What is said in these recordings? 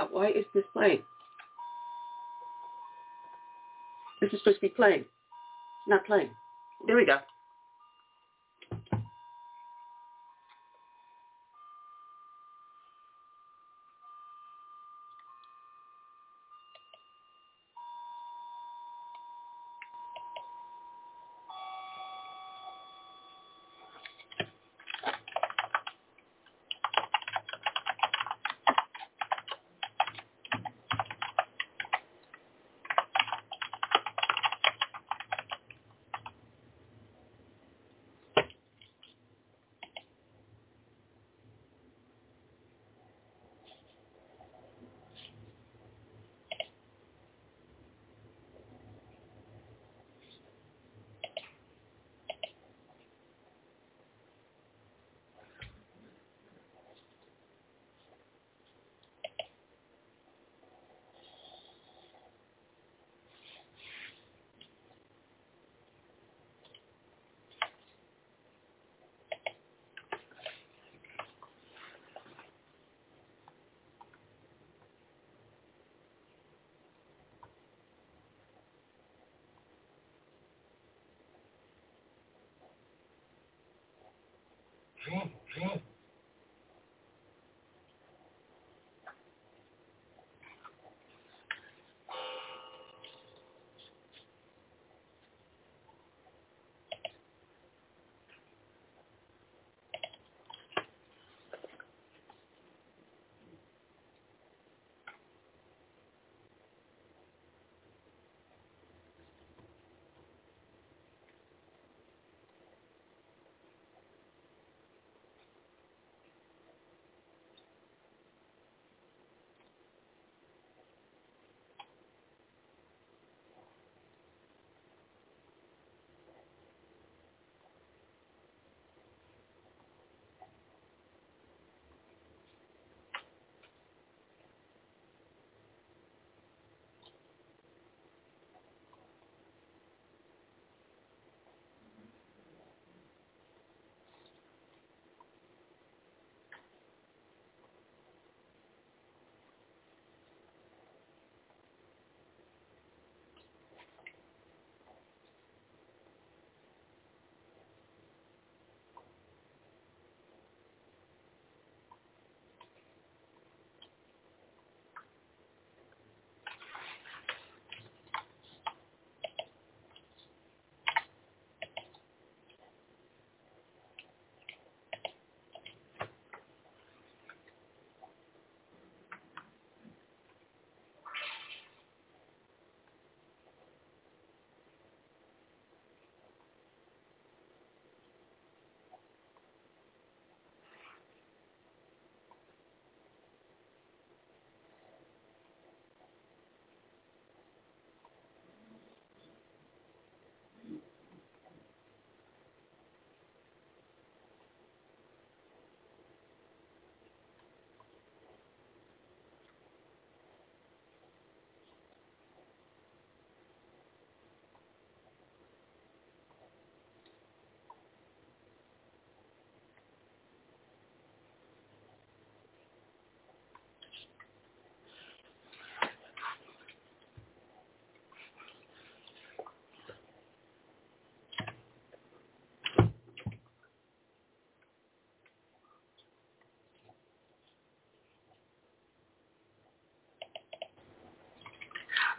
Uh, why is this playing? This is supposed to be playing. It's not playing. There we go.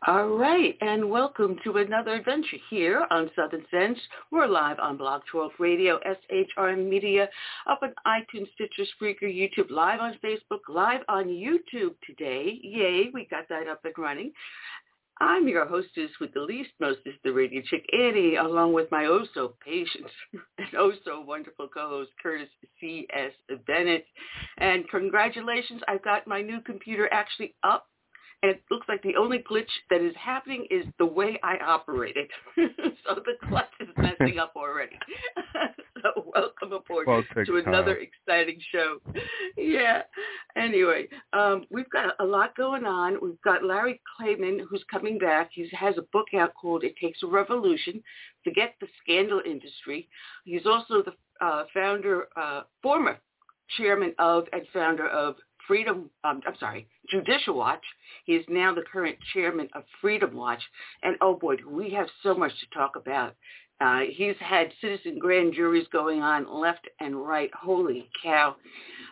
All right, and welcome to another adventure here on Southern Sense. We're live on Blog Talk Radio, SHR Media, up on iTunes, Stitcher, Spreaker, YouTube, live on Facebook, live on YouTube today. Yay, we got that up and running. I'm your hostess with the least mostest, the radio chick Annie, along with my oh so patient and oh so wonderful co-host Curtis C.S. Bennett. And congratulations, I've got my new computer actually up and it looks like the only glitch that is happening is the way I operate it. so the clutch is messing up already. so welcome aboard well, to another time. exciting show. Yeah. Anyway, um, we've got a lot going on. We've got Larry Klayman who's coming back. He has a book out called It Takes a Revolution. Forget the scandal industry. He's also the uh, founder, uh, former chairman of and founder of Freedom, um, I'm sorry, Judicial Watch. He is now the current chairman of Freedom Watch. And oh boy, we have so much to talk about. Uh, he's had citizen grand juries going on left and right. Holy cow.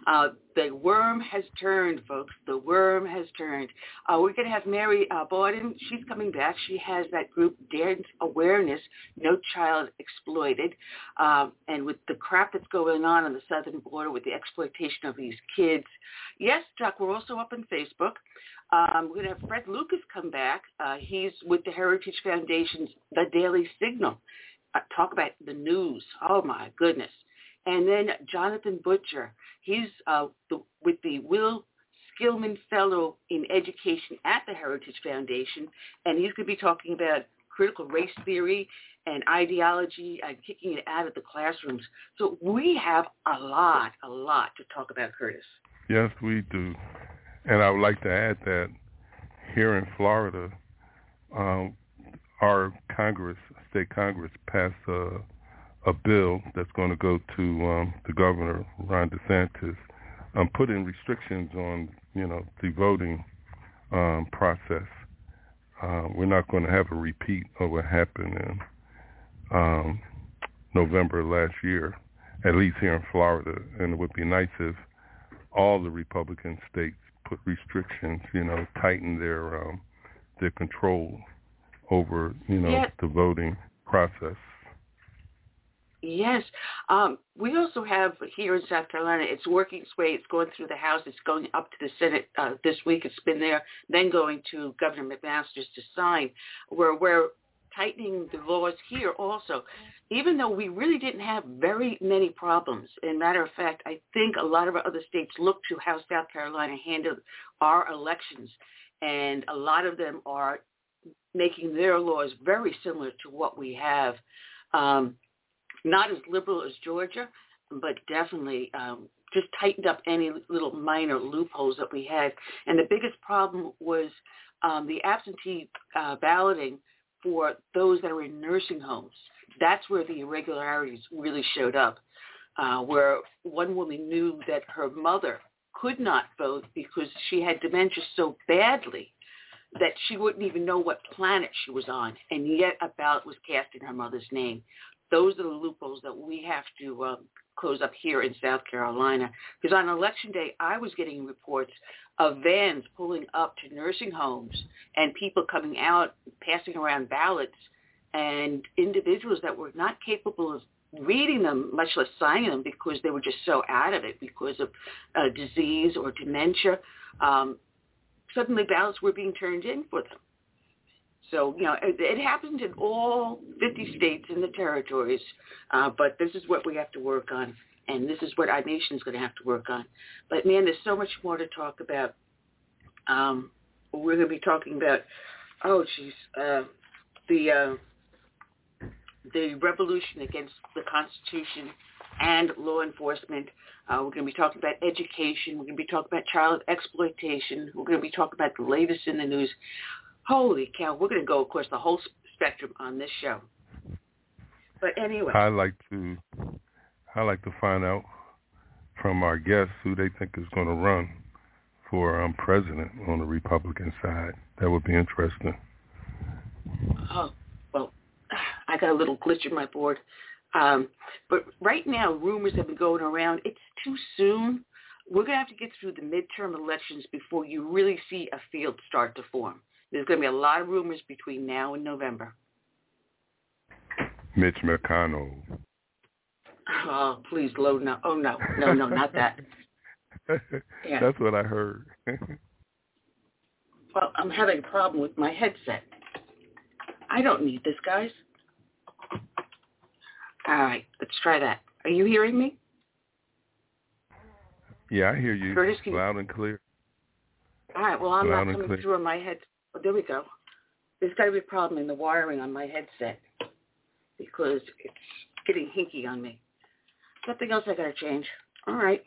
Uh, the worm has turned, folks. The worm has turned. Uh, we're going to have Mary uh, Bawden. She's coming back. She has that group, Dance Awareness, No Child Exploited. Um, and with the crap that's going on on the southern border with the exploitation of these kids. Yes, Chuck, we're also up on Facebook. Um, we're going to have Fred Lucas come back. Uh, he's with the Heritage Foundation's The Daily Signal. Uh, talk about the news. Oh, my goodness. And then Jonathan Butcher, he's uh, the, with the Will Skillman Fellow in Education at the Heritage Foundation, and he's going to be talking about critical race theory and ideology and kicking it out of the classrooms. So we have a lot, a lot to talk about, Curtis. Yes, we do. And I would like to add that here in Florida, um, our Congress, state Congress, passed a a bill that's going to go to um, the governor Ron DeSantis, um, putting restrictions on you know the voting um, process. Uh, we're not going to have a repeat of what happened in um, November last year, at least here in Florida. And it would be nice if all the Republican states put restrictions, you know, tighten their um, their control over you know yeah. the voting process. Yes. Um, we also have here in South Carolina, it's working its way. It's going through the House. It's going up to the Senate uh, this week. It's been there, then going to Governor McMaster's to sign. Where we're tightening the laws here also, even though we really didn't have very many problems. In matter of fact, I think a lot of our other states look to how South Carolina handled our elections, and a lot of them are making their laws very similar to what we have. Um, not as liberal as Georgia, but definitely um, just tightened up any little minor loopholes that we had. And the biggest problem was um, the absentee uh, balloting for those that are in nursing homes. That's where the irregularities really showed up, uh, where one woman knew that her mother could not vote because she had dementia so badly that she wouldn't even know what planet she was on, and yet a ballot was cast in her mother's name those are the loopholes that we have to um, close up here in South Carolina. Because on election day, I was getting reports of vans pulling up to nursing homes and people coming out, passing around ballots, and individuals that were not capable of reading them, much less signing them, because they were just so out of it because of uh, disease or dementia. Um, suddenly ballots were being turned in for them. So, you know, it, it happens in all 50 states and the territories, uh, but this is what we have to work on, and this is what our nation is going to have to work on. But, man, there's so much more to talk about. Um, we're going to be talking about, oh, geez, uh, the, uh, the revolution against the Constitution and law enforcement. Uh, we're going to be talking about education. We're going to be talking about child exploitation. We're going to be talking about the latest in the news. Holy cow, we're going to go, course, the whole spectrum on this show. But anyway. I like to, I like to find out from our guests who they think is going to run for um, president on the Republican side. That would be interesting. Oh, well, I got a little glitch in my board. Um, but right now, rumors have been going around. It's too soon. We're going to have to get through the midterm elections before you really see a field start to form. There's going to be a lot of rumors between now and November. Mitch McConnell. Oh, please, load no. Oh, no. No, no, not that. Yeah. That's what I heard. well, I'm having a problem with my headset. I don't need this, guys. All right, let's try that. Are you hearing me? Yeah, I hear you Curtis, loud and clear. All right, well, I'm loud not coming through on my head. Oh, there we go. There's got to be a problem in the wiring on my headset because it's getting hinky on me. Something else I got to change. All right.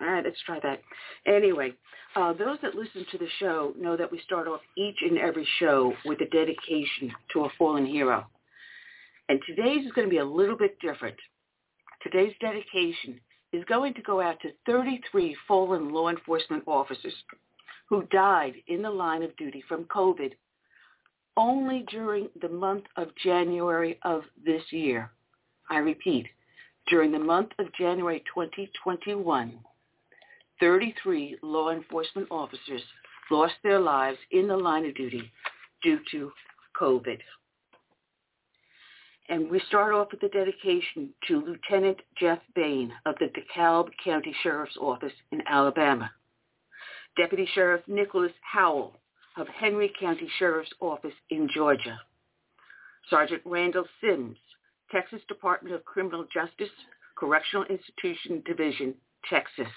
All right, let's try that. Anyway, uh, those that listen to the show know that we start off each and every show with a dedication to a fallen hero. And today's is going to be a little bit different. Today's dedication is going to go out to 33 fallen law enforcement officers who died in the line of duty from COVID only during the month of January of this year. I repeat, during the month of January 2021, 33 law enforcement officers lost their lives in the line of duty due to COVID. And we start off with the dedication to Lieutenant Jeff Bain of the DeKalb County Sheriff's Office in Alabama. Deputy Sheriff Nicholas Howell of Henry County Sheriff's Office in Georgia. Sergeant Randall Sims, Texas Department of Criminal Justice, Correctional Institution Division, Texas.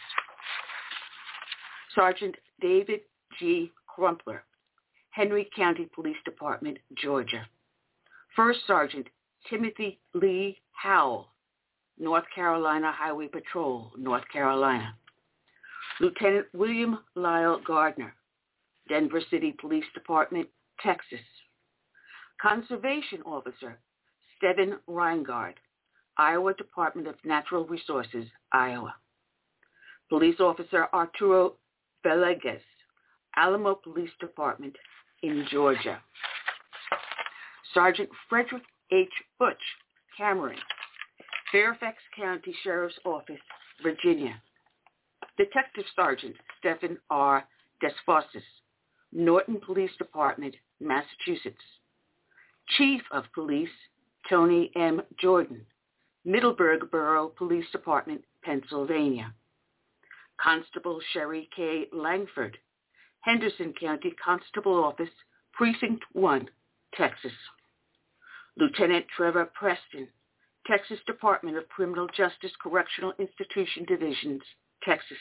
Sergeant David G. Crumpler, Henry County Police Department, Georgia. First Sergeant Timothy Lee Howell, North Carolina Highway Patrol, North Carolina. Lieutenant William Lyle Gardner, Denver City Police Department, Texas. Conservation Officer Steven Reingard, Iowa Department of Natural Resources, Iowa. Police Officer Arturo Villegas, Alamo Police Department in Georgia. Sergeant Frederick H. Butch Cameron, Fairfax County Sheriff's Office, Virginia. Detective Sergeant Stephen R. Desfossis, Norton Police Department, Massachusetts. Chief of Police Tony M. Jordan, Middleburg Borough Police Department, Pennsylvania. Constable Sherry K. Langford, Henderson County Constable Office, Precinct 1, Texas. Lieutenant Trevor Preston, Texas Department of Criminal Justice Correctional Institution Divisions, Texas.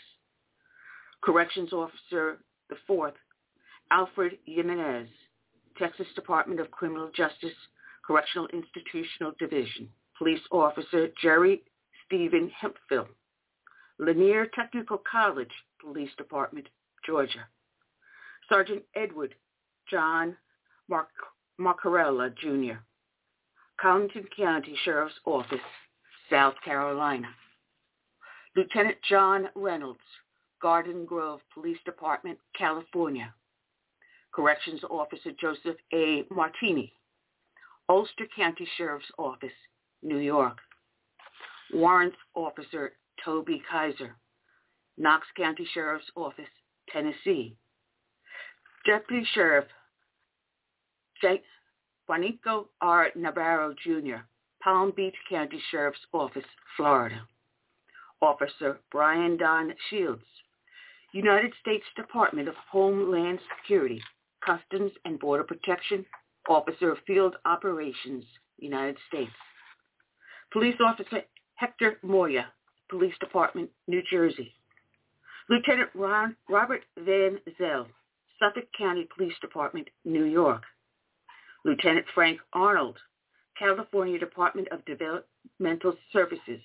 Corrections Officer the Fourth, Alfred Jimenez, Texas Department of Criminal Justice Correctional Institutional Division. Police Officer Jerry Stephen Hemphill, Lanier Technical College Police Department, Georgia. Sergeant Edward John Marc- Marcarella, Jr., Colleton County Sheriff's Office, South Carolina. Lieutenant John Reynolds, Garden Grove Police Department, California. Corrections Officer Joseph A. Martini, Ulster County Sheriff's Office, New York. Warrant Officer Toby Kaiser, Knox County Sheriff's Office, Tennessee. Deputy Sheriff Juanico R. Navarro, Jr., Palm Beach County Sheriff's Office, Florida. Officer Brian Don Shields, United States Department of Homeland Security, Customs and Border Protection, Officer of Field Operations, United States. Police Officer Hector Moya, Police Department, New Jersey. Lieutenant Ron, Robert Van Zell, Suffolk County Police Department, New York. Lieutenant Frank Arnold, California Department of Developmental Services,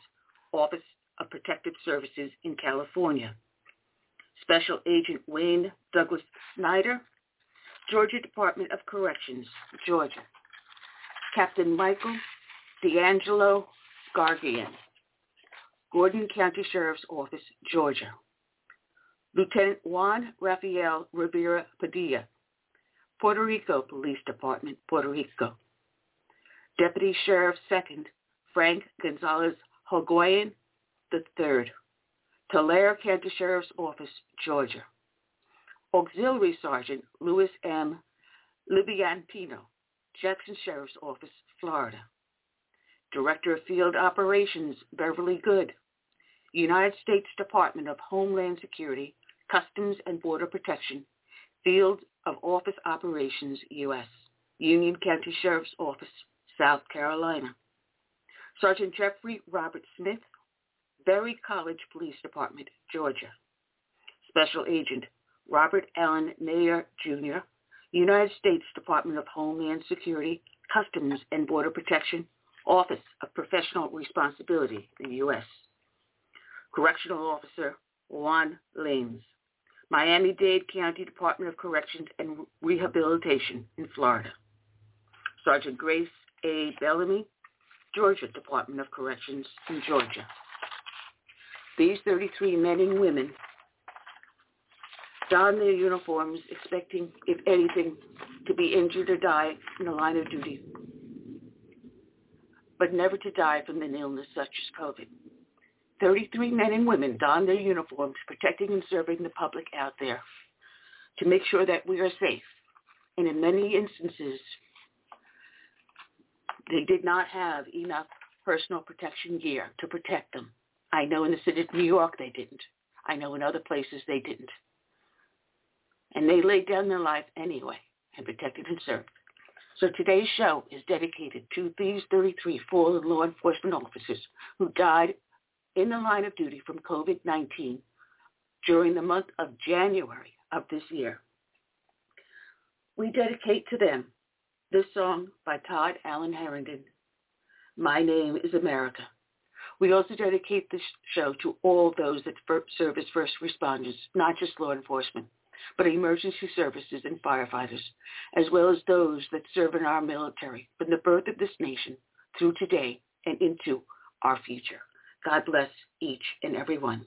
Office of Protective Services in California. Special Agent Wayne Douglas Snyder, Georgia Department of Corrections, Georgia. Captain Michael D'Angelo Gargian, Gordon County Sheriff's Office, Georgia. Lieutenant Juan Rafael Rivera Padilla, Puerto Rico Police Department, Puerto Rico. Deputy Sheriff Second, Frank Gonzalez Hogoyan III, Tulare County Sheriff's Office, Georgia. Auxiliary Sergeant Louis M. Libiantino, Jackson Sheriff's Office, Florida. Director of Field Operations, Beverly Good, United States Department of Homeland Security, Customs and Border Protection, Field of Office Operations, U.S., Union County Sheriff's Office, South Carolina. Sergeant Jeffrey Robert Smith, Berry College Police Department, Georgia. Special Agent Robert Allen Mayer, Jr., United States Department of Homeland Security, Customs and Border Protection, Office of Professional Responsibility, the U.S. Correctional Officer Juan Lanes, Miami-Dade County Department of Corrections and Rehabilitation in Florida. Sergeant Grace A. Bellamy, Georgia Department of Corrections in Georgia. These 33 men and women don their uniforms expecting, if anything, to be injured or die in the line of duty, but never to die from an illness such as COVID. 33 men and women don their uniforms protecting and serving the public out there to make sure that we are safe. And in many instances, they did not have enough personal protection gear to protect them. I know in the city of New York they didn't. I know in other places they didn't. And they laid down their life anyway and protected and served. So today's show is dedicated to these 33 fallen law enforcement officers who died in the line of duty from COVID-19 during the month of January of this year. We dedicate to them this song by Todd Allen Herendeen, My Name is America. We also dedicate this show to all those that serve as first responders, not just law enforcement, but emergency services and firefighters, as well as those that serve in our military from the birth of this nation through today and into our future. God bless each and every one.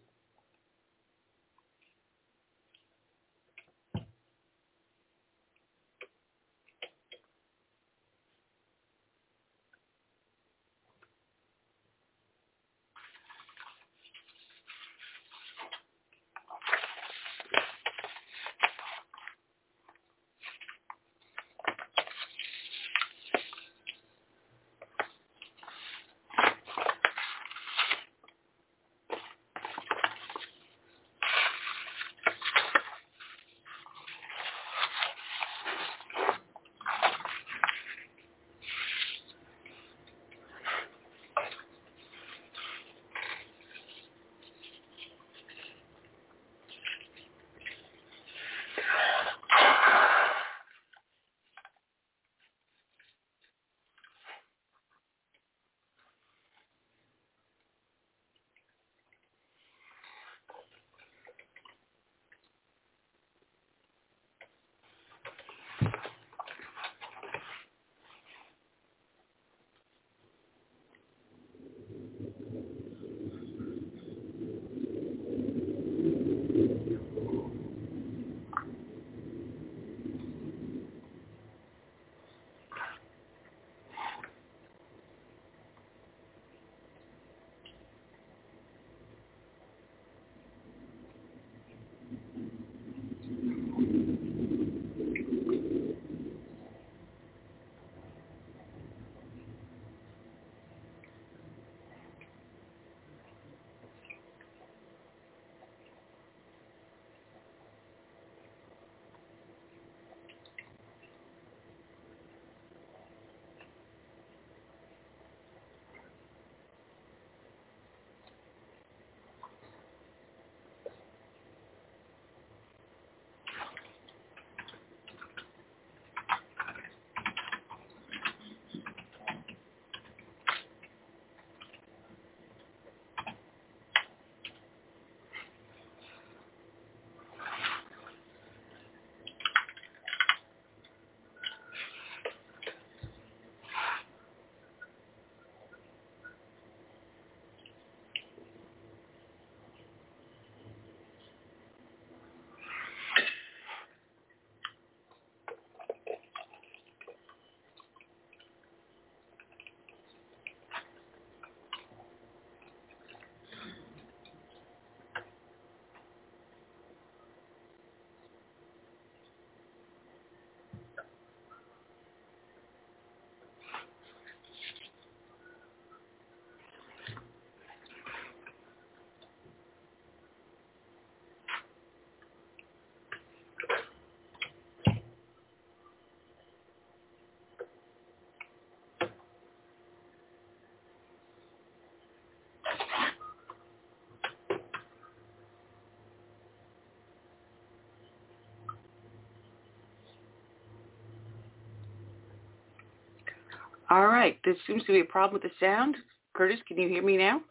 All right. There seems to be a problem with the sound. Curtis, can you hear me now?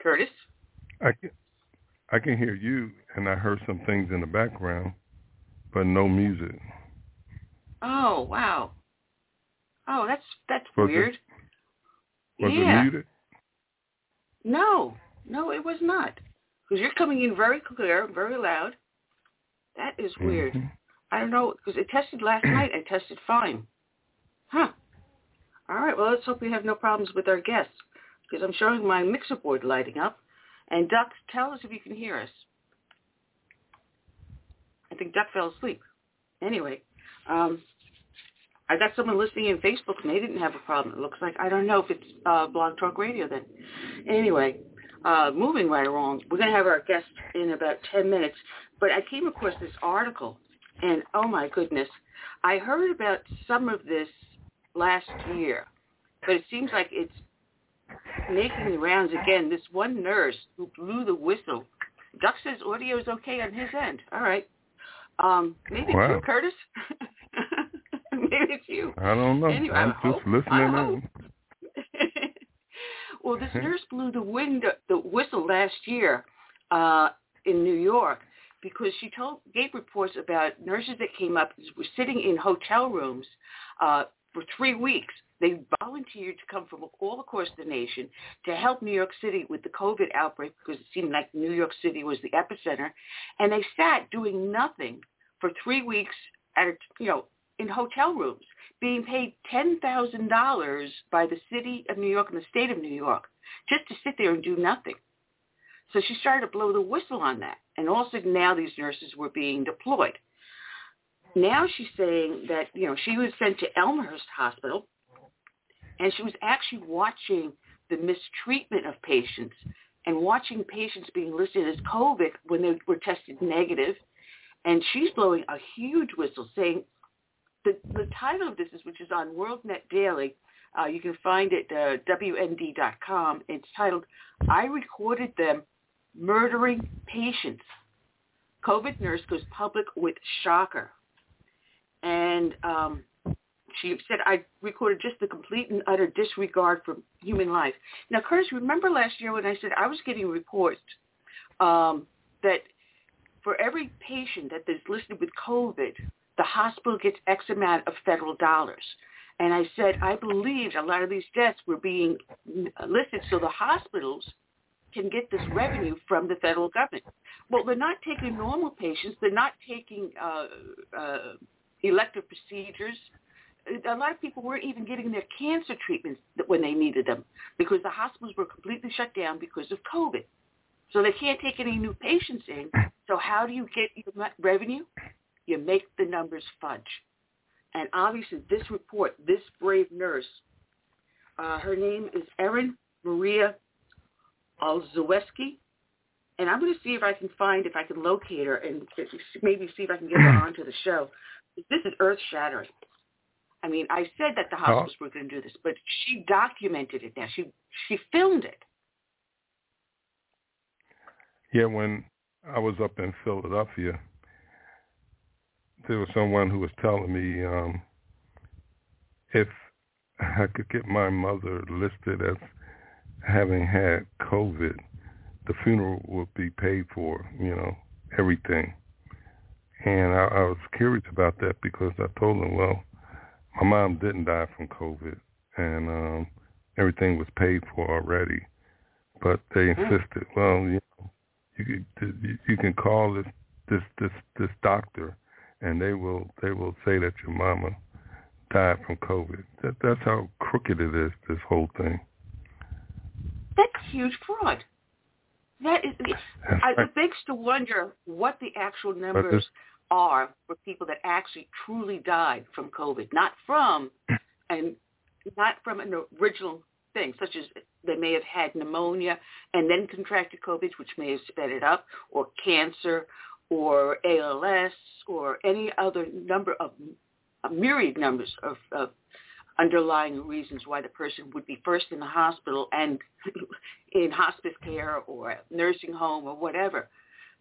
Curtis? I can, I can hear you, and I heard some things in the background, but no music. Oh, wow. Oh, that's that's was weird. It, was yeah. it muted? No, no, it was not. Because you're coming in very clear, very loud. That is weird. Mm-hmm. I don't know, because it tested last night. I tested fine. Huh. All right, well, let's hope we have no problems with our guests, because I'm showing my mixer board lighting up. And Duck, tell us if you can hear us. I think Duck fell asleep. Anyway, um, I got someone listening in Facebook and they didn't have a problem. It looks like I don't know if it's uh, Blog Talk Radio then. Anyway, uh, moving right along, we're going to have our guest in about 10 minutes. But I came across this article, and oh my goodness, I heard about some of this last year, but it seems like it's making the rounds again. This one nurse who blew the whistle. Duck says audio is okay on his end. All right. Um, maybe wow. you, Curtis. maybe it's you. I don't know. Anyway, I'm I just hope. listening well, this nurse blew the wind, the whistle last year uh, in New York because she told gave reports about nurses that came up were sitting in hotel rooms uh, for three weeks. They volunteered to come from all across the nation to help New York City with the COVID outbreak because it seemed like New York City was the epicenter, and they sat doing nothing for three weeks at a, you know in hotel rooms, being paid ten thousand dollars by the city of New York and the state of New York just to sit there and do nothing. So she started to blow the whistle on that. And all of a sudden now these nurses were being deployed. Now she's saying that, you know, she was sent to Elmhurst Hospital and she was actually watching the mistreatment of patients and watching patients being listed as COVID when they were tested negative. And she's blowing a huge whistle saying the, the title of this is, which is on WorldNet Daily, uh, you can find it uh, WND.com. It's titled, I Recorded Them Murdering Patients. COVID nurse goes public with shocker. And um, she said, I recorded just the complete and utter disregard for human life. Now, Curtis, remember last year when I said I was getting reports um, that for every patient that is listed with COVID, the hospital gets X amount of federal dollars. And I said, I believed a lot of these deaths were being listed so the hospitals can get this revenue from the federal government. Well, they're not taking normal patients. They're not taking uh, uh, elective procedures. A lot of people weren't even getting their cancer treatments when they needed them because the hospitals were completely shut down because of COVID. So they can't take any new patients in. So how do you get your revenue? You make the numbers fudge. And obviously this report, this brave nurse, uh, her name is Erin Maria Olszewski. And I'm going to see if I can find, if I can locate her and maybe see if I can get her onto the show. This is earth-shattering. I mean, I said that the hospitals oh. were going to do this, but she documented it now. She she filmed it. Yeah, when I was up in Philadelphia, there was someone who was telling me um, if I could get my mother listed as having had COVID, the funeral would be paid for, you know, everything. And I, I was curious about that because I told them, well, my mom didn't die from COVID, and um, everything was paid for already. But they hmm. insisted, well, you know, you could, you can call this this this this doctor and they will they will say that your mama died from COVID. That that's how crooked it is. This whole thing. That's huge fraud. That is. I, it begs to wonder what the actual numbers are for people that actually truly died from COVID, not from and not from an original thing, such as they may have had pneumonia and then contracted COVID, which may have sped it up, or cancer, or ALS or any other number of myriad numbers of, of underlying reasons why the person would be first in the hospital and in hospice care or nursing home or whatever.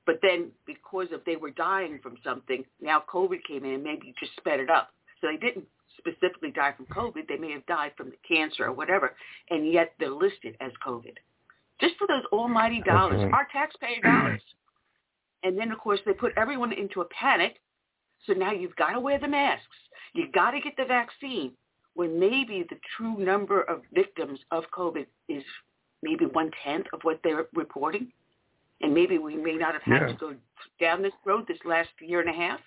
But then because of they were dying from something, now COVID came in and maybe just sped it up. So they didn't specifically die from COVID. They may have died from the cancer or whatever, and yet they're listed as COVID. Just for those almighty dollars, our taxpayer dollars. And then, of course, they put everyone into a panic. So now you've got to wear the masks. You've got to get the vaccine when maybe the true number of victims of COVID is maybe one tenth of what they're reporting, and maybe we may not have had yeah. to go down this road this last year and a half.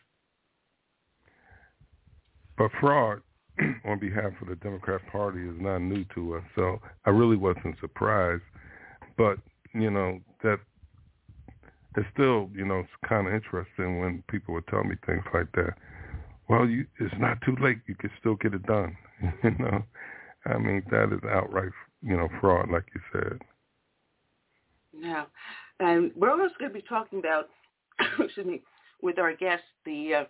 But fraud on behalf of the Democrat Party is not new to us, so I really wasn't surprised. But you know that it's still you know it's kind of interesting when people would tell me things like that. Well, you, it's not too late. You can still get it done. you know, I mean that is outright you know fraud, like you said. Yeah, and we're also going to be talking about, excuse me, with our guest the uh,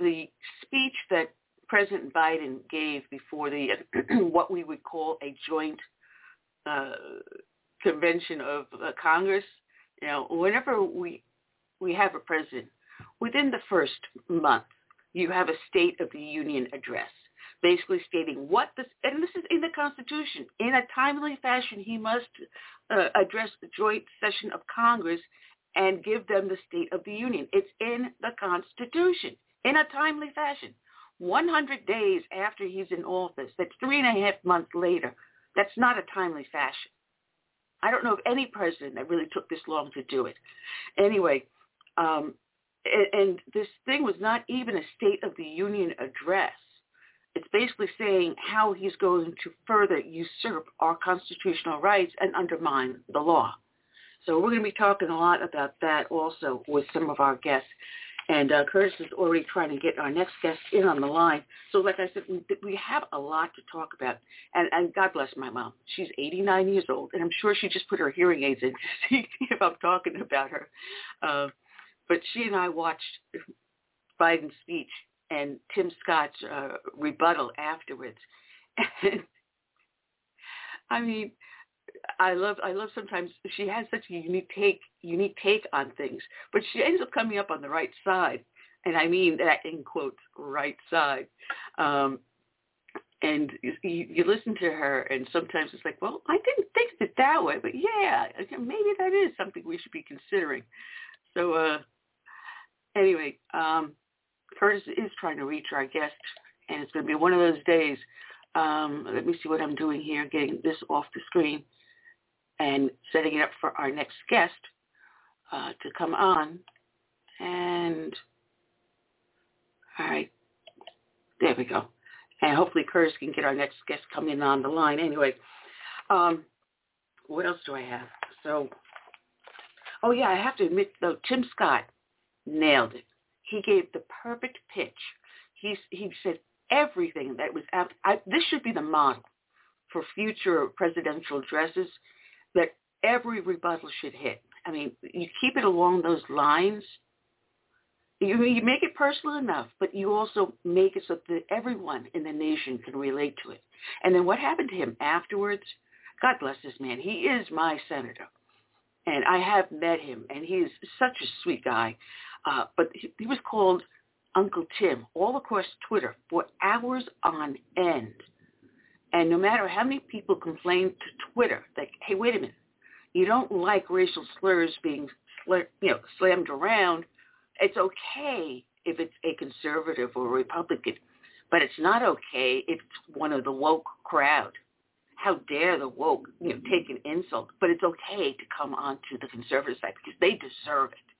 the speech that President Biden gave before the what we would call a joint uh, convention of uh, Congress. You know, whenever we we have a president, within the first month, you have a State of the Union address, basically stating what this and this is in the Constitution. In a timely fashion, he must uh, address the joint session of Congress and give them the State of the Union. It's in the Constitution in a timely fashion. 100 days after he's in office, that's three and a half months later, that's not a timely fashion. I don't know of any president that really took this long to do it. Anyway, um, and, and this thing was not even a State of the Union address. It's basically saying how he's going to further usurp our constitutional rights and undermine the law. So we're going to be talking a lot about that also with some of our guests. And uh, Curtis is already trying to get our next guest in on the line. So like I said, we, we have a lot to talk about. And, and God bless my mom. She's 89 years old, and I'm sure she just put her hearing aids in to see if I'm talking about her. Uh, but she and I watched Biden's speech and Tim Scott's uh, rebuttal afterwards. And I mean, I love I love sometimes she has such a unique take unique take on things, but she ends up coming up on the right side, and I mean that in quotes right side. Um, and you, you listen to her, and sometimes it's like, well, I didn't think of it that way, but yeah, maybe that is something we should be considering. So uh, anyway, um, Curtis is trying to reach our guest, and it's going to be one of those days. Um, let me see what I'm doing here, getting this off the screen and setting it up for our next guest uh, to come on. And all right, there we go. And hopefully Curtis can get our next guest coming on the line. Anyway, um, what else do I have? So, oh yeah, I have to admit though, Tim Scott nailed it. He gave the perfect pitch. He he said everything that was. I, this should be the model for future presidential addresses that every rebuttal should hit. I mean, you keep it along those lines. You, you make it personal enough, but you also make it so that everyone in the nation can relate to it. And then what happened to him afterwards? God bless this man. He is my senator. And I have met him, and he is such a sweet guy. Uh, but he, he was called Uncle Tim all across Twitter for hours on end and no matter how many people complained to Twitter, like, hey, wait a minute, you don't like racial slurs being, you know, slammed around. It's okay if it's a conservative or a Republican, but it's not okay if it's one of the woke crowd. How dare the woke, you know, take an insult? But it's okay to come onto the conservative side because they deserve it.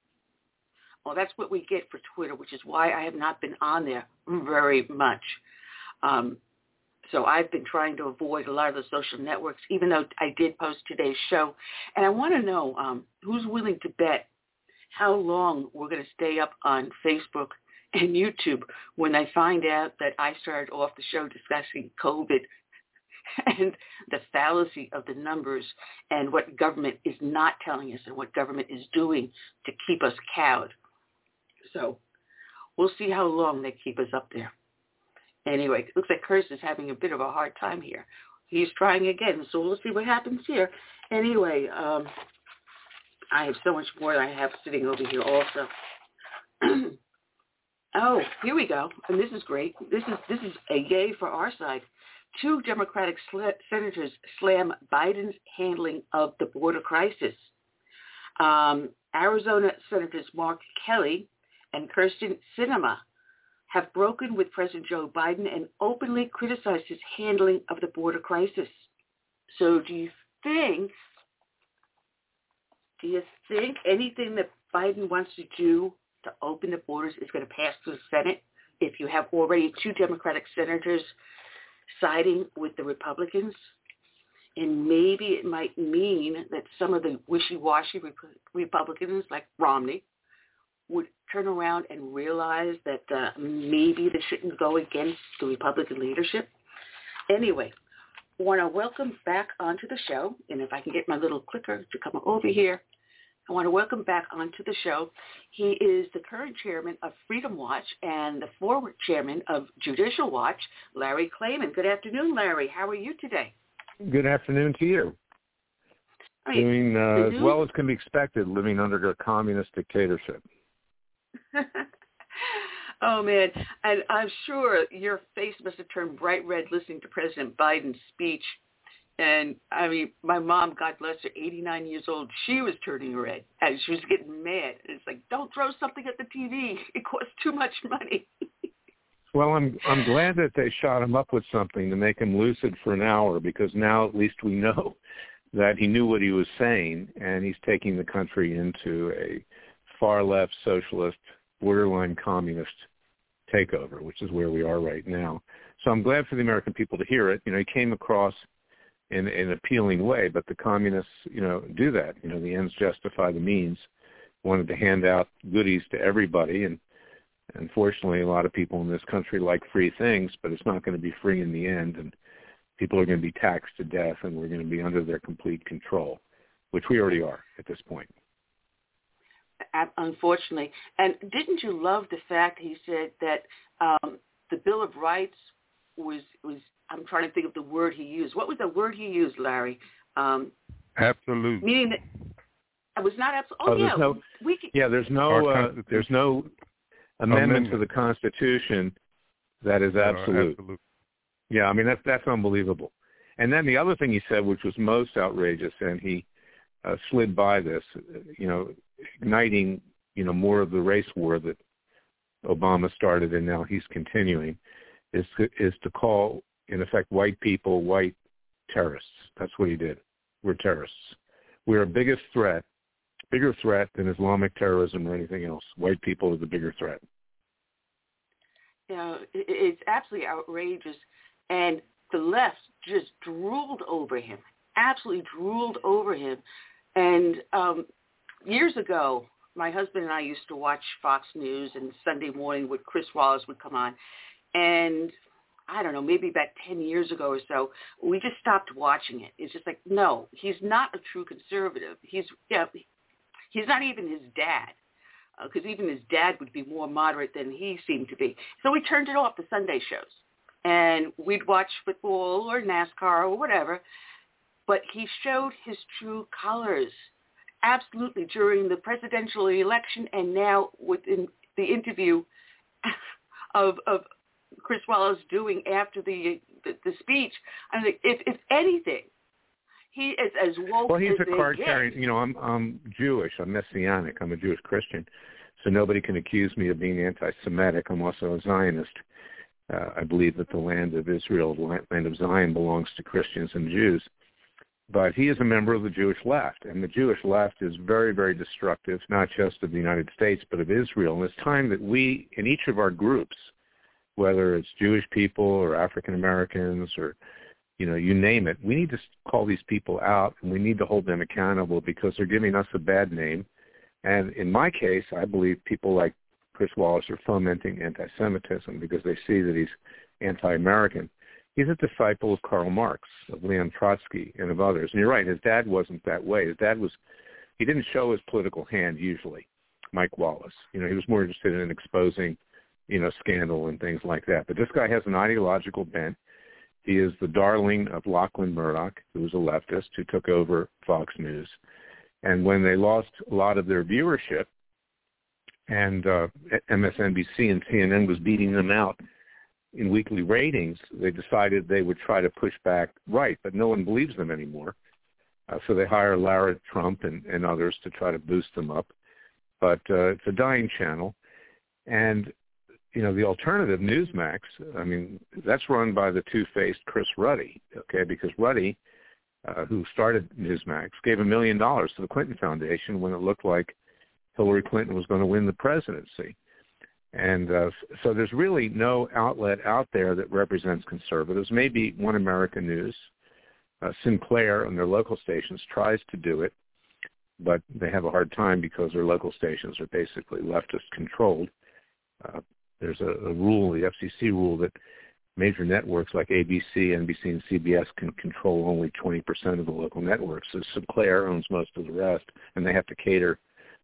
Well, that's what we get for Twitter, which is why I have not been on there very much. Um, so I've been trying to avoid a lot of the social networks, even though I did post today's show. And I want to know um, who's willing to bet how long we're going to stay up on Facebook and YouTube when I find out that I started off the show discussing COVID and the fallacy of the numbers and what government is not telling us and what government is doing to keep us cowed. So we'll see how long they keep us up there. Anyway, it looks like Curtis is having a bit of a hard time here. He's trying again, so we'll see what happens here. Anyway, um, I have so much more I have sitting over here also. oh, here we go, and this is great. This is this is a yay for our side. Two Democratic sl- senators slam Biden's handling of the border crisis. Um, Arizona Senators Mark Kelly and Kyrsten Sinema have broken with President Joe Biden and openly criticized his handling of the border crisis. So do you think do you think anything that Biden wants to do to open the borders is going to pass through the Senate if you have already two Democratic senators siding with the Republicans? And maybe it might mean that some of the wishy-washy Republicans like Romney would turn around and realize that uh, maybe they shouldn't go against the Republican leadership. Anyway, I want to welcome back onto the show, and if I can get my little clicker to come over here, I want to welcome back onto the show. He is the current chairman of Freedom Watch and the former chairman of Judicial Watch, Larry Klayman. Good afternoon, Larry. How are you today? Good afternoon to you. I mean, Doing uh, as well as can be expected living under a communist dictatorship. oh man, and I'm sure your face must have turned bright red listening to President Biden's speech. And I mean, my mom, God bless her, 89 years old, she was turning red and she was getting mad. And It's like, don't throw something at the TV; it costs too much money. well, I'm I'm glad that they shot him up with something to make him lucid for an hour because now at least we know that he knew what he was saying and he's taking the country into a far left socialist borderline communist takeover, which is where we are right now. So I'm glad for the American people to hear it. You know, he came across in, in an appealing way, but the communists, you know, do that. You know, the ends justify the means. Wanted to hand out goodies to everybody, and unfortunately, a lot of people in this country like free things, but it's not going to be free in the end, and people are going to be taxed to death, and we're going to be under their complete control, which we already are at this point unfortunately. And didn't you love the fact he said that um, the Bill of Rights was was I'm trying to think of the word he used. What was the word he used, Larry? Um, absolute. Meaning that it was not absolute. Oh, oh yeah, no, we can, yeah. There's no uh, there's no amendment, amendment, to the Constitution that is absolute. Uh, absolute. Yeah, I mean that's that's unbelievable. And then the other thing he said, which was most outrageous, and he uh, slid by this, you know, igniting, you know, more of the race war that Obama started and now he's continuing, is to, is to call, in effect, white people white terrorists. That's what he did. We're terrorists. We're a biggest threat, bigger threat than Islamic terrorism or anything else. White people are the bigger threat. You know, it's absolutely outrageous. And the left just drooled over him, absolutely drooled over him. And um, years ago, my husband and I used to watch Fox News, and Sunday morning with Chris Wallace would come on, and I don't know, maybe about 10 years ago or so, we just stopped watching it. It's just like, no, he's not a true conservative. He's, yeah, he's not even his dad, because uh, even his dad would be more moderate than he seemed to be. So we turned it off, the Sunday shows, and we'd watch football or NASCAR or whatever, but he showed his true colors absolutely during the presidential election and now within the interview of of Chris Wallace doing after the the, the speech. I mean, if if anything, he is as woke. Well, he's as a card carrying. You know, I'm I'm Jewish. I'm messianic. I'm a Jewish Christian, so nobody can accuse me of being anti-Semitic. I'm also a Zionist. Uh, I believe that the land of Israel, the land of Zion, belongs to Christians and Jews but he is a member of the Jewish left, and the Jewish left is very, very destructive, not just of the United States, but of Israel. And it's time that we, in each of our groups, whether it's Jewish people or African Americans or, you know, you name it, we need to call these people out and we need to hold them accountable because they're giving us a bad name. And in my case, I believe people like Chris Wallace are fomenting anti-Semitism because they see that he's anti-American. He's a disciple of Karl Marx, of Leon Trotsky, and of others. And you're right, his dad wasn't that way. His dad was, he didn't show his political hand usually, Mike Wallace. You know, he was more interested in exposing, you know, scandal and things like that. But this guy has an ideological bent. He is the darling of Lachlan Murdoch, who was a leftist who took over Fox News. And when they lost a lot of their viewership, and uh, MSNBC and CNN was beating them out in weekly ratings, they decided they would try to push back right, but no one believes them anymore. Uh, so they hire Lara Trump and, and others to try to boost them up. But uh, it's a dying channel. And, you know, the alternative Newsmax, I mean, that's run by the two-faced Chris Ruddy, okay, because Ruddy uh, who started Newsmax, gave a million dollars to the Clinton Foundation when it looked like Hillary Clinton was going to win the presidency. And uh, so there's really no outlet out there that represents conservatives. Maybe One America News, uh, Sinclair on their local stations tries to do it, but they have a hard time because their local stations are basically leftist controlled. Uh, there's a, a rule, the FCC rule, that major networks like ABC, NBC, and CBS can control only 20% of the local networks. So Sinclair owns most of the rest, and they have to cater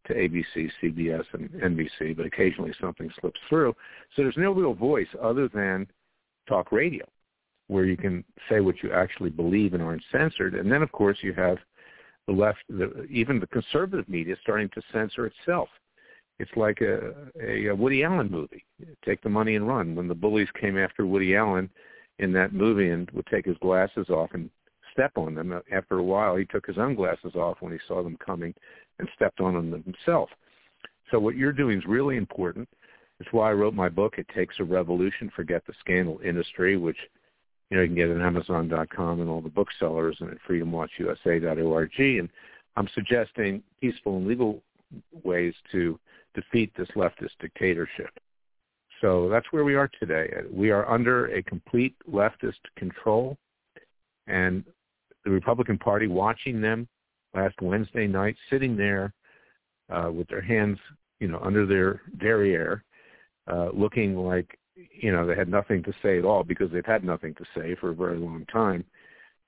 to ABC, CBS, and NBC, but occasionally something slips through. So there's no real voice other than talk radio, where you can say what you actually believe and aren't censored. And then, of course, you have the left, the, even the conservative media starting to censor itself. It's like a, a, Woody Allen movie. Take the money and run. When the bullies came after Woody Allen in that movie and would take his glasses off and step on them, after a while he took his own glasses off when he saw them coming and stepped on them himself. So what you're doing is really important. It's why I wrote my book, It Takes a Revolution, Forget the Scandal Industry, which you know you can get at Amazon.com and all the booksellers and at freedomwatchusa.org. And I'm suggesting peaceful and legal ways to defeat this leftist dictatorship. So that's where we are today. We are under a complete leftist control, and the Republican Party watching them last Wednesday night, sitting there uh, with their hands, you know, under their derriere, uh, looking like, you know, they had nothing to say at all because they've had nothing to say for a very long time.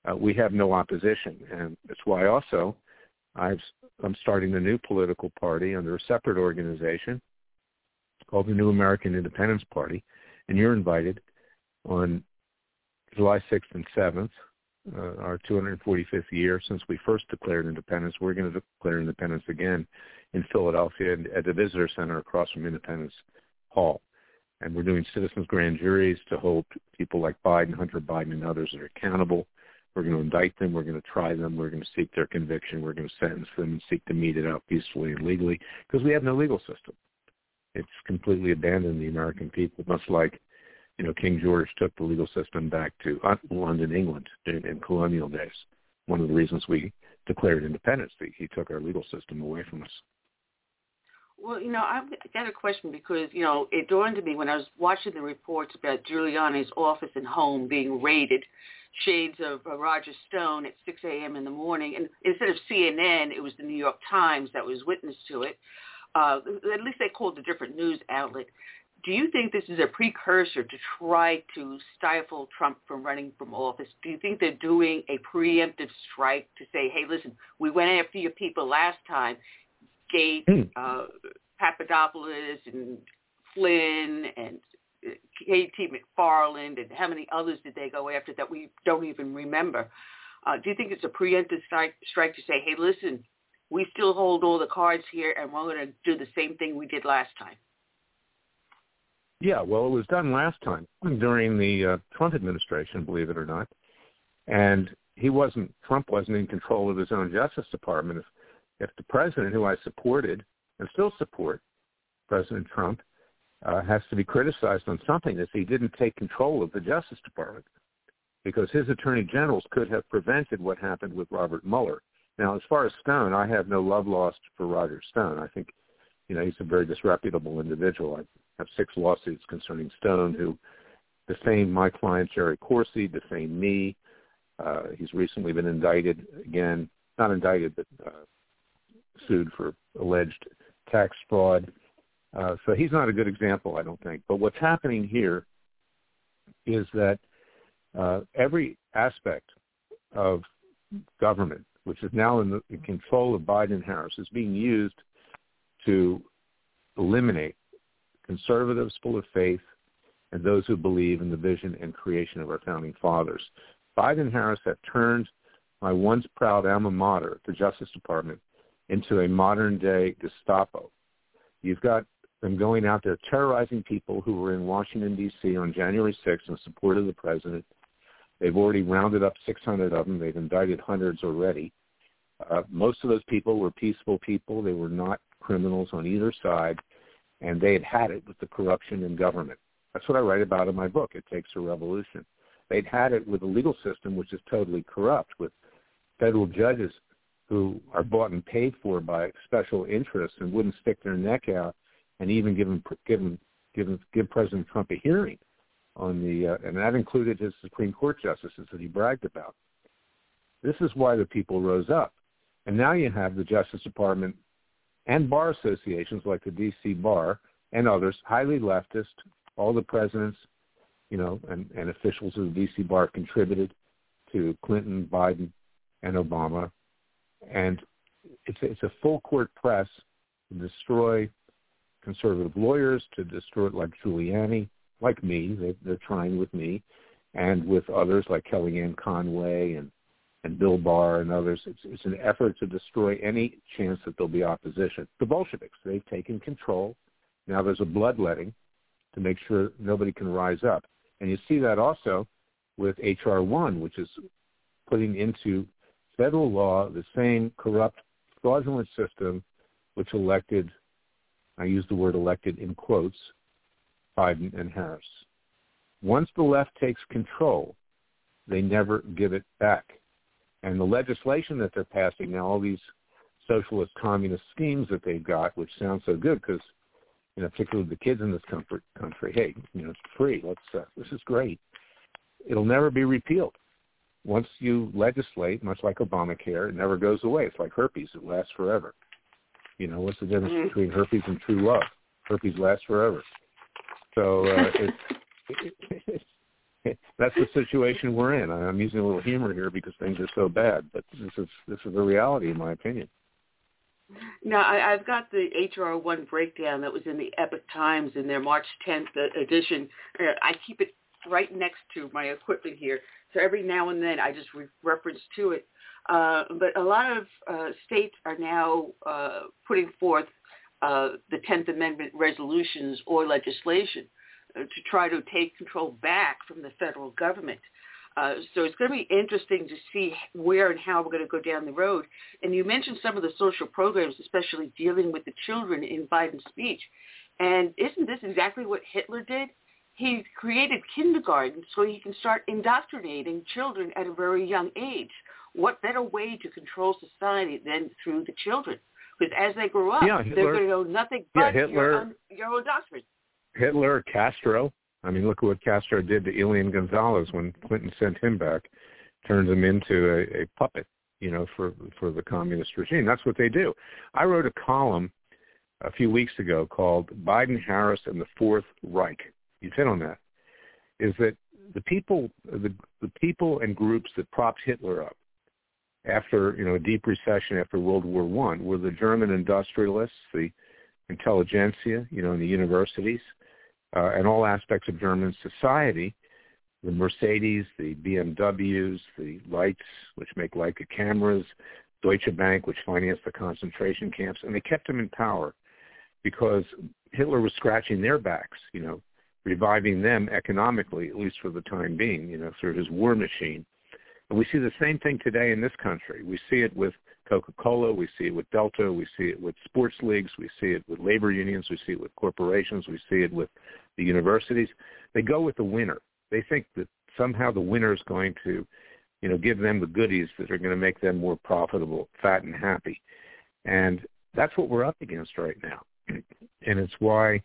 Uh, we have no opposition, and that's why also I've, I'm starting a new political party under a separate organization called the New American Independence Party, and you're invited on July 6th and 7th uh, our 245th year since we first declared independence. We're going to declare independence again in Philadelphia at the Visitor Center across from Independence Hall. And we're doing citizens grand juries to hold people like Biden, Hunter Biden, and others that are accountable. We're going to indict them. We're going to try them. We're going to seek their conviction. We're going to sentence them and seek to mete it out peacefully and legally because we have no legal system. It's completely abandoned the American people, much like you know, King George took the legal system back to uh, London, England in, in colonial days. One of the reasons we declared independence, he took our legal system away from us. Well, you know, I've got a question because, you know, it dawned on me when I was watching the reports about Giuliani's office and home being raided, shades of uh, Roger Stone at 6 a.m. in the morning. And instead of CNN, it was the New York Times that was witness to it. Uh, at least they called a different news outlet do you think this is a precursor to try to stifle Trump from running from office? Do you think they're doing a preemptive strike to say, hey, listen, we went after your people last time, Gates, mm. uh, Papadopoulos, and Flynn, and uh, K.T. McFarland, and how many others did they go after that we don't even remember? Uh, do you think it's a preemptive strike, strike to say, hey, listen, we still hold all the cards here, and we're going to do the same thing we did last time? Yeah, well, it was done last time during the uh, Trump administration, believe it or not, and he wasn't. Trump wasn't in control of his own Justice Department. If, if the president, who I supported and still support, President Trump, uh, has to be criticized on something, is he didn't take control of the Justice Department because his attorney generals could have prevented what happened with Robert Mueller. Now, as far as Stone, I have no love lost for Roger Stone. I think, you know, he's a very disreputable individual. I have six lawsuits concerning Stone, who defamed my client Jerry Corsi, defamed me. Uh, he's recently been indicted again, not indicted, but uh, sued for alleged tax fraud. Uh, so he's not a good example, I don't think. But what's happening here is that uh, every aspect of government, which is now in the in control of Biden and Harris, is being used to eliminate conservatives full of faith, and those who believe in the vision and creation of our founding fathers. Biden Harris have turned my once proud alma mater, the Justice Department, into a modern-day Gestapo. You've got them going out there terrorizing people who were in Washington, D.C. on January 6th in support of the president. They've already rounded up 600 of them. They've indicted hundreds already. Uh, most of those people were peaceful people. They were not criminals on either side and they had had it with the corruption in government. That's what I write about in my book. It takes a revolution. They'd had it with a legal system which is totally corrupt, with federal judges who are bought and paid for by special interests and wouldn't stick their neck out and even give him, give him, give him, give President Trump a hearing on the, uh, and that included his Supreme Court justices that he bragged about. This is why the people rose up. And now you have the Justice Department and bar associations like the D.C. Bar and others, highly leftist. All the presidents, you know, and, and officials of the D.C. Bar contributed to Clinton, Biden, and Obama. And it's a, it's a full court press to destroy conservative lawyers, to destroy like Giuliani, like me. They, they're trying with me, and with others like Kellyanne Conway and and Bill Barr and others. It's, it's an effort to destroy any chance that there'll be opposition. The Bolsheviks, they've taken control. Now there's a bloodletting to make sure nobody can rise up. And you see that also with H.R. 1, which is putting into federal law the same corrupt, fraudulent system which elected, I use the word elected in quotes, Biden and Harris. Once the left takes control, they never give it back. And the legislation that they're passing now, all these socialist communist schemes that they've got, which sounds so good because, you know, particularly the kids in this comfort country, hey, you know, it's free. Let's, uh, this is great. It'll never be repealed. Once you legislate, much like Obamacare, it never goes away. It's like herpes. It lasts forever. You know, what's the difference mm-hmm. between herpes and true love? Herpes lasts forever. So uh, it's, it, that's the situation we're in. I'm using a little humor here because things are so bad, but this is this is the reality, in my opinion. Now, I, I've got the HR one breakdown that was in the Epoch Times in their March 10th edition. Uh, I keep it right next to my equipment here, so every now and then I just re- reference to it. Uh, but a lot of uh, states are now uh, putting forth uh, the 10th Amendment resolutions or legislation to try to take control back from the federal government. Uh, so it's going to be interesting to see where and how we're going to go down the road. And you mentioned some of the social programs, especially dealing with the children in Biden's speech. And isn't this exactly what Hitler did? He created kindergarten so he can start indoctrinating children at a very young age. What better way to control society than through the children? Because as they grow up, yeah, Hitler, they're going to know nothing but yeah, Hitler, your, your own doctrine. Hitler, Castro. I mean, look at what Castro did to Elian Gonzalez when Clinton sent him back, turned him into a, a puppet, you know, for for the communist regime. That's what they do. I wrote a column a few weeks ago called Biden, Harris, and the Fourth Reich. You've hit on that. Is that the people, the the people and groups that propped Hitler up after you know a deep recession after World War One were the German industrialists, the intelligentsia, you know, in the universities, uh, and all aspects of German society, the Mercedes, the BMWs, the Leitz, which make Leica cameras, Deutsche Bank, which financed the concentration camps, and they kept them in power because Hitler was scratching their backs, you know, reviving them economically, at least for the time being, you know, through his war machine. And we see the same thing today in this country. We see it with Coca-Cola. We see it with Delta. We see it with sports leagues. We see it with labor unions. We see it with corporations. We see it with the universities. They go with the winner. They think that somehow the winner is going to, you know, give them the goodies that are going to make them more profitable, fat, and happy. And that's what we're up against right now. and it's why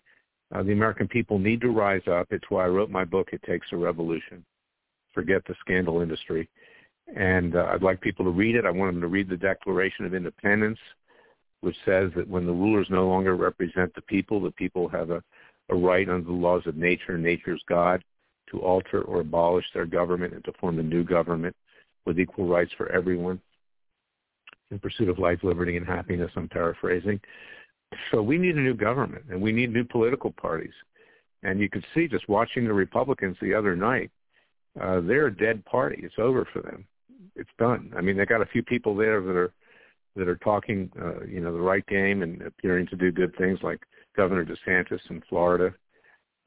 uh, the American people need to rise up. It's why I wrote my book, It Takes a Revolution. Forget the scandal industry and uh, I'd like people to read it. I want them to read the Declaration of Independence, which says that when the rulers no longer represent the people, the people have a, a right under the laws of nature and nature's God to alter or abolish their government and to form a new government with equal rights for everyone in pursuit of life, liberty, and happiness, I'm paraphrasing. So we need a new government, and we need new political parties. And you could see just watching the Republicans the other night, uh, they're a dead party. It's over for them it's done. I mean, they got a few people there that are that are talking, uh, you know, the right game and appearing to do good things, like Governor DeSantis in Florida.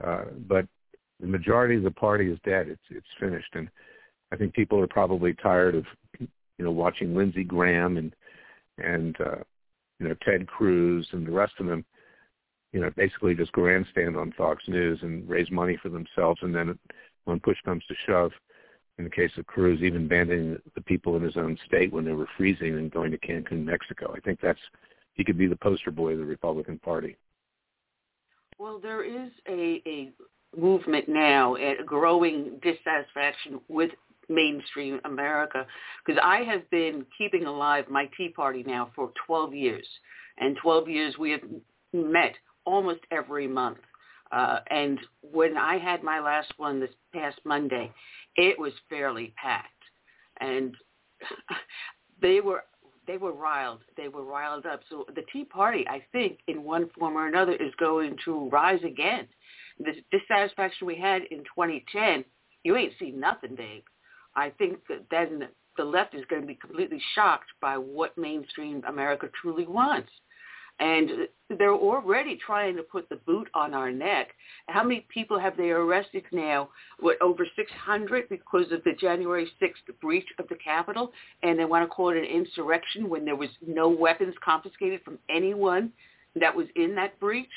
Uh, but the majority of the party is dead. It's it's finished, and I think people are probably tired of, you know, watching Lindsey Graham and and uh, you know Ted Cruz and the rest of them, you know, basically just grandstand on Fox News and raise money for themselves, and then when push comes to shove, in the case of Cruz, even abandoning the people in his own state when they were freezing and going to Cancun, Mexico. I think that's he could be the poster boy of the Republican Party. Well, there is a, a movement now, a growing dissatisfaction with mainstream America, because I have been keeping alive my Tea Party now for 12 years, and 12 years we have met almost every month. Uh, and when I had my last one this past Monday, it was fairly packed, and they were they were riled. They were riled up. So the Tea Party, I think, in one form or another, is going to rise again. The dissatisfaction we had in 2010, you ain't seen nothing, Dave. I think that then the left is going to be completely shocked by what mainstream America truly wants. And they're already trying to put the boot on our neck. How many people have they arrested now? What, over 600 because of the January 6th breach of the Capitol? And they want to call it an insurrection when there was no weapons confiscated from anyone that was in that breach?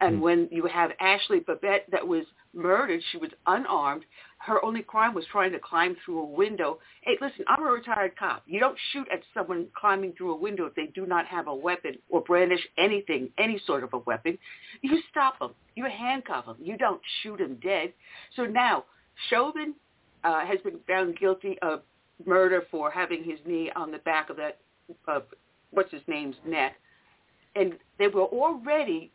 And hmm. when you have Ashley Babbitt that was murdered, she was unarmed. Her only crime was trying to climb through a window. Hey, listen, I'm a retired cop. You don't shoot at someone climbing through a window if they do not have a weapon or brandish anything, any sort of a weapon. You stop them. You handcuff them. You don't shoot them dead. So now, Chauvin uh, has been found guilty of murder for having his knee on the back of that, uh, what's his name's neck. And they were already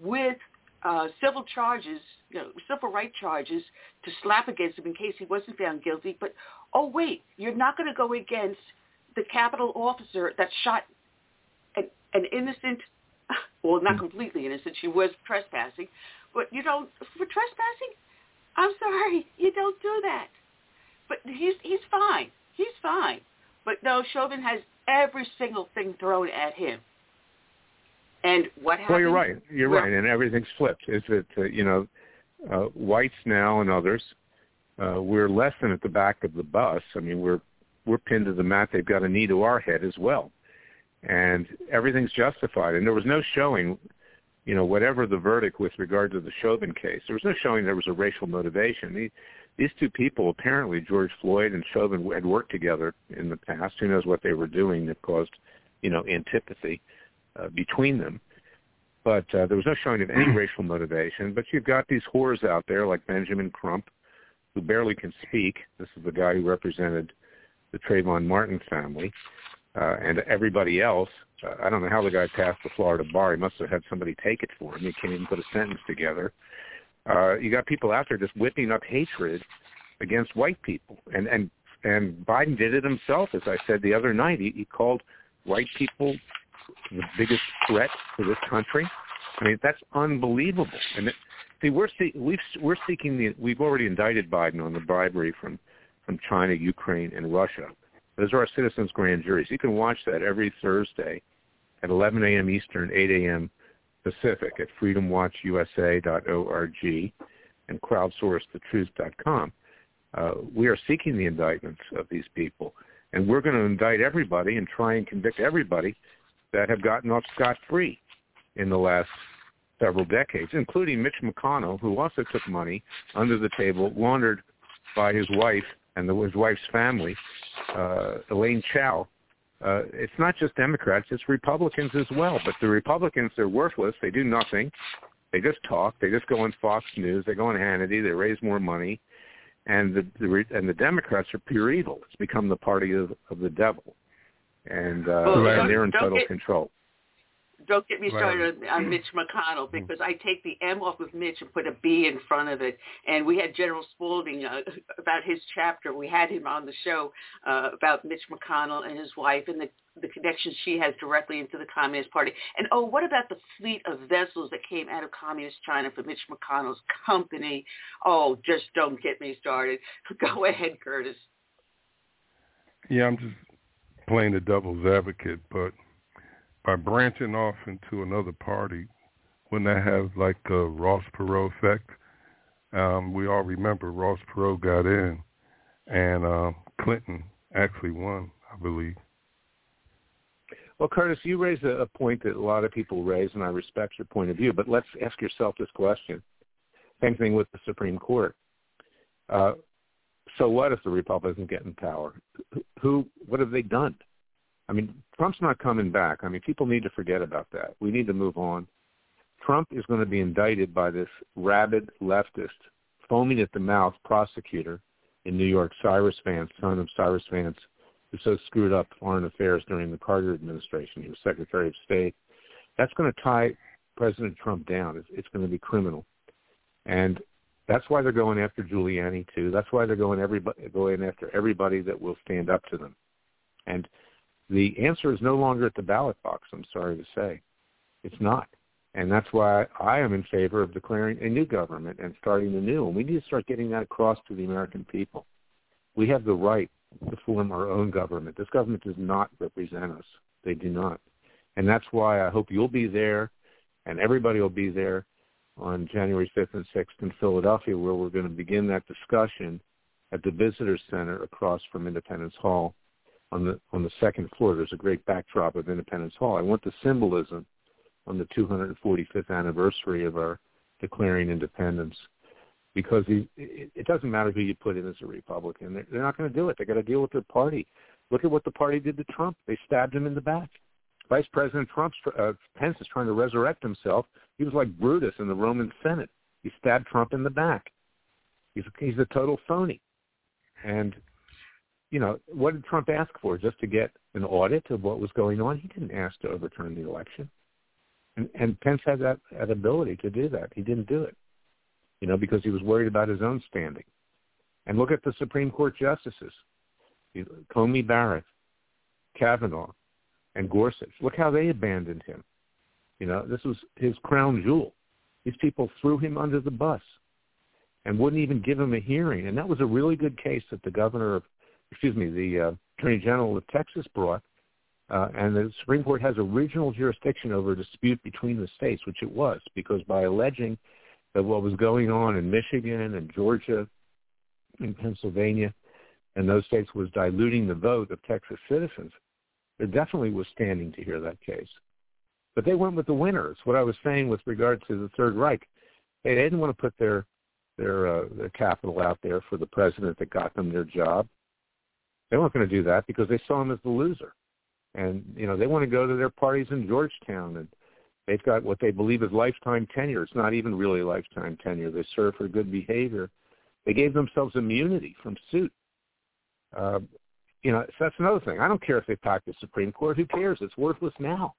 with uh, civil charges, you know, civil right charges to slap against him in case he wasn't found guilty. But oh wait, you're not going to go against the Capitol officer that shot an, an innocent, well, not completely innocent. She was trespassing, but you don't for trespassing. I'm sorry, you don't do that. But he's he's fine. He's fine. But no, Chauvin has every single thing thrown at him. And what happened? Well, you're right. You're well, right, and everything's flipped. Is that uh, you know, uh, whites now and others, uh, we're less than at the back of the bus. I mean, we're we're pinned to the mat. They've got a knee to our head as well, and everything's justified. And there was no showing, you know, whatever the verdict with regard to the Chauvin case, there was no showing there was a racial motivation. These, these two people, apparently George Floyd and Chauvin, had worked together in the past. Who knows what they were doing that caused, you know, antipathy uh, between them. But uh, there was no showing of any racial motivation. But you've got these whores out there like Benjamin Crump, who barely can speak. This is the guy who represented the Trayvon Martin family, uh, and everybody else. Uh, I don't know how the guy passed the Florida bar. He must have had somebody take it for him. He can't even put a sentence together. Uh, you got people out there just whipping up hatred against white people, and and and Biden did it himself. As I said the other night, he, he called white people the biggest threat to this country. I mean, that's unbelievable. And it, see, we're see, we've, we're seeking the we've already indicted Biden on the bribery from from China, Ukraine, and Russia. Those are our citizens' grand juries. You can watch that every Thursday at 11 a.m. Eastern, 8 a.m. Pacific at freedomwatchusa.org and crowdsourcethetruth.com. Uh, we are seeking the indictments of these people, and we're going to indict everybody and try and convict everybody that have gotten off scot-free in the last several decades, including Mitch McConnell, who also took money under the table laundered by his wife and the, his wife's family, uh, Elaine Chao. Uh, it's not just Democrats, it's Republicans as well. But the Republicans, they're worthless. They do nothing. They just talk. They just go on Fox News. They go on Hannity. They raise more money. And the, the and the Democrats are pure evil. It's become the party of, of the devil and uh, well, and they're in total get, control. Don't get me started right. on Mitch McConnell mm. because I take the M off of Mitch and put a B in front of it. And we had General Spalding uh, about his chapter. We had him on the show uh, about Mitch McConnell and his wife and the the connection she has directly into the Communist Party. And oh, what about the fleet of vessels that came out of Communist China for Mitch McConnell's company? Oh, just don't get me started. Go ahead, Curtis. Yeah, I'm just playing the devil's advocate, but by branching off into another party, wouldn't that have like a Ross Perot effect? Um, we all remember Ross Perot got in, and uh, Clinton actually won, I believe. Well, Curtis, you raise a, a point that a lot of people raise, and I respect your point of view. But let's ask yourself this question: Same thing with the Supreme Court. Uh, so what if the Republicans get in power? Who? What have they done? I mean, Trump's not coming back. I mean, people need to forget about that. We need to move on. Trump is going to be indicted by this rabid leftist, foaming at the mouth prosecutor in New York, Cyrus Vance, son of Cyrus Vance, who so screwed up foreign affairs during the Carter administration. He was Secretary of State. That's going to tie President Trump down. It's, it's going to be criminal. And that's why they're going after Giuliani too. That's why they're going everybody going after everybody that will stand up to them. And the answer is no longer at the ballot box. I'm sorry to say, it's not. And that's why I am in favor of declaring a new government and starting anew. And we need to start getting that across to the American people. We have the right to form our own government. This government does not represent us. They do not. And that's why I hope you'll be there and everybody will be there on January 5th and 6th in Philadelphia where we're going to begin that discussion at the Visitor Center across from Independence Hall on the on the second floor. There's a great backdrop of Independence Hall. I want the symbolism on the 245th anniversary of our declaring independence because it doesn't matter who you put in as a Republican. They're, they're not going to do it. They got to deal with their party. Look at what the party did to Trump. They stabbed him in the back. Vice President Trump, uh, Pence is trying to resurrect himself. He was like Brutus in the Roman Senate. He stabbed Trump in the back. He's a, he's a total phony. And, you know, what did Trump ask for? Just to get an audit of what was going on? He didn't ask to overturn the election. And, and Pence had that, that ability to do that. He didn't do it, you know, because he was worried about his own standing. And look at the Supreme Court justices, Coney Barrett, Kavanaugh, and Gorsuch. Look how they abandoned him. You know, this was his crown jewel. These people threw him under the bus and wouldn't even give him a hearing. And that was a really good case that the governor of, excuse me, the uh, attorney general of Texas brought. Uh, and the Supreme Court has original jurisdiction over a dispute between the states, which it was, because by alleging that what was going on in Michigan and Georgia and Pennsylvania and those states was diluting the vote of Texas citizens, definitely was standing to hear that case. But they went with the winners. What I was saying with regard to the Third Reich, they didn't want to put their their uh, their capital out there for the president that got them their job. They weren't going to do that because they saw him as the loser, and you know they want to go to their parties in Georgetown, and they've got what they believe is lifetime tenure. It's not even really lifetime tenure. They serve for good behavior. They gave themselves immunity from suit. Uh, you know, so that's another thing. I don't care if they pack the Supreme Court. Who cares? It's worthless now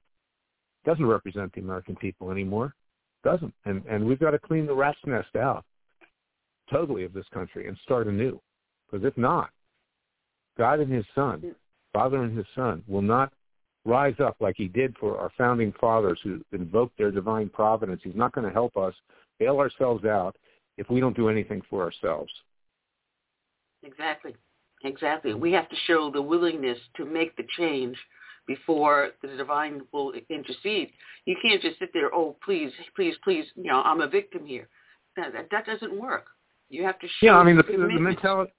It doesn't represent the American people anymore. It Doesn't. And and we've got to clean the rat's nest out totally of this country and start anew. Because if not, God and his son, Father and his son, will not rise up like he did for our founding fathers who invoked their divine providence. He's not going to help us bail ourselves out if we don't do anything for ourselves. Exactly. Exactly. We have to show the willingness to make the change before the divine will intercede. You can't just sit there, oh, please, please, please, you know, I'm a victim here. That, that, that doesn't work. You have to show Yeah, I mean, the, the, the mentality,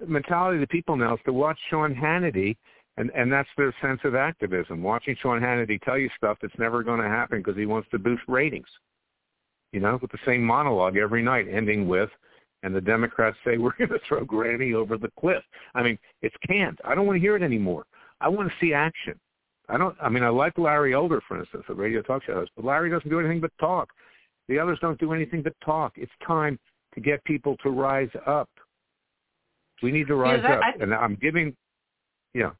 the mentality of the people now is to watch Sean Hannity, and, and that's their sense of activism, watching Sean Hannity tell you stuff that's never going to happen because he wants to boost ratings, you know, with the same monologue every night, ending with, and the Democrats say, we're going to throw Granny over the cliff. I mean, it's canned. I don't want to hear it anymore. I want to see action. I don't. I mean, I like Larry Elder, for instance, the radio talk show host, but Larry doesn't do anything but talk. The others don't do anything but talk. It's time to get people to rise up. We need to rise yeah, up, I, and I'm giving. Yeah.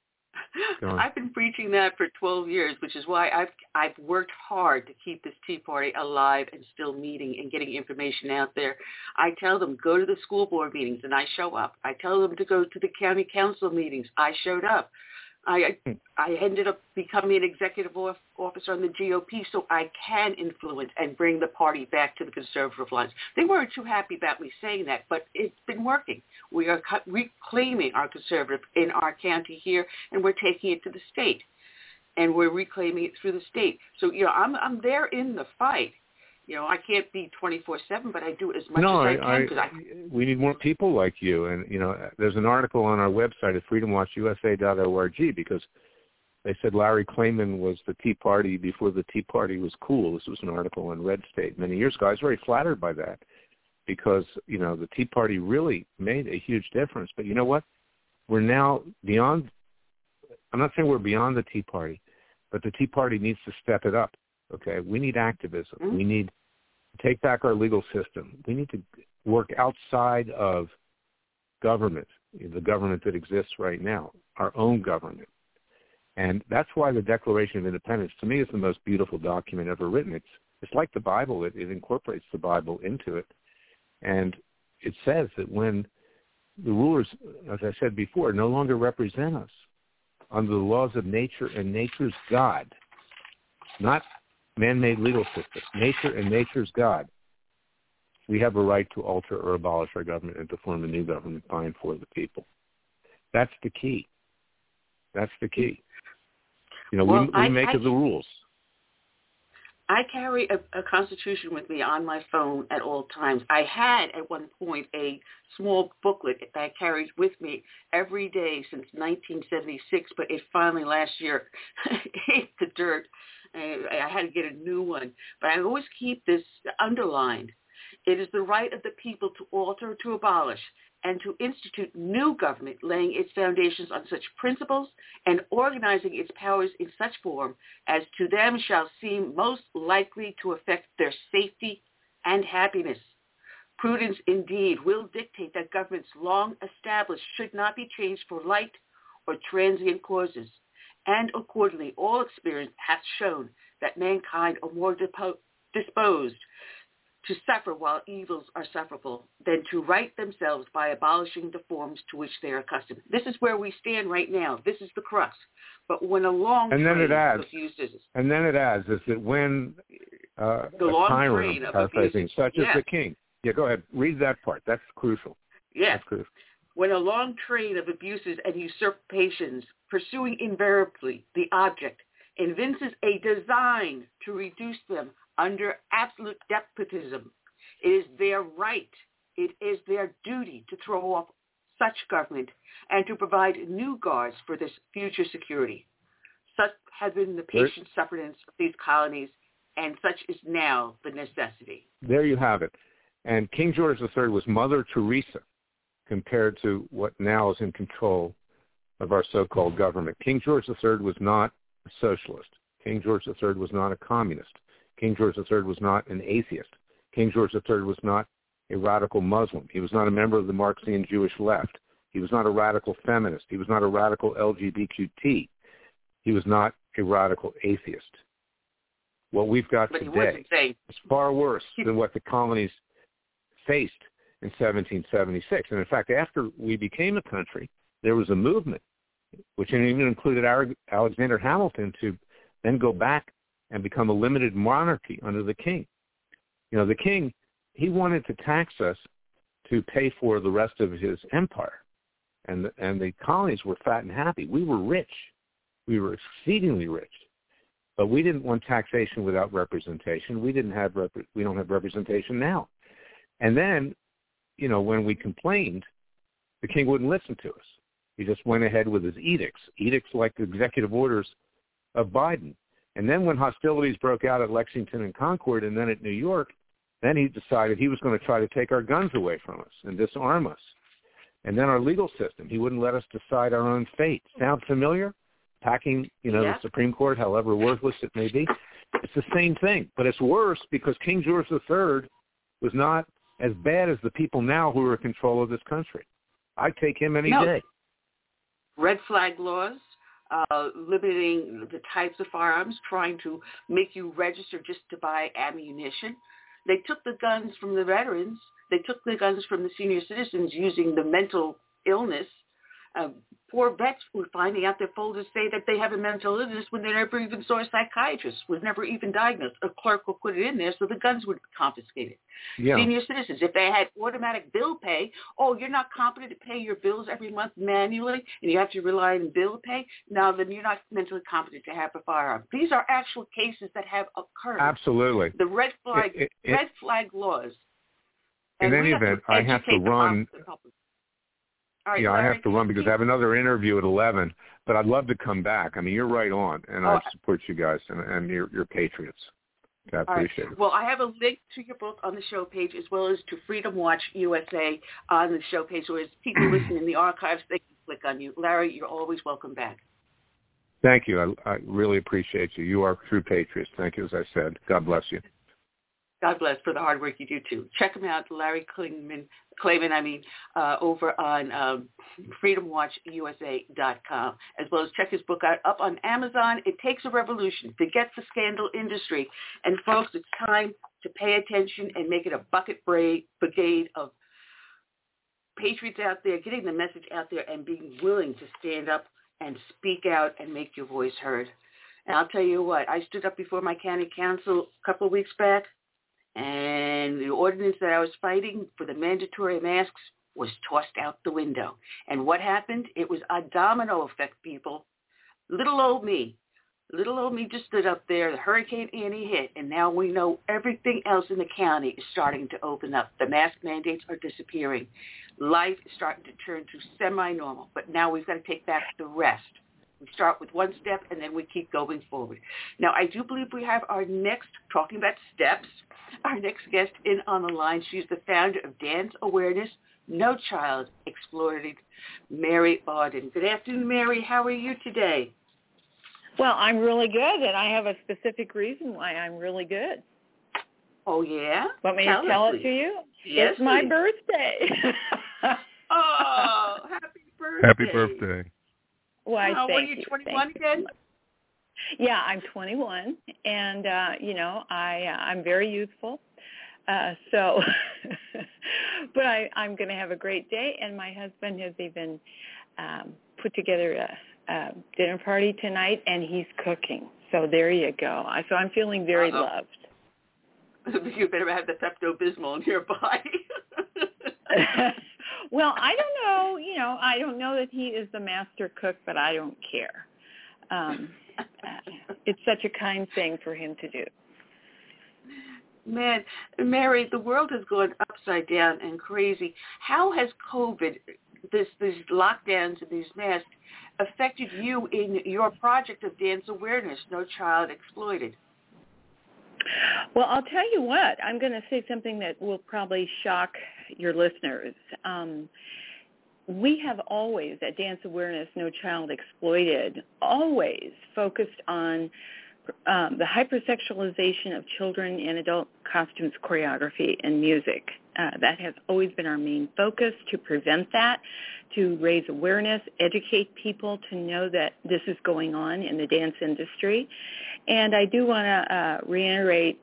I've been preaching that for 12 years, which is why I've I've worked hard to keep this Tea Party alive and still meeting and getting information out there. I tell them go to the school board meetings and I show up. I tell them to go to the county council meetings. I showed up. I hmm. I ended up becoming an executive officer on the GOP, so I can influence and bring the party back to the conservative lines. They weren't too happy about me saying that, but it's been working. We are reclaiming our conservative in our county here, and we're taking it to the state, and we're reclaiming it through the state. So you know, I'm I'm there in the fight. You know, I can't be 24/7, but I do as much no, as I, I can. I, I, we need more people like you. And you know, there's an article on our website at freedomwatchusa.org because they said Larry Klayman was the Tea Party before the Tea Party was cool. This was an article in Red State many years ago. I was very flattered by that because you know the Tea Party really made a huge difference. But you know what? We're now beyond. I'm not saying we're beyond the Tea Party, but the Tea Party needs to step it up. Okay, we need activism. Mm-hmm. We need take back our legal system. We need to work outside of government, the government that exists right now, our own government. And that's why the Declaration of Independence, to me, is the most beautiful document ever written. It's it's like the Bible. It, it incorporates the Bible into it, and it says that when the rulers, as I said before, no longer represent us under the laws of nature and nature's God, not man-made legal system, nature and nature's God, we have a right to alter or abolish our government and to form a new government by and for the people. That's the key. That's the key. You know, well, we, we I, make I, of the rules. I carry a, a constitution with me on my phone at all times. I had at one point a small booklet that I carried with me every day since 1976, but it finally last year ate the dirt. I, I had to get a new one. But I always keep this underlined. It is the right of the people to alter, to abolish, and to institute new government laying its foundations on such principles and organizing its powers in such form as to them shall seem most likely to affect their safety and happiness. Prudence indeed will dictate that governments long established should not be changed for light or transient causes. And accordingly, all experience hath shown that mankind are more disposed to suffer while evils are sufferable than to right themselves by abolishing the forms to which they are accustomed. This is where we stand right now. This is the crux. But when a long and then it adds, abuses, and then it adds is that when uh, the long tyrant, paraphrasing, such yes. as the king. Yeah, go ahead. Read that part. That's crucial. Yes. That's crucial. When a long train of abuses and usurpations, pursuing invariably the object, evinces a design to reduce them under absolute despotism. It is their right, it is their duty to throw off such government and to provide new guards for this future security. Such has been the patient sufferance of these colonies, and such is now the necessity. There you have it. And King George III was Mother Teresa compared to what now is in control of our so-called government. King George III was not a socialist. King George III was not a communist. King George III was not an atheist. King George III was not a radical Muslim. He was not a member of the Marxian Jewish left. He was not a radical feminist. He was not a radical LGBTQT. He was not a radical atheist. What we've got but today is far worse than what the colonies faced in 1776. And in fact, after we became a country, there was a movement, which even included Alexander Hamilton, to then go back and become a limited monarchy under the king. You know, the king, he wanted to tax us to pay for the rest of his empire. And the, and the colonies were fat and happy. We were rich. We were exceedingly rich. But we didn't want taxation without representation. We didn't have rep- we don't have representation now. And then, you know, when we complained, the king wouldn't listen to us. He just went ahead with his edicts, edicts like the executive orders of Biden. And then when hostilities broke out at Lexington and Concord and then at New York, then he decided he was going to try to take our guns away from us and disarm us. And then our legal system, he wouldn't let us decide our own fate. Sound familiar? Packing, you know, yeah. the Supreme Court, however worthless it may be. It's the same thing, but it's worse because King George III was not as bad as the people now who are in control of this country. I'd take him any no. day. Red flag laws, uh, limiting the types of firearms, trying to make you register just to buy ammunition. They took the guns from the veterans. They took the guns from the senior citizens using the mental illness uh, poor vets were finding out their folders say that they have a mental illness when they never even saw a psychiatrist, was never even diagnosed. A clerk will put it in there so the guns would be confiscated. Yeah. Senior citizens, if they had automatic bill pay, oh, you're not competent to pay your bills every month manually and you have to rely on bill pay, now then you're not mentally competent to have a firearm. These are actual cases that have occurred. Absolutely. The red flag, it, it, red flag laws. In any event, I have to run Right, yeah, Larry, I have to run because I have another interview at 11, but I'd love to come back. I mean, you're right on, and oh, I support you guys, and, and you're, you're patriots. I appreciate right. it. Well, I have a link to your book on the show page as well as to Freedom Watch USA on the show page. So as people listen in the archives, they can click on you. Larry, you're always welcome back. Thank you. I, I really appreciate you. You are true patriots. Thank you, as I said. God bless you. God bless for the hard work you do too. Check him out, Larry Klayman, Klayman, I mean, uh, over on um, freedomwatchusa.com, as well as check his book out up on Amazon. It takes a revolution to get the scandal industry. And folks, it's time to pay attention and make it a bucket brigade of patriots out there, getting the message out there and being willing to stand up and speak out and make your voice heard. And I'll tell you what, I stood up before my county council a couple of weeks back and the ordinance that I was fighting for the mandatory masks was tossed out the window. And what happened? It was a domino effect, people. Little old me, little old me just stood up there. The Hurricane Annie hit, and now we know everything else in the county is starting to open up. The mask mandates are disappearing. Life is starting to turn to semi-normal, but now we've got to take back the rest. We start with one step and then we keep going forward. Now, I do believe we have our next, talking about steps, our next guest in on the line. She's the founder of Dance Awareness, No Child Exploited, Mary Bawden. Good afternoon, Mary. How are you today? Well, I'm really good, and I have a specific reason why I'm really good. Oh, yeah? Want me tell to tell it, to you? Yes, it's my please. birthday. oh, happy birthday. Happy birthday. Why, oh, thank you, you. 21 again? Yeah, I'm 21, and uh, you know, I uh, I'm very youthful. Uh, so, but I I'm going to have a great day, and my husband has even um, put together a, a dinner party tonight, and he's cooking. So there you go. I, so I'm feeling very Uh-oh. loved. you better have the Pepto Bismol nearby. well, I don't know. You know, I don't know that he is the master cook, but I don't care. Um, it's such a kind thing for him to do. Man, Mary, the world has gone upside down and crazy. How has COVID, this these lockdowns and these masks, affected you in your project of dance awareness, No Child Exploited? Well, I'll tell you what. I'm going to say something that will probably shock your listeners. Um, we have always, at Dance Awareness No Child Exploited, always focused on um, the hypersexualization of children in adult costumes, choreography, and music. Uh, that has always been our main focus to prevent that, to raise awareness, educate people to know that this is going on in the dance industry. And I do want to uh, reiterate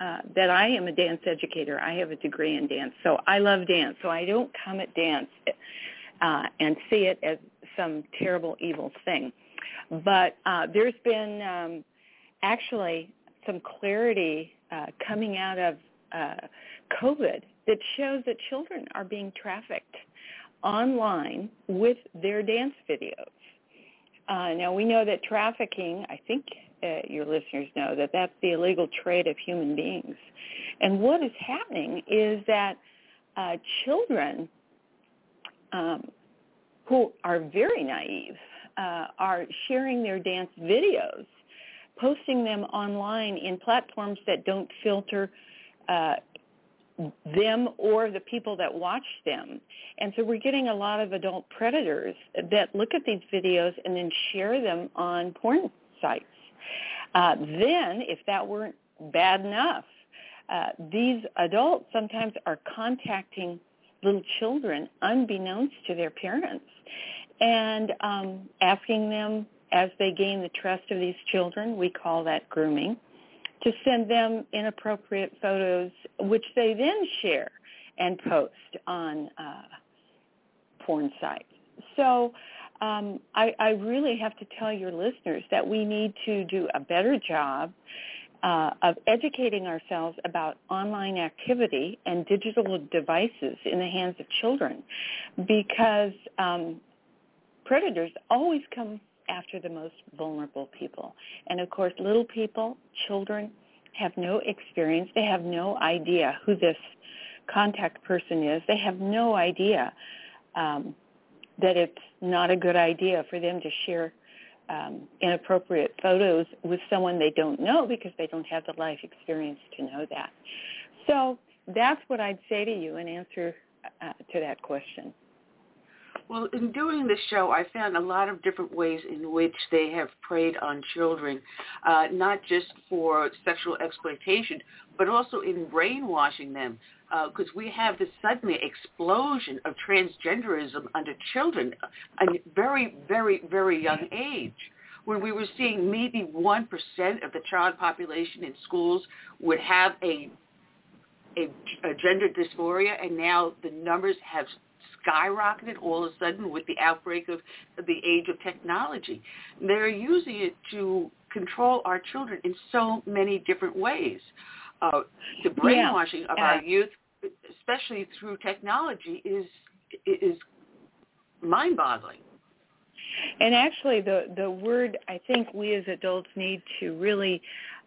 uh, that I am a dance educator. I have a degree in dance, so I love dance. So I don't come at dance uh, and see it as some terrible, evil thing. But uh, there's been um, actually some clarity uh, coming out of uh, COVID that shows that children are being trafficked online with their dance videos. Uh, now we know that trafficking, I think uh, your listeners know that that's the illegal trade of human beings. And what is happening is that uh, children um, who are very naive uh, are sharing their dance videos, posting them online in platforms that don't filter uh, them or the people that watch them. And so we're getting a lot of adult predators that look at these videos and then share them on porn sites. Uh, then, if that weren't bad enough, uh, these adults sometimes are contacting little children unbeknownst to their parents and um, asking them as they gain the trust of these children, we call that grooming, to send them inappropriate photos, which they then share and post on uh, porn sites. So um, I, I really have to tell your listeners that we need to do a better job uh, of educating ourselves about online activity and digital devices in the hands of children because um, predators always come after the most vulnerable people. And of course, little people, children, have no experience. They have no idea who this contact person is. They have no idea um, that it's not a good idea for them to share um, inappropriate photos with someone they don't know because they don't have the life experience to know that. So that's what I'd say to you in answer uh, to that question. Well, in doing this show, I found a lot of different ways in which they have preyed on children, uh, not just for sexual exploitation, but also in brainwashing them. Because uh, we have this sudden explosion of transgenderism under children at a very, very, very young age when we were seeing maybe 1% of the child population in schools would have a, a, a gender dysphoria, and now the numbers have skyrocketed all of a sudden with the outbreak of the age of technology. They're using it to control our children in so many different ways. Uh, the brainwashing yeah. of our youth, especially through technology, is is mind-boggling. And actually, the the word I think we as adults need to really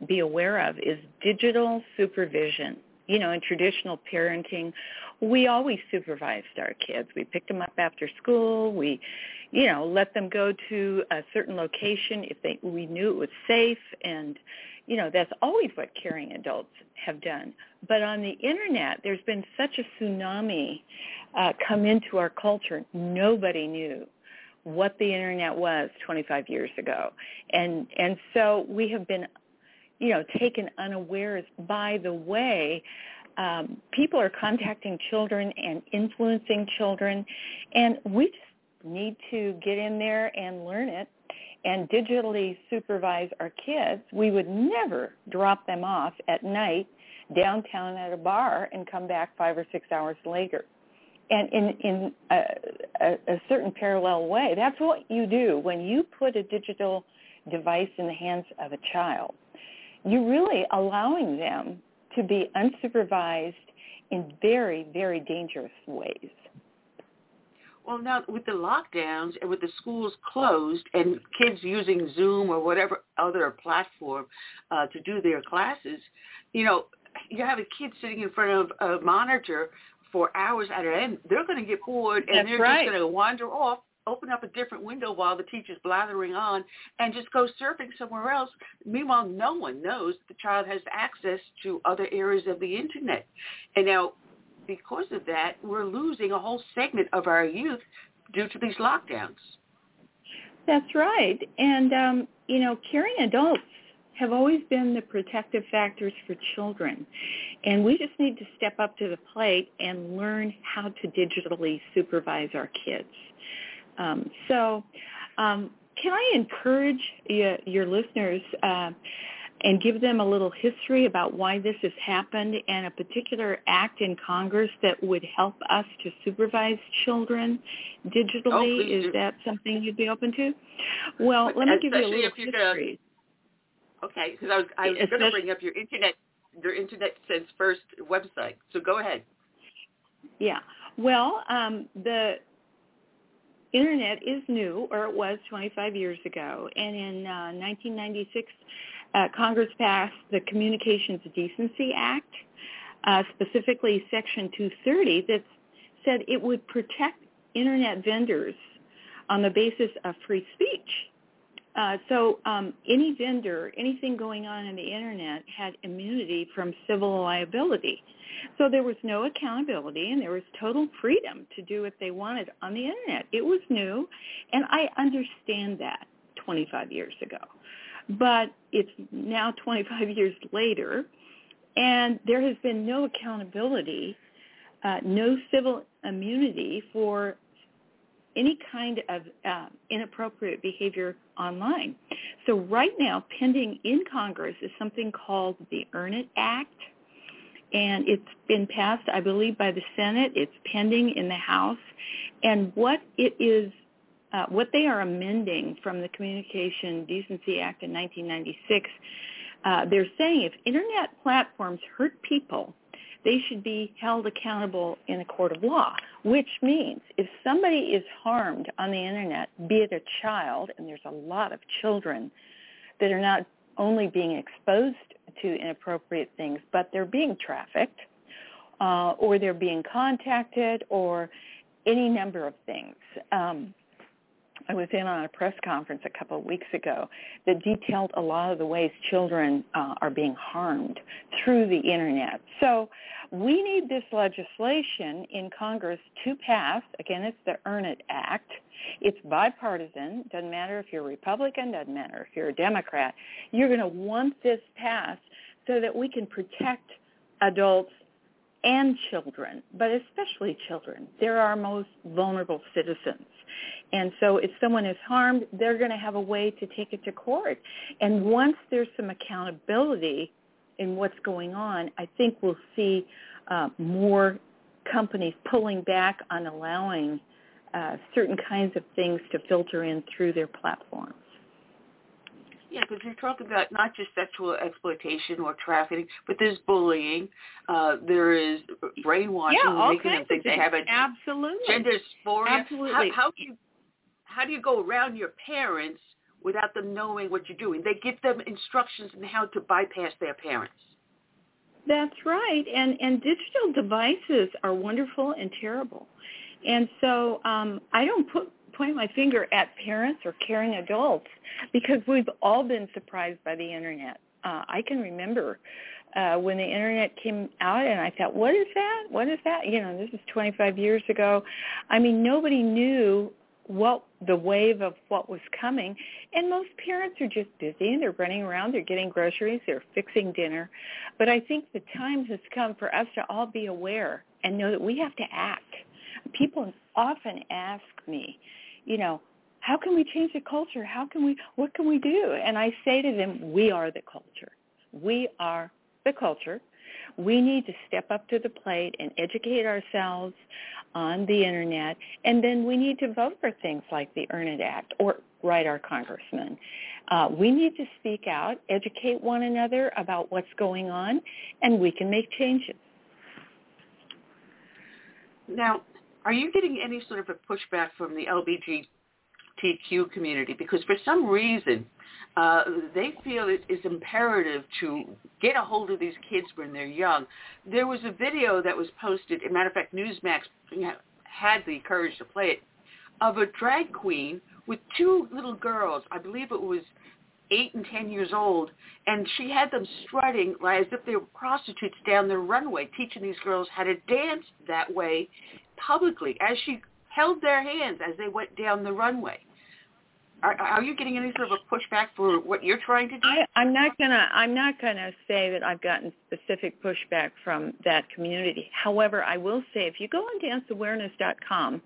be aware of is digital supervision. You know, in traditional parenting, we always supervised our kids. We picked them up after school. We, you know, let them go to a certain location if they we knew it was safe and you know, that's always what caring adults have done. But on the internet, there's been such a tsunami uh, come into our culture. Nobody knew what the internet was 25 years ago. And and so we have been you know taken unawares by the way um, people are contacting children and influencing children, and we just need to get in there and learn it and digitally supervise our kids. We would never drop them off at night downtown at a bar and come back five or six hours later. And in, in a, a, a certain parallel way, that's what you do when you put a digital device in the hands of a child. You're really allowing them to be unsupervised in very, very dangerous ways. Well, now with the lockdowns and with the schools closed and kids using Zoom or whatever other platform uh, to do their classes, you know, you have a kid sitting in front of a monitor for hours at an end. They're going to get bored and That's they're right. just going to wander off open up a different window while the teacher's blathering on and just go surfing somewhere else. Meanwhile, no one knows that the child has access to other areas of the internet. And now, because of that, we're losing a whole segment of our youth due to these lockdowns. That's right. And, um, you know, caring adults have always been the protective factors for children. And we just need to step up to the plate and learn how to digitally supervise our kids. Um, so um, can I encourage your, your listeners uh, and give them a little history about why this has happened and a particular act in Congress that would help us to supervise children digitally? Oh, Is do. that something you'd be open to? Well, let me give you a little history. okay, because I was, I was going to bring up your internet your Internet Sense First website. So go ahead. Yeah. Well, um, the internet is new, or it was 25 years ago. And in uh, 1996, uh, Congress passed the Communications Decency Act, uh, specifically Section 230, that said it would protect internet vendors on the basis of free speech. Uh, so um, any vendor, anything going on in the internet had immunity from civil liability. So there was no accountability and there was total freedom to do what they wanted on the internet. It was new and I understand that 25 years ago. But it's now 25 years later and there has been no accountability, uh, no civil immunity for any kind of uh, inappropriate behavior online. So right now, pending in Congress is something called the Earn It Act and it's been passed, I believe, by the Senate. It's pending in the House, and what it is, uh, what they are amending from the Communication Decency Act in 1996, uh, they're saying if internet platforms hurt people, they should be held accountable in a court of law, which means if somebody is harmed on the internet, be it a child, and there's a lot of children that are not only being exposed to inappropriate things, but they're being trafficked uh, or they're being contacted or any number of things. Um, I was in on a press conference a couple of weeks ago that detailed a lot of the ways children uh, are being harmed through the internet. So we need this legislation in Congress to pass. Again, it's the Earn It Act. It's bipartisan. Doesn't matter if you're Republican. Doesn't matter if you're a Democrat. You're going to want this passed so that we can protect adults and children, but especially children. They're our most vulnerable citizens. And so if someone is harmed, they're going to have a way to take it to court. And once there's some accountability in what's going on, I think we'll see uh, more companies pulling back on allowing uh, certain kinds of things to filter in through their platforms. Yeah, because you're talking about not just sexual exploitation or trafficking, but there's bullying. Uh, there is brainwashing, yeah, all making kinds them think of they have a Absolutely. gender dysphoria. Absolutely. How, how do you how do you go around your parents without them knowing what you're doing? They give them instructions on how to bypass their parents. That's right. And and digital devices are wonderful and terrible. And so um, I don't put point my finger at parents or caring adults because we've all been surprised by the internet. Uh, I can remember uh, when the internet came out and I thought, what is that? What is that? You know, this is 25 years ago. I mean, nobody knew what the wave of what was coming and most parents are just busy and they're running around they're getting groceries they're fixing dinner but i think the time has come for us to all be aware and know that we have to act people often ask me you know, how can we change the culture? How can we, what can we do? And I say to them, we are the culture. We are the culture. We need to step up to the plate and educate ourselves on the internet. And then we need to vote for things like the Earn It Act or write our congressman. Uh, we need to speak out, educate one another about what's going on, and we can make changes. Now, are you getting any sort of a pushback from the LGBTQ community? Because for some reason, uh, they feel it is imperative to get a hold of these kids when they're young. There was a video that was posted, as a matter of fact, Newsmax had the courage to play it, of a drag queen with two little girls. I believe it was eight and ten years old, and she had them strutting like as if they were prostitutes down the runway, teaching these girls how to dance that way publicly as she held their hands as they went down the runway. Are, are you getting any sort of a pushback for what you're trying to do? I, I'm not gonna. I'm not gonna say that I've gotten specific pushback from that community. However, I will say if you go on danceawareness.com,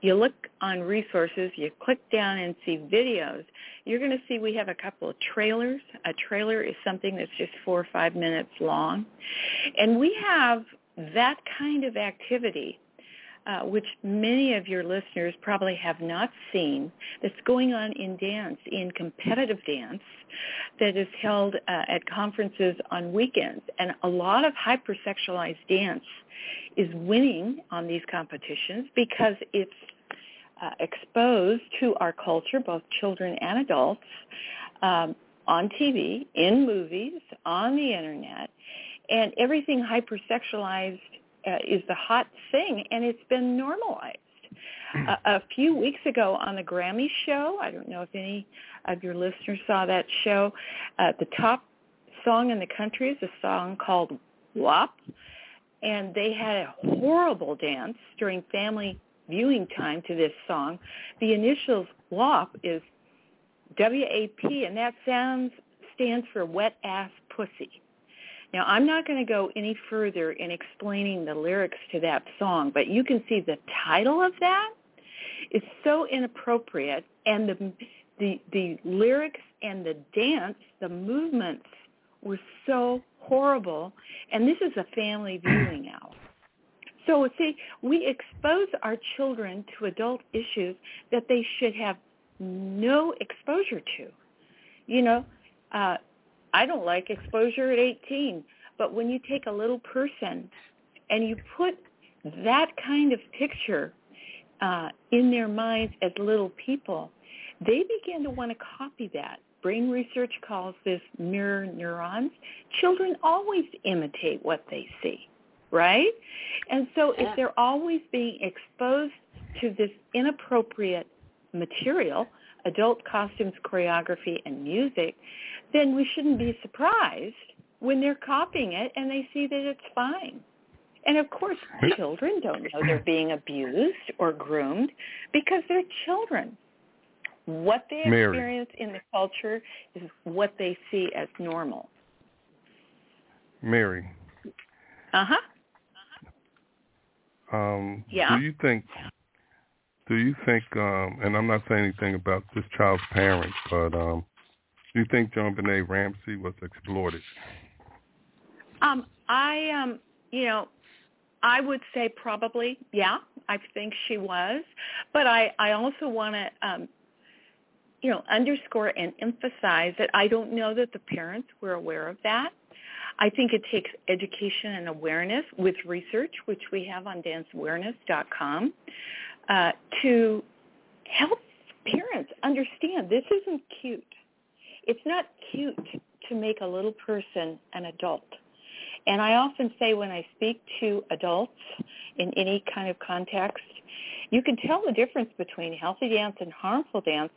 you look on resources, you click down and see videos. You're going to see we have a couple of trailers. A trailer is something that's just four or five minutes long, and we have that kind of activity uh, which many of your listeners probably have not seen, that's going on in dance, in competitive dance, that is held uh, at conferences on weekends. And a lot of hypersexualized dance is winning on these competitions because it's uh, exposed to our culture, both children and adults, um, on TV, in movies, on the internet, and everything hypersexualized uh, is the hot thing, and it's been normalized. A, a few weeks ago on the Grammy show, I don't know if any of your listeners saw that show, uh, the top song in the country is a song called WAP, and they had a horrible dance during family viewing time to this song. The initials WAP is W-A-P, and that sounds stands for wet ass pussy. Now, I'm not going to go any further in explaining the lyrics to that song, but you can see the title of that is so inappropriate, and the the the lyrics and the dance, the movements were so horrible. And this is a family viewing now. So see, we expose our children to adult issues that they should have no exposure to. You know, uh, I don't like exposure at 18. But when you take a little person and you put that kind of picture uh, in their minds as little people, they begin to want to copy that. Brain research calls this mirror neurons. Children always imitate what they see, right? And so if they're always being exposed to this inappropriate material, adult costumes, choreography, and music, then we shouldn't be surprised when they're copying it and they see that it's fine. And of course, children don't know they're being abused or groomed because they're children. What they Mary. experience in the culture is what they see as normal. Mary, Uh-huh. um, Yeah. do you think do you think um and I'm not saying anything about this child's parents, but um do you think JonBenét Ramsey was exploited? Um, I um, you know, I would say probably, yeah. I think she was, but I I also want to um, you know, underscore and emphasize that I don't know that the parents were aware of that. I think it takes education and awareness with research, which we have on danceawareness.com, uh, to help parents understand this isn't cute. It's not cute to make a little person an adult. And I often say when I speak to adults in any kind of context, you can tell the difference between healthy dance and harmful dance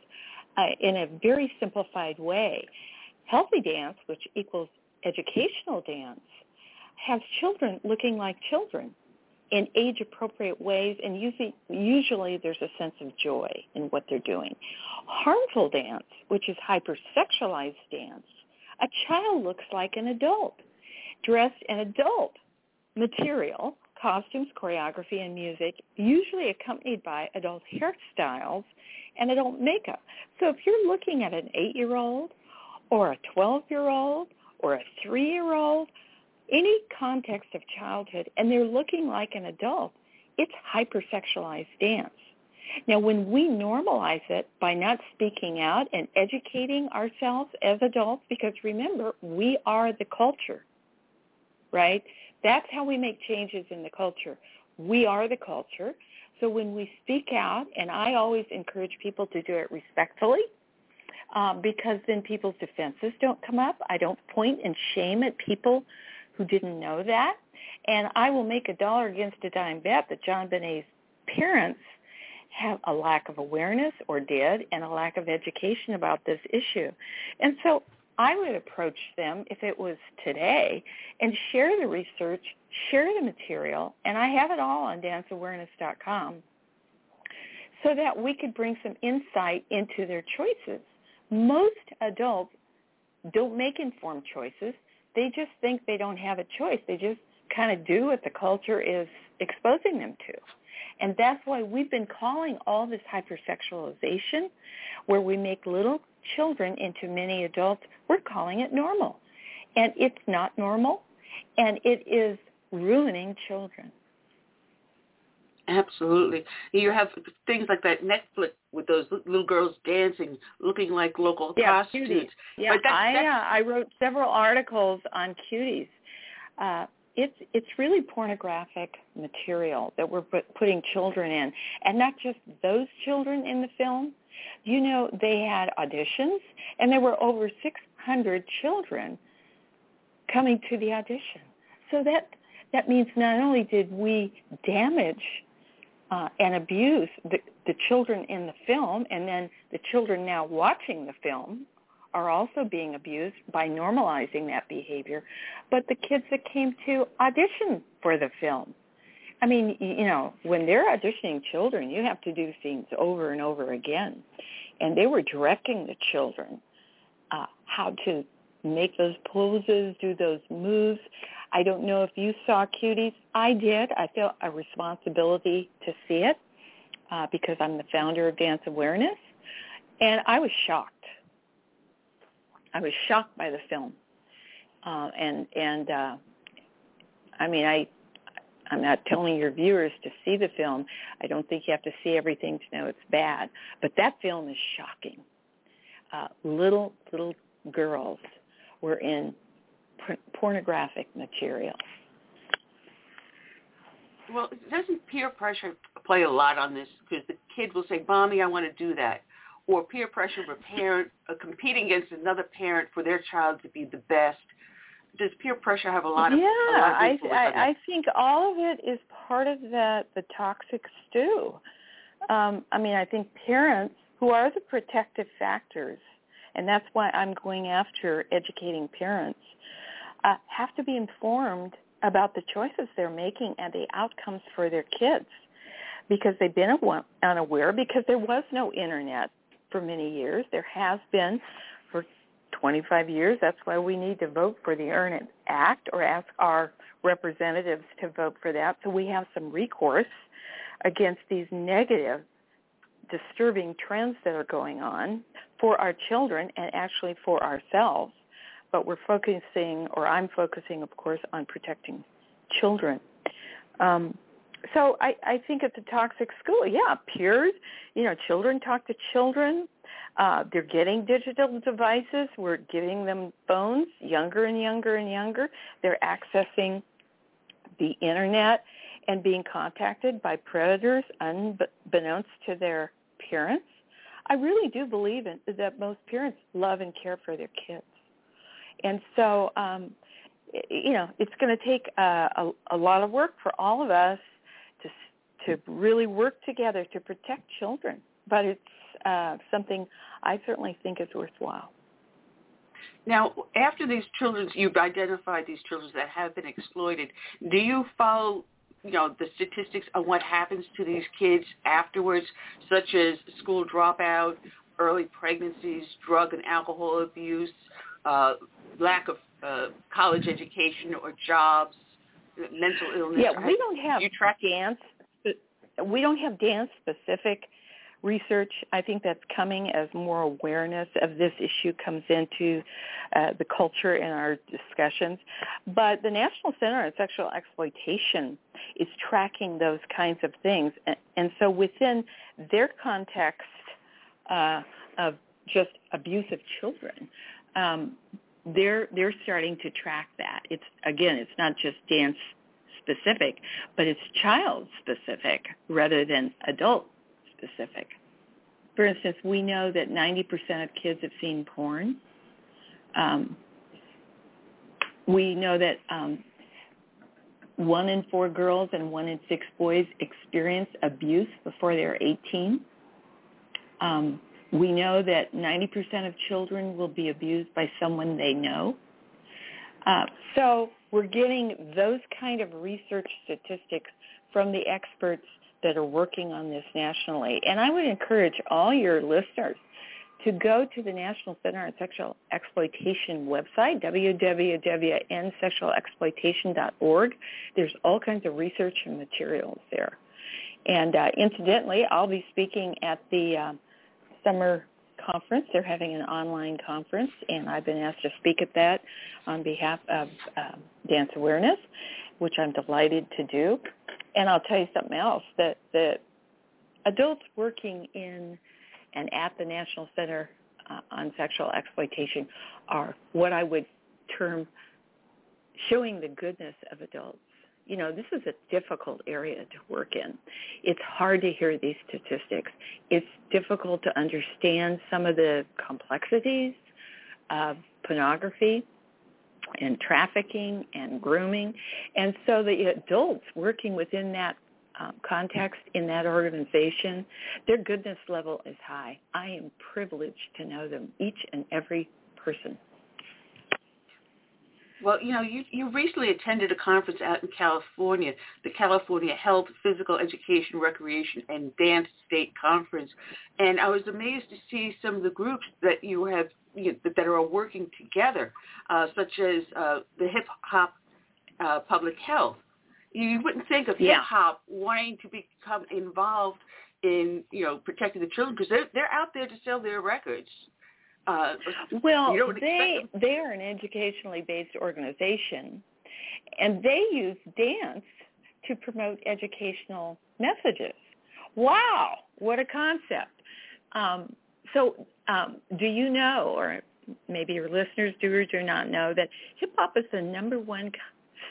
uh, in a very simplified way. Healthy dance, which equals educational dance, has children looking like children in age-appropriate ways, and usually, there's a sense of joy in what they're doing. Harmful dance, which is hypersexualized dance, a child looks like an adult, dressed in adult material, costumes, choreography, and music, usually accompanied by adult hairstyles and adult makeup. So if you're looking at an eight-year-old or a 12-year-old or a three-year-old, any context of childhood, and they're looking like an adult, it's hypersexualized dance. Now, when we normalize it by not speaking out and educating ourselves as adults, because remember, we are the culture, right? That's how we make changes in the culture. We are the culture. So when we speak out, and I always encourage people to do it respectfully, um, because then people's defenses don't come up. I don't point and shame at people who didn't know that. And I will make a dollar against a dime bet that JonBenét's parents have a lack of awareness or did and a lack of education about this issue. And so I would approach them if it was today and share the research, share the material, and I have it all on danceawareness.com so that we could bring some insight into their choices. Most adults don't make informed choices. They just think they don't have a choice. They just kind of do what the culture is exposing them to. And that's why we've been calling all this hypersexualization, where we make little children into many adults, we're calling it normal. And it's not normal, and it is ruining children. Absolutely. You have things like that Netflix with those little girls dancing, looking like local yeah, prostitutes. Cuties. Yeah, that- I uh, I wrote several articles on cuties. Uh, it's it's really pornographic material that we're put, putting children in, and not just those children in the film. You know, they had auditions, and there were over 600 children coming to the audition. So that that means not only did we damage uh, and abuse the, the children in the film, and then the children now watching the film are also being abused by normalizing that behavior, but the kids that came to audition for the film. I mean, you know, when they're auditioning children, you have to do things over and over again. And they were directing the children uh, how to make those poses, do those moves. I don't know if you saw Cuties. I did. I feel a responsibility to see it uh, because I'm the founder of Dance Awareness. And I was shocked. I was shocked by the film. Uh, and, and uh, I mean, I, I'm not telling your viewers to see the film. I don't think you have to see everything to know it's bad. But that film is shocking. Uh, little, little girls were in pornographic material. Well, doesn't peer pressure play a lot on this? Because the kid will say, "Mommy, I want to do that," or peer pressure of a parent uh, competing against another parent for their child to be the best. Does peer pressure have a lot of yeah, lot of I? I I think all of it is part of that the toxic stew. Um, I mean, I think parents who are the protective factors, and that's why I'm going after educating parents, uh, have to be informed about the choices they're making and the outcomes for their kids because they've been unaware because there was no internet for many years. There has been for 25 years. That's why we need to vote for the Earn It Act or ask our representatives to vote for that so we have some recourse against these negative disturbing trends that are going on for our children and actually for ourselves but we're focusing, or I'm focusing, of course, on protecting children. Um, so I, I think it's a toxic school. Yeah, peers, you know, children talk to children. Uh, they're getting digital devices. We're giving them phones, younger and younger and younger. They're accessing the internet and being contacted by predators unbeknownst to their parents. I really do believe in, that most parents love and care for their kids. And so, um, you know, it's going to take a, a, a lot of work for all of us to to really work together to protect children. But it's uh, something I certainly think is worthwhile. Now, after these children, you've identified these children that have been exploited. Do you follow, you know, the statistics on what happens to these kids afterwards, such as school dropout, early pregnancies, drug and alcohol abuse, uh, lack of uh, college education or jobs, mental illness. Yeah, we don't have you track dance. We don't have dance specific research. I think that's coming as more awareness of this issue comes into uh, the culture in our discussions. But the National Center on Sexual Exploitation is tracking those kinds of things. And, and so within their context uh, of just abuse of children, um, they're they're starting to track that. It's again, it's not just dance specific, but it's child specific rather than adult specific. For instance, we know that 90% of kids have seen porn. Um, we know that um, one in four girls and one in six boys experience abuse before they're 18. Um, we know that 90% of children will be abused by someone they know. Uh, so we're getting those kind of research statistics from the experts that are working on this nationally. And I would encourage all your listeners to go to the National Center on Sexual Exploitation website, www.endsexualexploitation.org. There's all kinds of research and materials there. And uh, incidentally, I'll be speaking at the uh, summer conference. They're having an online conference, and I've been asked to speak at that on behalf of um, Dance Awareness, which I'm delighted to do. And I'll tell you something else, that the adults working in and at the National Center uh, on Sexual Exploitation are what I would term showing the goodness of adults you know, this is a difficult area to work in. It's hard to hear these statistics. It's difficult to understand some of the complexities of pornography and trafficking and grooming. And so the adults working within that um, context in that organization, their goodness level is high. I am privileged to know them, each and every person. Well, you know, you, you recently attended a conference out in California, the California Health, Physical Education, Recreation, and Dance State Conference, and I was amazed to see some of the groups that you have you know, that are working together, uh, such as uh, the Hip Hop uh, Public Health. You wouldn't think of yeah. hip hop wanting to become involved in you know protecting the children because they're they're out there to sell their records. Uh, well, they they are an educationally based organization, and they use dance to promote educational messages. Wow, what a concept! Um, so, um, do you know, or maybe your listeners do or do not know, that hip hop is the number one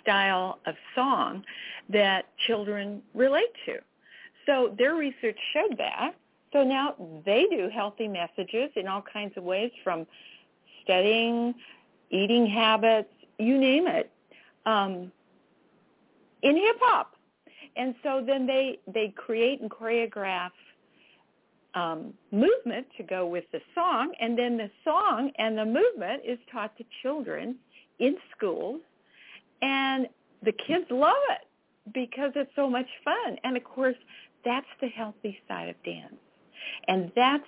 style of song that children relate to. So their research showed that. So now they do healthy messages in all kinds of ways from studying, eating habits, you name it, um, in hip hop. And so then they, they create and choreograph um, movement to go with the song, and then the song and the movement is taught to children in schools, and the kids love it because it's so much fun. And of course, that's the healthy side of dance. And that's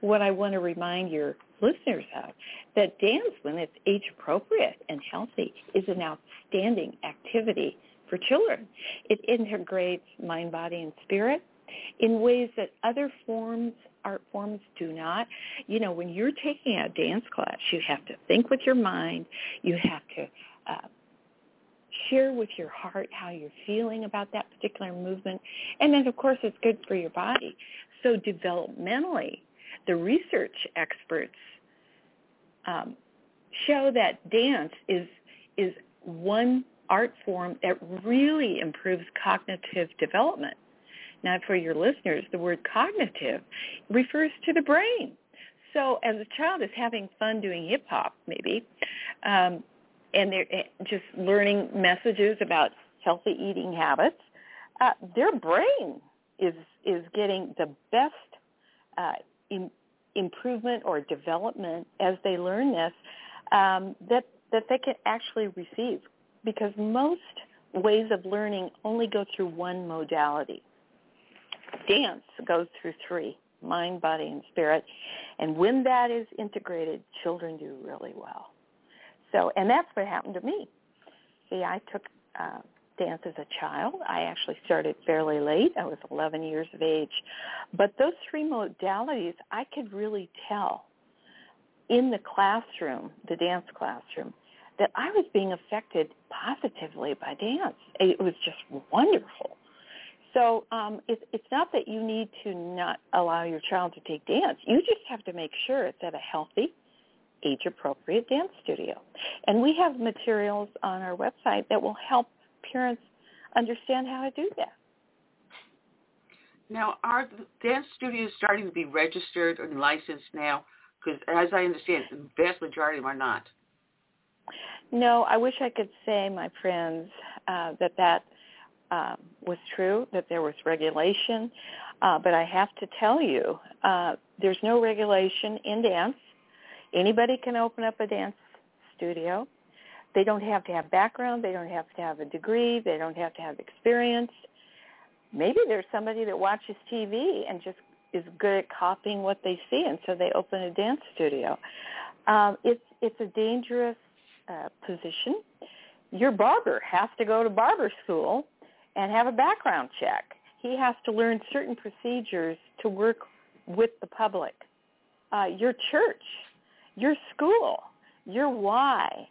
what I want to remind your listeners of, that dance, when it's age appropriate and healthy, is an outstanding activity for children. It integrates mind, body, and spirit in ways that other forms, art forms do not. You know, when you're taking a dance class, you have to think with your mind. You have to uh, share with your heart how you're feeling about that particular movement. And then, of course, it's good for your body. So developmentally, the research experts um, show that dance is is one art form that really improves cognitive development. Now, for your listeners, the word cognitive refers to the brain. So as a child is having fun doing hip hop, maybe, um, and they're eh, just learning messages about healthy eating habits, uh, their brain is is getting the best uh, in, improvement or development as they learn this um, that that they can actually receive because most ways of learning only go through one modality. Dance goes through three, mind, body, and spirit. And when that is integrated, children do really well. So, and that's what happened to me. See, I took uh, dance as a child. I actually started fairly late. I was 11 years of age. But those three modalities, I could really tell in the classroom, the dance classroom, that I was being affected positively by dance. It was just wonderful. So um, it's, it's not that you need to not allow your child to take dance. You just have to make sure it's at a healthy, age-appropriate dance studio. And we have materials on our website that will help parents understand how to do that. Now, are dance studios starting to be registered and licensed now? Because as I understand, the vast majority of them are not. No, I wish I could say, my friends, uh, that that uh, was true, that there was regulation. Uh, but I have to tell you, uh, there's no regulation in dance. Anybody can open up a dance studio. They don't have to have background. They don't have to have a degree. They don't have to have experience. Maybe there's somebody that watches TV and just is good at copying what they see, and so they open a dance studio. Um, it's it's a dangerous uh, position. Your barber has to go to barber school and have a background check. He has to learn certain procedures to work with the public. Uh, your church, your school, your Y,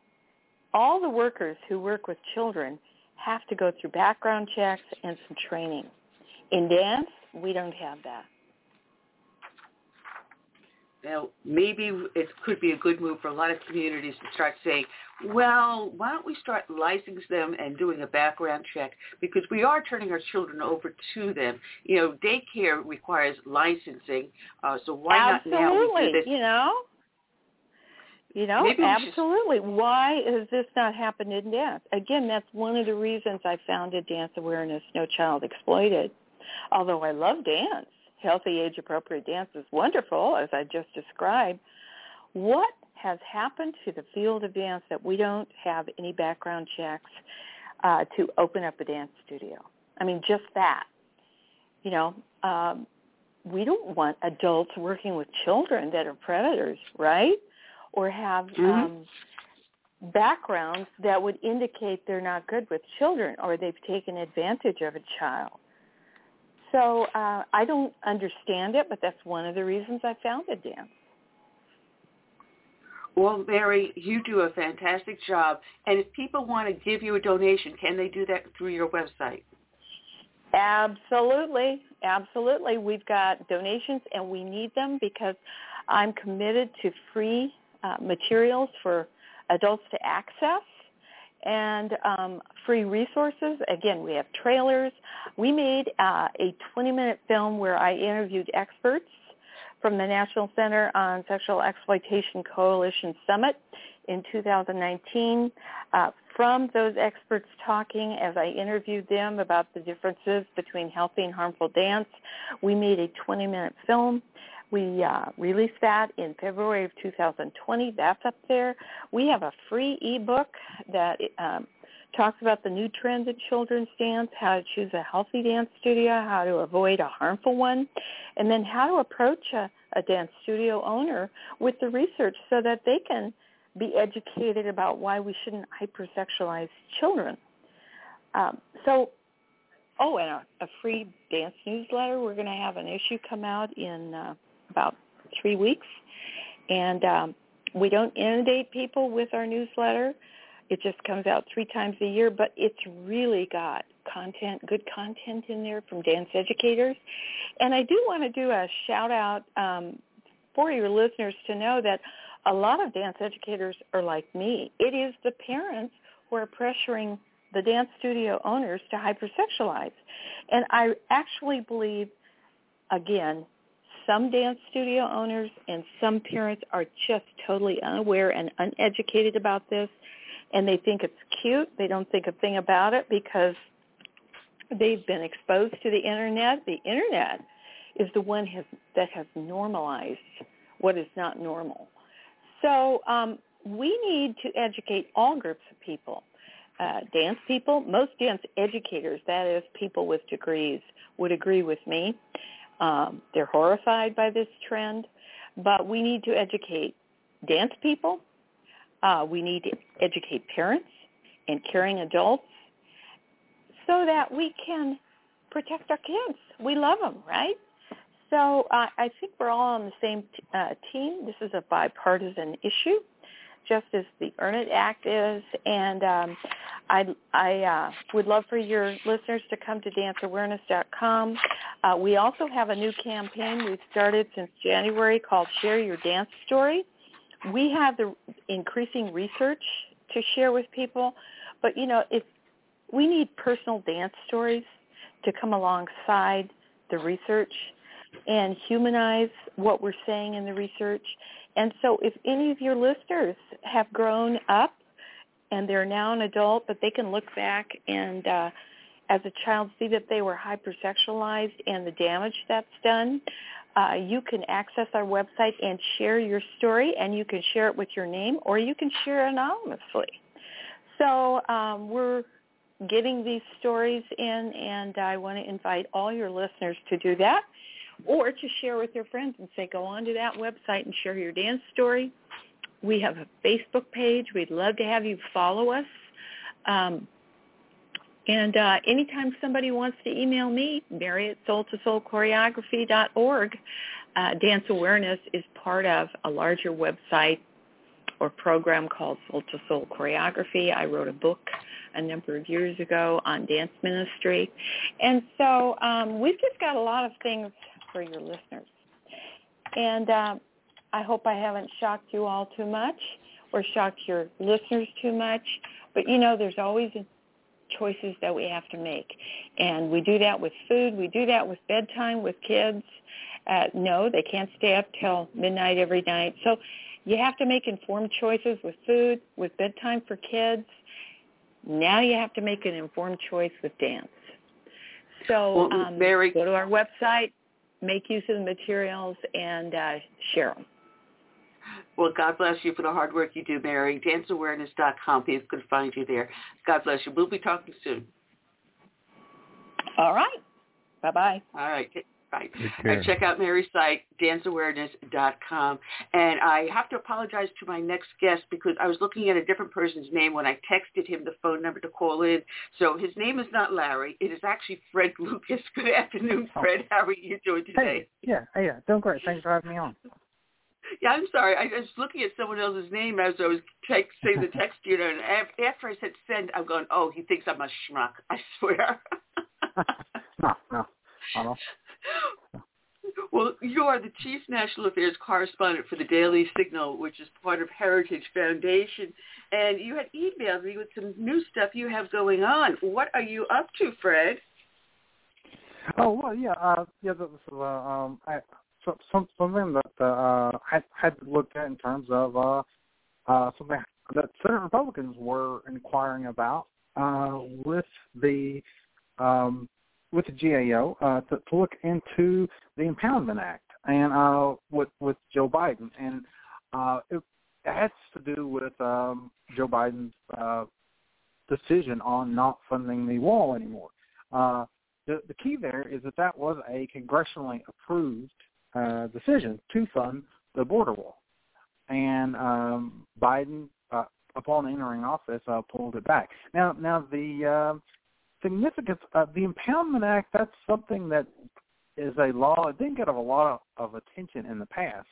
all the workers who work with children have to go through background checks and some training. In dance, we don't have that. Now, maybe it could be a good move for a lot of communities to start saying, well, why don't we start licensing them and doing a background check because we are turning our children over to them. You know, daycare requires licensing, uh, so why Absolutely. not now do? You know, you know, Maybe absolutely. Should... Why has this not happened in dance? Again, that's one of the reasons I founded Dance Awareness No Child Exploited. Although I love dance, healthy age-appropriate dance is wonderful, as I just described. What has happened to the field of dance that we don't have any background checks uh, to open up a dance studio? I mean, just that. You know, um, we don't want adults working with children that are predators, right? Or have mm-hmm. um, backgrounds that would indicate they're not good with children or they've taken advantage of a child. So uh, I don't understand it, but that's one of the reasons I founded dance. Well, Mary, you do a fantastic job. And if people want to give you a donation, can they do that through your website? Absolutely. Absolutely. We've got donations and we need them because I'm committed to free uh, materials for adults to access and um, free resources. Again, we have trailers. We made uh, a 20-minute film where I interviewed experts from the National Center on Sexual Exploitation Coalition Summit in 2019. Uh, from those experts talking as I interviewed them about the differences between healthy and harmful dance. We made a 20-minute film. We uh, released that in February of 2020. That's up there. We have a free ebook that um, talks about the new trends in children's dance, how to choose a healthy dance studio, how to avoid a harmful one, and then how to approach a, a dance studio owner with the research so that they can – be educated about why we shouldn't hypersexualize children. Um, so, oh, and a, a free dance newsletter. We're going to have an issue come out in uh, about three weeks, and um, we don't inundate people with our newsletter. It just comes out three times a year, but it's really got content, good content in there from dance educators. And I do want to do a shout out um, for your listeners to know that a lot of dance educators are like me. It is the parents who are pressuring the dance studio owners to hypersexualize. And I actually believe, again, some dance studio owners and some parents are just totally unaware and uneducated about this. And they think it's cute. They don't think a thing about it because they've been exposed to the internet. The internet is the one has, that has normalized what is not normal. So um, we need to educate all groups of people. Uh, dance people, most dance educators, that is people with degrees, would agree with me. Um, they're horrified by this trend, but we need to educate dance people. Uh, we need to educate parents and caring adults so that we can protect our kids. We love them, right? So uh, I think we're all on the same t- uh, team. This is a bipartisan issue, just as the Earn It Act is. And um, I, I uh, would love for your listeners to come to danceawareness.com. Uh, we also have a new campaign we've started since January called Share Your Dance Story. We have the increasing research to share with people, but you know, if we need personal dance stories to come alongside the research and humanize what we're saying in the research. And so if any of your listeners have grown up and they're now an adult, but they can look back and uh, as a child see that they were hypersexualized and the damage that's done, uh, you can access our website and share your story, and you can share it with your name, or you can share anonymously. So um, we're getting these stories in, and I want to invite all your listeners to do that or to share with your friends and say, go on to that website and share your dance story. We have a Facebook page. We'd love to have you follow us. Um, and uh, anytime somebody wants to email me, Mary at soul-to-soul-choreography.org, uh, Dance Awareness is part of a larger website or program called Soul to Soul Choreography. I wrote a book a number of years ago on dance ministry. And so um, we've just got a lot of things for your listeners. And uh, I hope I haven't shocked you all too much or shocked your listeners too much. But you know, there's always choices that we have to make. And we do that with food. We do that with bedtime with kids. Uh, no, they can't stay up till midnight every night. So you have to make informed choices with food, with bedtime for kids. Now you have to make an informed choice with dance. So well, um, Mary, go to our website, make use of the materials and uh, share them. Well, God bless you for the hard work you do, Mary. DanceAwareness.com. People can find you there. God bless you. We'll be talking soon. All right. Bye-bye. All right. Uh, right. And check out Mary's site, danceawareness.com. And I have to apologize to my next guest because I was looking at a different person's name when I texted him the phone number to call in. So his name is not Larry. It is actually Fred Lucas. Good afternoon, oh. Fred. How are you doing today? Hey, yeah, yeah, doing great. Thanks for having me on. Yeah, I'm sorry. I was looking at someone else's name as I was text, saying the text, you know, and after I said send, I'm going, oh, he thinks I'm a schmuck. I swear. no, no. Well, you are the Chief National Affairs Correspondent for the Daily Signal, which is part of Heritage Foundation. And you had emailed me with some new stuff you have going on. What are you up to, Fred? Oh, well, yeah. Uh, yeah, this is, uh, um, I, so, some, something that uh, I had looked at in terms of uh, uh, something that Senate Republicans were inquiring about uh, with the um, with the GAO uh, to, to look into the Impoundment Act and uh, with with Joe Biden, and uh, it, has to do with um, Joe Biden's uh, decision on not funding the wall anymore. Uh, the, the key there is that that was a congressionally approved uh, decision to fund the border wall, and um, Biden, uh, upon entering office, uh, pulled it back. Now, now the uh, significance of the Impoundment Act that's something that is a law. It didn't get a lot of, of attention in the past.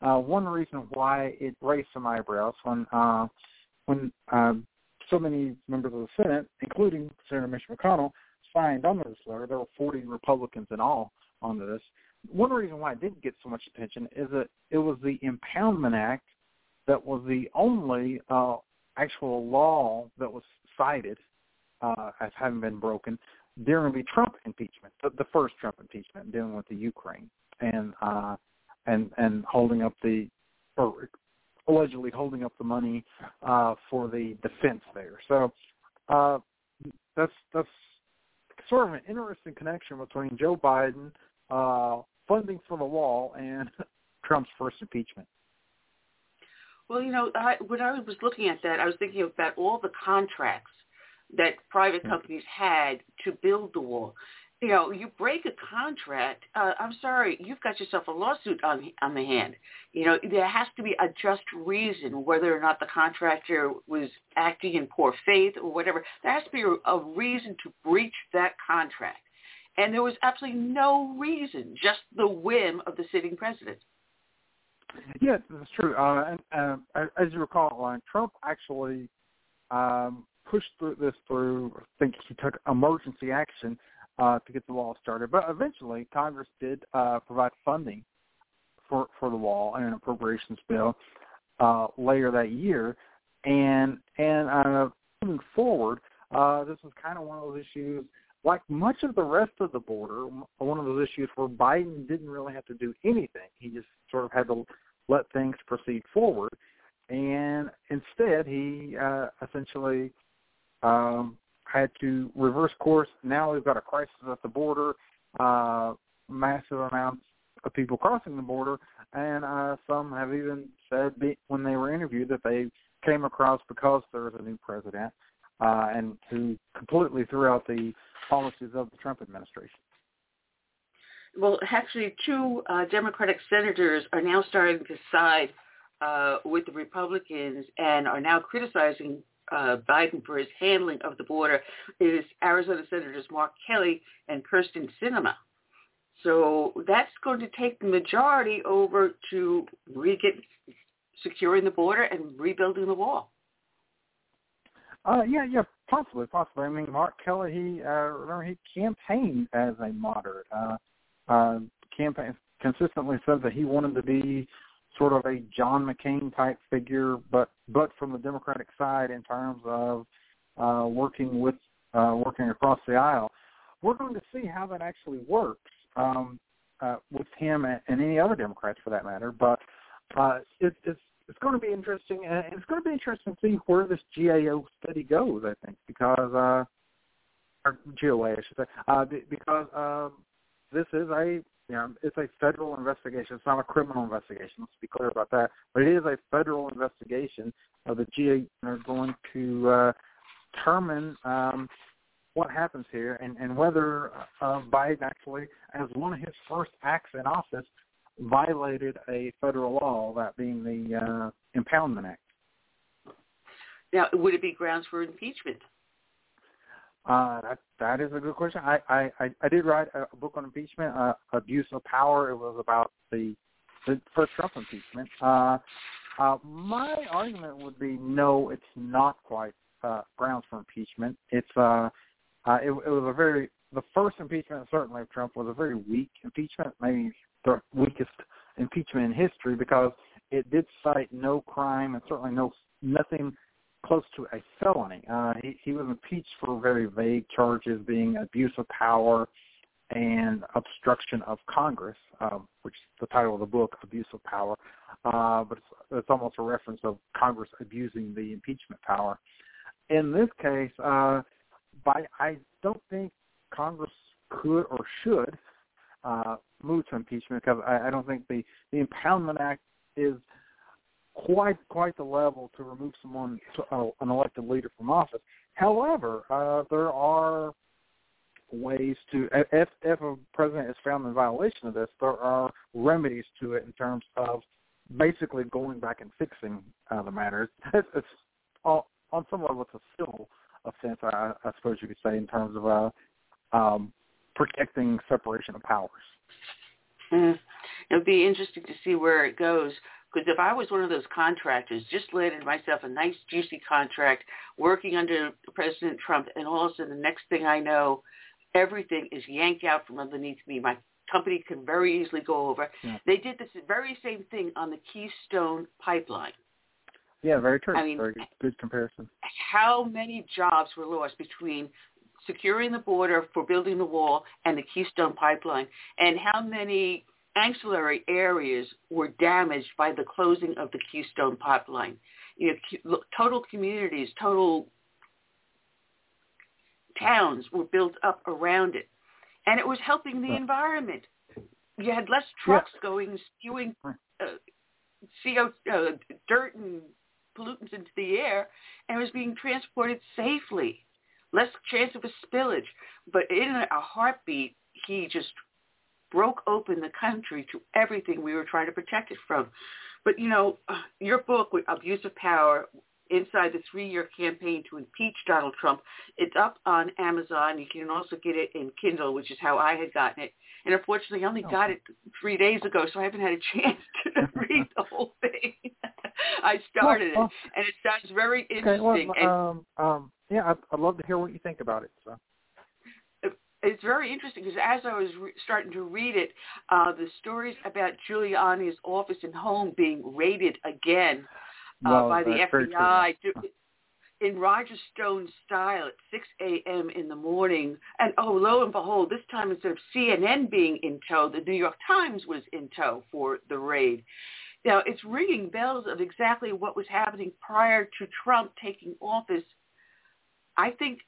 Uh, one reason why it raised some eyebrows when uh, when uh, so many members of the Senate, including Senator Mitch McConnell, signed on this letter. There were 40 Republicans in all on this. One reason why it didn't get so much attention is that it was the Impoundment Act that was the only uh, actual law that was cited uh, as having been broken during the Trump impeachment, the, the first Trump impeachment, dealing with the Ukraine and uh, and and holding up the or allegedly holding up the money uh, for the defense there. So uh, that's that's sort of an interesting connection between Joe Biden uh, funding for the wall and Trump's first impeachment. Well, you know, I, when I was looking at that, I was thinking about all the contracts that private mm. companies had to build the wall you know, you break a contract, uh, I'm sorry, you've got yourself a lawsuit on on the hand. You know, there has to be a just reason whether or not the contractor was acting in poor faith or whatever. There has to be a, a reason to breach that contract. And there was absolutely no reason, just the whim of the sitting president. Yes, that's true. Uh, and uh, as you recall, uh, Trump actually um, pushed through this through. I think he took emergency action uh, to get the wall started. But eventually, Congress did uh, provide funding for for the wall and an appropriations bill uh, later that year. And and uh, moving forward, uh, this was kind of one of those issues, like much of the rest of the border, one of those issues where Biden didn't really have to do anything. He just sort of had to let things proceed forward. And instead, he uh, essentially um, had to reverse course. Now we've got a crisis at the border, uh, massive amounts of people crossing the border, and uh, some have even said when they were interviewed that they came across because there was a new president uh, and who completely threw out the policies of the Trump administration. Well, actually, two uh, Democratic senators are now starting to side uh, with the Republicans and are now criticizing uh, Biden for his handling of the border is Arizona Senators Mark Kelly and Kyrsten Sinema. So that's going to take the majority over to re- get securing the border and rebuilding the wall. Uh, yeah, yeah, possibly, possibly. I mean, Mark Kelly, he uh, remember he campaigned as a moderate. Uh, uh, campaign consistently said that he wanted to be sort of a John McCain type figure, but but from the Democratic side in terms of uh, working with uh, working across the aisle. We're going to see how that actually works um, uh, with him and, and any other Democrats for that matter. But uh, it, it's it's going to be interesting, and it's going to be interesting to see where this GAO study goes. I think because uh, or GOA, I should say, uh, because um, this is a you know, it's a federal investigation. It's not a criminal investigation. Let's be clear about that. But it is a federal investigation. Uh, the GA are going to uh, determine um, what happens here and, and whether uh, Biden actually, as one of his first acts in office, violated a federal law, that being the uh, Impoundment Act. Now, would it be grounds for impeachment? Uh, that that is a good question. I I I did write a book on impeachment, uh, abuse of power. It was about the the first Trump impeachment. Uh, uh, my argument would be no, it's not quite uh, grounds for impeachment. It's uh, uh, it, it was a very the first impeachment certainly of Trump was a very weak impeachment, maybe the weakest impeachment in history because it did cite no crime and certainly no nothing close to a felony. Uh, he, he was impeached for very vague charges, being abuse of power, and obstruction of Congress, uh, which is the title of the book, Abuse of Power. Uh, but it's, it's almost a reference of Congress abusing the impeachment power. In this case, uh, by I don't think Congress could or should uh, move to impeachment because I, I don't think the the Impoundment Act is quite quite the level to remove someone to, uh, an elected leader from office. However, uh, there are ways to if if a president is found in violation of this, there are remedies to it in terms of basically going back and fixing uh, the matter. It's, it's all, on some level it's a civil offense, I, I suppose you could say, in terms of uh, um, protecting separation of powers. Mm. It'll be interesting to see where it goes. Because if I was one of those contractors, just landed myself a nice juicy contract working under President Trump, and all of a sudden the next thing I know, everything is yanked out from underneath me. My company can very easily go over. Yeah. They did this very same thing on the Keystone pipeline. Yeah, very true. I mean, very good, good comparison. How many jobs were lost between securing the border for building the wall and the Keystone pipeline, and how many ancillary areas were damaged by the closing of the Keystone pipeline? You know, total communities, total towns were built up around it, and it was helping the environment. You had less trucks yeah. going spewing uh, CO uh, dirt and pollutants into the air, and it was being transported safely. Less chance of a spillage, but in a heartbeat, he just broke open the country to everything we were trying to protect it from. But you know, your book, Abuse of Power, inside the three-year campaign to impeach Donald Trump. It's up on Amazon. You can also get it in Kindle, which is how I had gotten it. And unfortunately, I only oh. got it three days ago, so I haven't had a chance to read the whole thing. I started well, well, it, and it sounds very interesting. Okay, well, um, um, yeah, I'd, I'd love to hear what you think about it. So it's very interesting because as I was re- starting to read it, uh, the stories about Giuliani's office and home being raided again uh, well, by the FBI to, in Roger Stone style at 6 a.m. in the morning. And oh, lo and behold, this time instead of CNN being in tow, the New York Times was in tow for the raid. Now, it's ringing bells of exactly what was happening prior to Trump taking office. I think,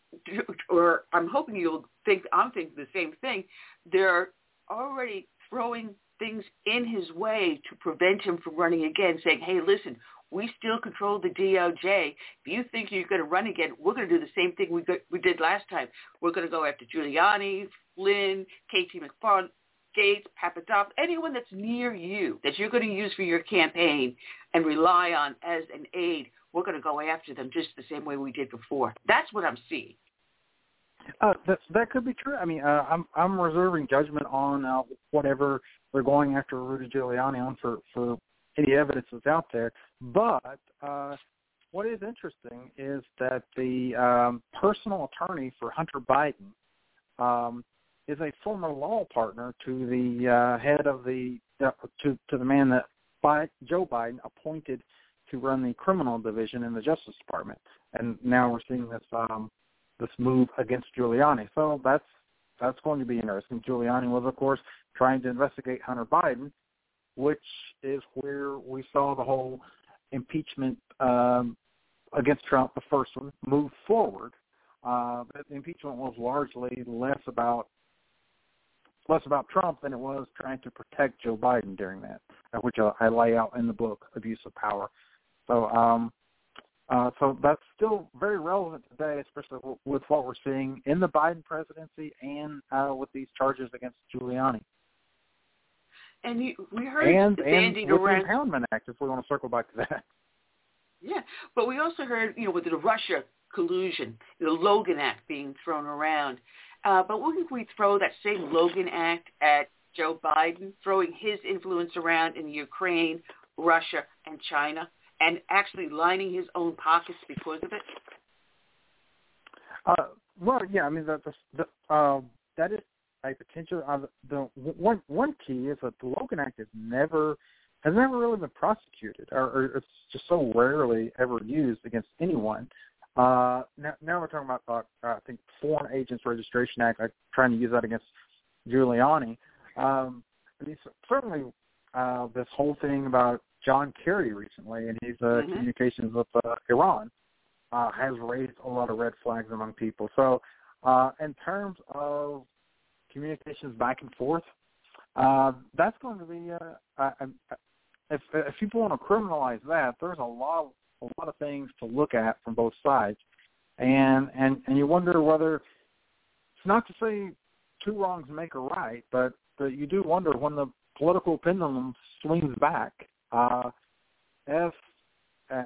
or I'm hoping you'll think, I'm thinking the same thing. They're already throwing things in his way to prevent him from running again, saying, hey, listen, we still control the DOJ. If you think you're going to run again, we're going to do the same thing we, we did last time. We're going to go after Giuliani, Flynn, KT McFarland, Gates, Papadopoulos, anyone that's near you that you're going to use for your campaign and rely on as an aide. We're going to go after them just the same way we did before. That's what I'm seeing. Uh, that that could be true. I mean, uh, I'm I'm reserving judgment on uh, whatever they're going after Rudy Giuliani on for for any evidence that's out there. But uh, what is interesting is that the um, personal attorney for Hunter Biden um, is a former law partner to the uh, head of the uh, to to the man that Joe Biden appointed to run the criminal division in the Justice Department, and now we're seeing this um, this move against Giuliani. So that's that's going to be interesting. Giuliani was, of course, trying to investigate Hunter Biden, which is where we saw the whole impeachment um, against Trump, the first one, move forward. Uh, but the impeachment was largely less about less about Trump than it was trying to protect Joe Biden during that, uh, which I lay out in the book, Abuse of Power. So, um, uh, so that's still very relevant today, especially with what we're seeing in the Biden presidency and uh, with these charges against Giuliani. And you, we heard and, bandied and with around. the Impoundment Act, if we want to circle back to that. Yeah, but we also heard, you know, with the Russia collusion, the Logan Act being thrown around. Uh, but wouldn't we throw that same Logan Act at Joe Biden, throwing his influence around in Ukraine, Russia, and China, and actually lining his own pockets because of it? Uh, well, yeah, I mean, the, the, the, uh, that is a potential. Uh, the one one key is that the Logan Act has never has never really been prosecuted, or, or it's just so rarely ever used against anyone. Uh, now, now we're talking about uh, I think Foreign Agents Registration Act, like trying to use that against Giuliani. Um, I mean, certainly uh, this whole thing about John Kerry recently and his uh, mm-hmm. communications with uh, Iran uh, has raised a lot of red flags among people. So, uh, in terms of communications back and forth, uh, that's going to be. Uh, uh, if if people want to criminalize that, there's a lot of, a lot of things to look at from both sides, and and and you wonder whether it's not to say two wrongs make a right, but but you do wonder when the political pendulum swings back. Uh, if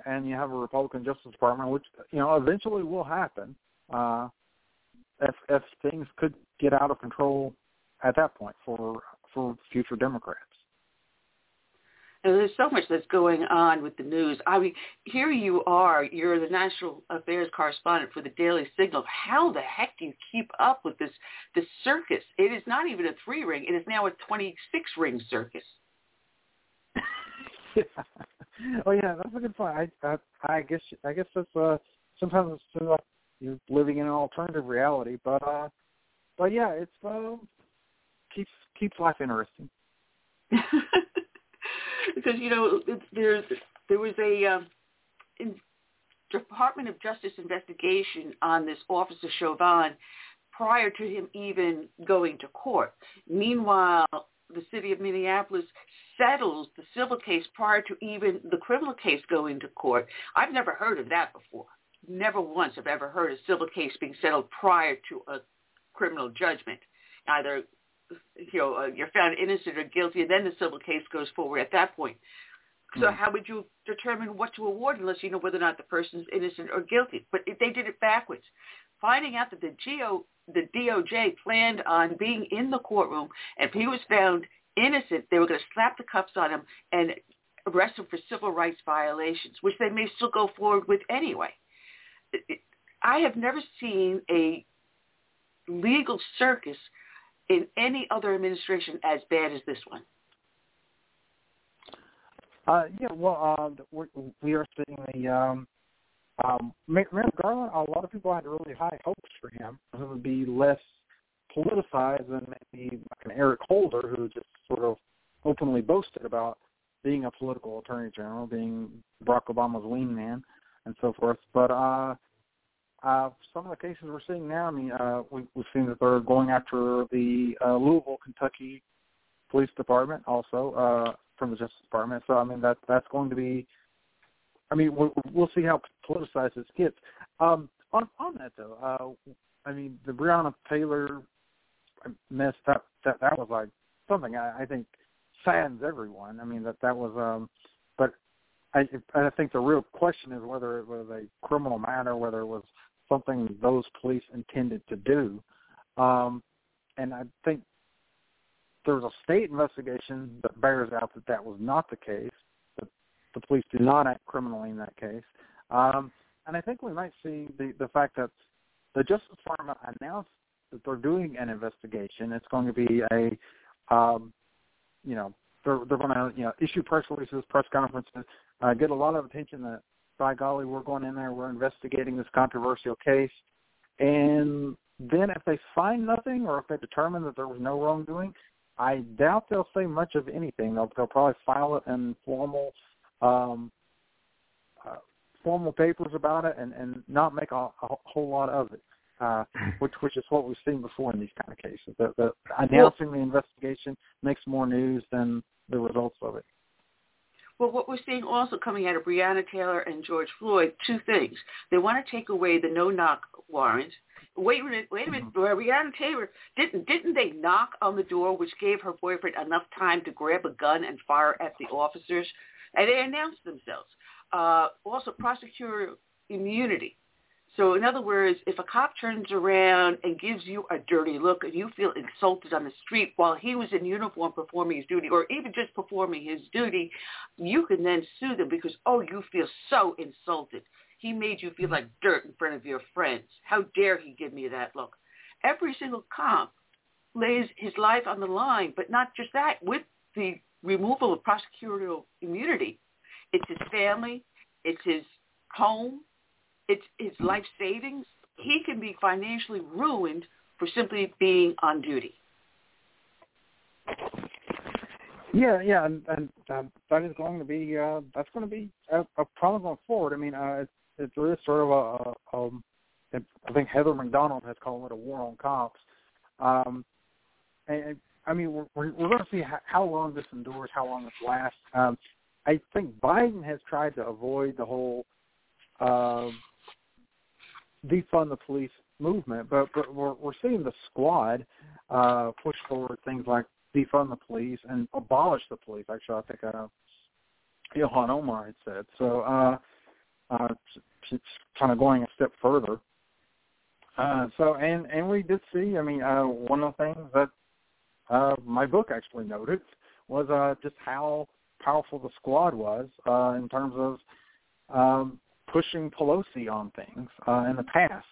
and you have a Republican Justice Department, which you know eventually will happen, uh, if if things could get out of control at that point for for future Democrats. And there's so much that's going on with the news. I mean, here you are. You're the national affairs correspondent for the Daily Signal. How the heck do you keep up with this this circus? It is not even a three ring. It is now a 26 ring circus. Oh yeah, that's a good point. I I, I guess I guess that's uh sometimes it's like you're living in an alternative reality, but uh but yeah, it's uh keeps keeps life interesting. because you know there's there was a um, in Department of Justice investigation on this Officer Chauvin prior to him even going to court. Meanwhile, the city of Minneapolis settles the civil case prior to even the criminal case going to court. I've never heard of that before. Never once have ever heard a civil case being settled prior to a criminal judgment, either you know, uh, you're found innocent or guilty, and then the civil case goes forward at that point. So mm how would you determine what to award unless you know whether or not the person is innocent or guilty? But they did it backwards. Finding out that the GO, the DOJ planned on being in the courtroom, and if he was found innocent, they were going to slap the cuffs on him and arrest him for civil rights violations, which they may still go forward with anyway. I have never seen a legal circus in any other administration as bad as this one? Uh, yeah, well, uh, we're, we are seeing the um, um, Merrick Garland. A lot of people had really high hopes for him. It would be less politicized than maybe like an Eric Holder, who just sort of openly boasted about being a political attorney general, being Barack Obama's wingman, and so forth. But uh, uh, some of the cases we're seeing now, I mean, uh, we, we've seen that they're going after the uh, Louisville, Kentucky Police Department also uh, from the Justice Department. So, I mean, that that's going to be. I mean, we'll, see how politicized this gets. Um, on on that though, uh, I mean, the Breonna Taylor mess that that that was like something I, I think saddens everyone. I mean, that that was. um But I I think the real question is whether it was a criminal matter, whether it was something those police intended to do. Um, and I think there was a state investigation that bears out that that was not the case. That the police did not act criminally in that case. Um, and I think we might see the the fact that the Justice Department announced that they're doing an investigation. It's going to be a, um, you know, they're they're going to you know issue press releases, press conferences, uh, get a lot of attention that by golly, we're going in there, we're investigating this controversial case. And then if they find nothing or if they determine that there was no wrongdoing, I doubt they'll say much of anything. They'll, they'll probably file it in formal um, uh, formal papers about it and, and not make a, a whole lot of it, uh, which which is what we've seen before in these kind of cases. The, the announcing the investigation makes more news than the results of it. Well, what we're seeing also coming out of Breonna Taylor and George Floyd, two things. They want to take away the no-knock warrant. Wait a minute, wait a minute. Mm-hmm. Breonna Taylor, didn't, didn't they knock on the door, which gave her boyfriend enough time to grab a gun and fire at the officers? And they announced themselves. Uh, also, prosecutor immunity. So in other words, if a cop turns around and gives you a dirty look and you feel insulted on the street while he was in uniform performing his duty or even just performing his duty, you can then sue them because, oh, you feel so insulted. He made you feel mm-hmm. like dirt in front of your friends. How dare he give me that look? Every single cop lays his life on the line, but not just that. With the removal of prosecutorial immunity, it's his family, it's his home, it's his life savings. He can be financially ruined for simply being on duty. Yeah, yeah, and, and uh, that is going to be uh, that's going to be a, a problem going forward. I mean, uh, sort of a, a, um, I think Heather Mac Donald has called it a war on cops. Um, and I mean, we're we're going to see how, how long this endures, how long this lasts. Um, I think Biden has tried to avoid the whole uh, defund the police movement, but, but we're, we're seeing the squad uh, push forward things like defund the police and abolish the police. Actually, I think uh, Ilhan Omar had said so. Uh, uh, it's kind of going a step further. Uh, so, and and we did see. I mean, uh, one of the things that uh, my book actually noted was uh, just how powerful the squad was uh, in terms of um, pushing Pelosi on things uh, in the past.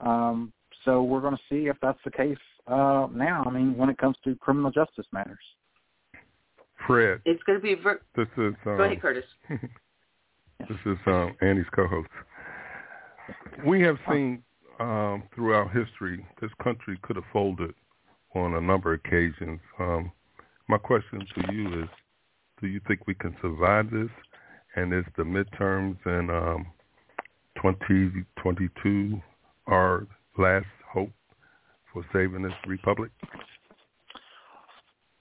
Um, so we're going to see if that's the case uh, now. I mean, when it comes to criminal justice matters. Fred. It's going to be. Ver- this is. Um, Go ahead, Curtis. this is um, Annie's co-host. We have seen um, throughout history this country could have folded on a number of occasions. Um, my question to you is, do you think we can survive this? And is the midterms and um, 2022 our last hope for saving this republic?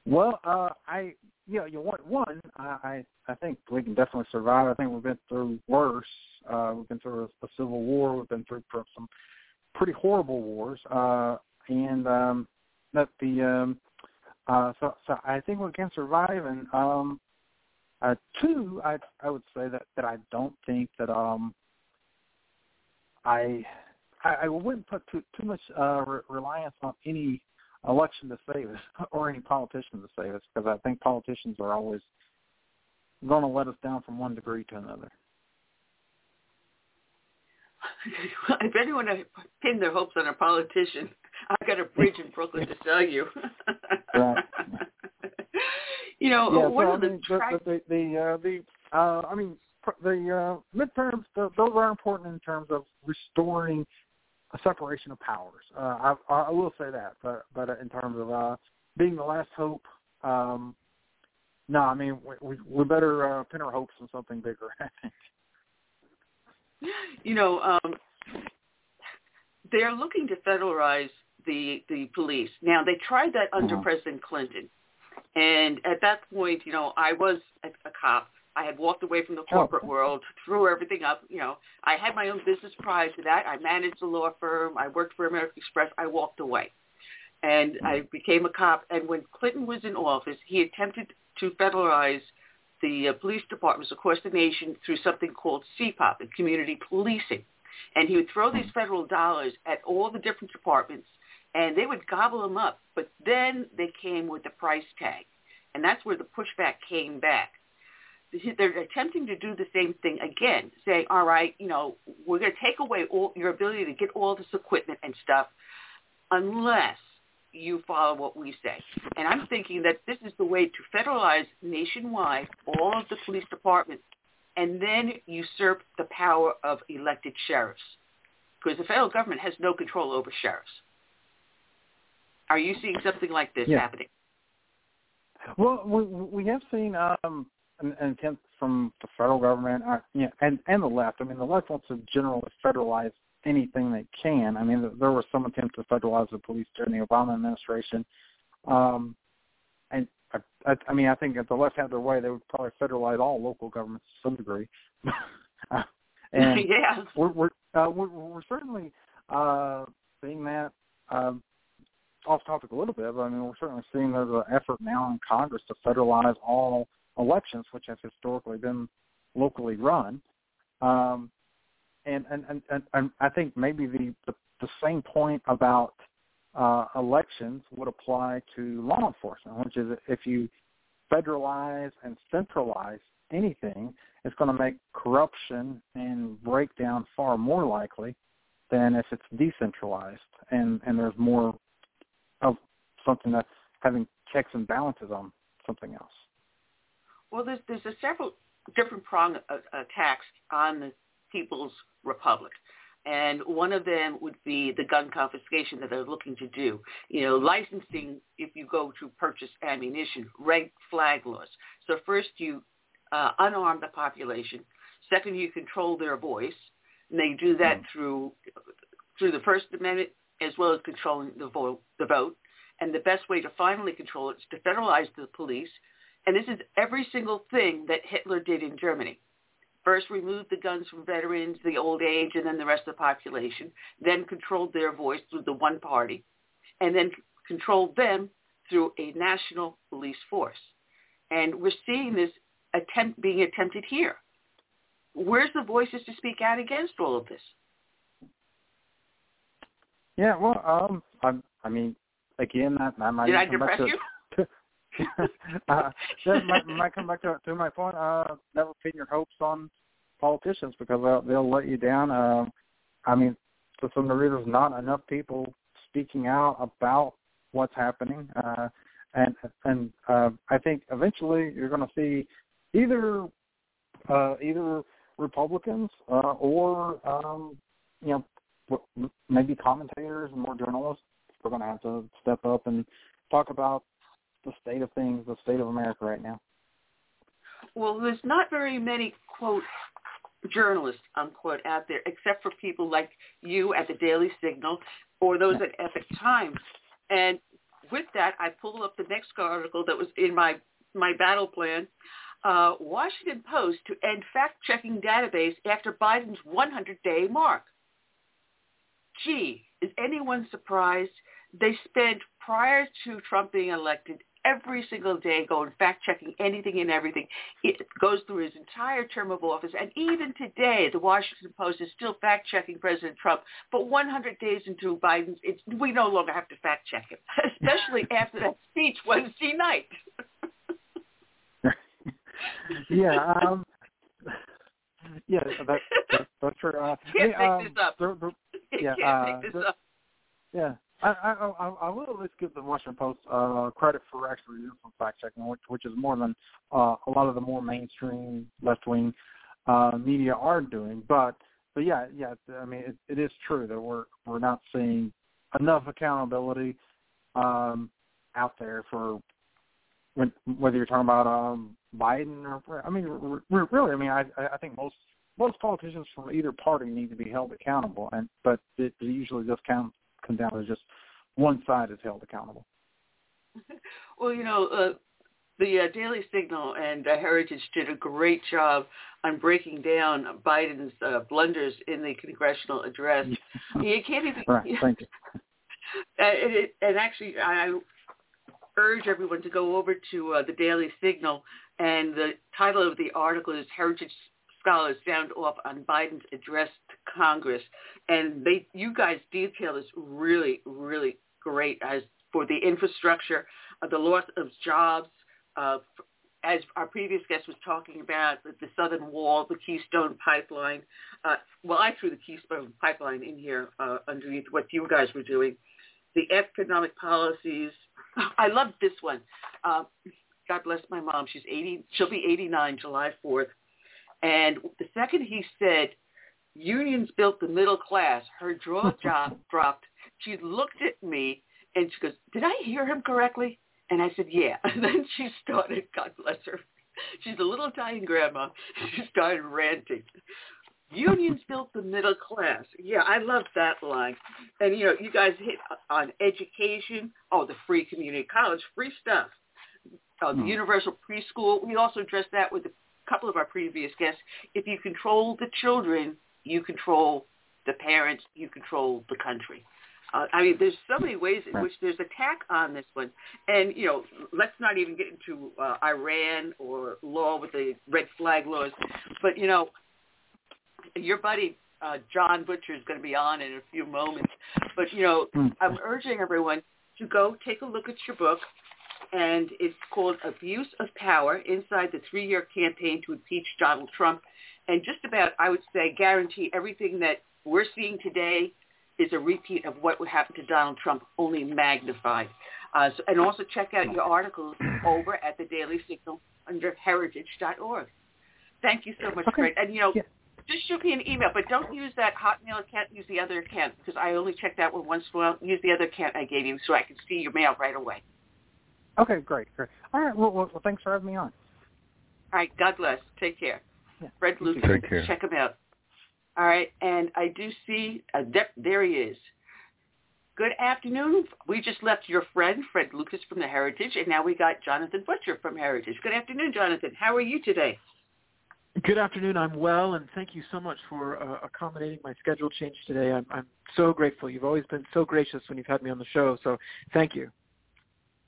Well, uh, I yeah, you want one. I I think we can definitely survive. I think we've been through worse. Uh, we've been through a, a civil war. We've been through some pretty horrible wars, uh, and um, that the um, uh, so so I think we can survive. And um, uh, two, I I would say that that I don't think that um I I, wouldn't put too too much uh, re- reliance on any election to save us or any politician to save us because I think politicians are always going to let us down from one degree to another. if anyone pinned their hopes on a politician, I've got a bridge in Brooklyn to sell you. right. you know, yeah, one so, of the, I mean, the the the, uh, the uh, I mean the uh, midterms the, those are important in terms of restoring a separation of powers. Uh, I, I will say that, but but in terms of uh, being the last hope, um, no, I mean we we better uh, pin our hopes on something bigger. I think you know, um, they're looking to federalize the the police. Now they tried that under uh-huh. President Clinton, and at that point, you know, I was a, a cop. I had walked away from the corporate oh. world, threw everything up. You know, I had my own business prior to that. I managed a law firm. I worked for American Express. I walked away, and mm-hmm. I became a cop. And when Clinton was in office, he attempted to federalize the uh, police departments across the nation through something called CPOP, the community policing. And he would throw these federal dollars at all the different departments, and they would gobble them up. But then they came with the price tag, and that's where the pushback came back. They're attempting to do the same thing again, saying, all right, you know, we're going to take away all your ability to get all this equipment and stuff unless you follow what we say. And I'm thinking that this is the way to federalize nationwide all of the police departments and then usurp the power of elected sheriffs. Because the federal government has no control over sheriffs. Are you seeing something like this yeah. happening? Well, we, we have seen um, an, an attempt from the federal government uh, yeah, and, and the left. I mean, the left wants to generally federalize anything they can. I mean, there was some attempt to federalize the police during the Obama administration. Um, and I, I, I mean, I think if the left had their way, they would probably federalize all local governments to some degree. uh, and yeah. we're we're, uh, we're we're certainly uh, seeing that. Um, off topic a little bit, but I mean, we're certainly seeing there's an effort now in Congress to federalize all elections, which have historically been locally run. Um, and and and, and I think maybe the, the the same point about uh, elections would apply to law enforcement, which is if you federalize and centralize anything, it's going to make corruption and breakdown far more likely than if it's decentralized and and there's more of something that's having checks and balances on something else. Well, there's there's a several different prong attacks on the People's Republic. and one of them would be the gun confiscation that they're looking to do. You know, licensing if you go to purchase ammunition, red flag laws. So first you uh, unarm the population. Second, you control their voice. And they do that mm. through through the First Amendment as well as controlling the vote. The vote. And the best way to finally control it is to federalize the police. And this is every single thing that Hitler did in Germany. First removed the guns from veterans, the old age, and then the rest of the population. Then controlled their voice through the one party. And then controlled them through a national police force. And we're seeing this attempt being attempted here. Where's the voices to speak out against all of this? Yeah, well, um, I, I mean, again, that, that might did I depress you? uh, might, might come back to, to my point. Uh, never pin your hopes on politicians because they'll, they'll let you down. Uh, I mean, for some of the reasons, not enough people speaking out about what's happening, uh, and and uh, I think eventually you're going to see either uh, either Republicans uh, or um, you know maybe commentators and more journalists are going to have to step up and talk about the state of things, the state of America right now. Well, there's not very many quote journalists unquote out there, except for people like you at the Daily Signal or those at Epoch Times. And with that, I pulled up the next article that was in my my battle plan uh, Washington Post to end fact-checking database after Biden's 100-day mark. Gee, is anyone surprised? They spent prior to Trump being elected every single day going fact-checking anything and everything. It goes through his entire term of office. And even today, the Washington Post is still fact-checking President Trump. But 100 days into Biden's, it's, we no longer have to fact-check him, especially after that speech Wednesday night. yeah. Um, yeah, that, that, that's true. Uh, can't hey, um, this up. The, the, yeah, can't uh, make this the, up. Yeah. I, I, I, will at least give the Washington Post uh, credit for actually doing some fact checking, which, which is more than uh, a lot of the more mainstream left wing uh, media are doing. But but yeah, yeah, I mean it, it is true that we're we're not seeing enough accountability um, out there for when, whether you're talking about um, Biden or I mean, really, I mean, I I think most most politicians from either party need to be held accountable, and but it, it usually just comes comes down to just one side is held accountable. well, you know, uh, the uh, Daily Signal and uh, Heritage did a great job on breaking down Biden's uh, blunders in the congressional address. you can't even. Right. Thank you. and, and actually, I urge everyone to go over to uh, the Daily Signal, and the title of the article is Heritage Scholars Sound Off on Biden's Address Congress. And they, you guys detail this really, really great as for the infrastructure, uh, the loss of jobs, uh, as our previous guest was talking about, the, the Southern Wall, the Keystone Pipeline. Uh, well, I threw the Keystone Pipeline in here uh, underneath what you guys were doing. The economic policies, I love this one. Uh, God bless my mom. She's 80. She'll be 89 July 4th. And the second he said, unions built the middle class, her jaw dropped. She looked at me and she goes, did I hear him correctly? And I said, yeah. And then she started, God bless her. She's a little Italian grandma. She started ranting. Unions built the middle class. Yeah, I love that line. And you know, you guys hit on education. Oh, the free community college, free stuff. Uh, the mm. universal preschool. We also addressed that with a couple of our previous guests. If you control the children, you control the parents. You control the country. Uh, I mean, there's so many ways in which there's attack on this one, and you know, let's not even get into uh, Iran or law with the red flag laws. But you know, your buddy uh, John Butcher is going to be on in a few moments. But you know, mm. I'm urging everyone to go take a look at your book, and it's called "Abuse of Power: Inside the Three-Year Campaign to Impeach Donald Trump." And just about, I would say, guarantee everything that we're seeing today is a repeat of what would happen to Donald Trump, only magnified. Uh, so, and also check out your articles over at the Daily Signal under heritage.org. Thank you so much, okay. And you know, yeah. just shoot me an email, but don't use that Hotmail account. Use the other account because I only check that one once in a while. Use the other account I gave you so I can see your mail right away. Okay, great, great. All right, well, well, well thanks for having me on. All right, God bless. Take care. Yeah. Fred Lucas, Take care. check him out. All right, and I do see, uh, there he is. Good afternoon. We just left your friend, Fred Lucas from the Heritage, and now we got Jonathan Butcher from Heritage. Good afternoon, Jonathan. How are you today? Good afternoon. I'm well, and thank you so much for uh, accommodating my schedule change today. I'm, I'm so grateful. You've always been so gracious when you've had me on the show, so thank you.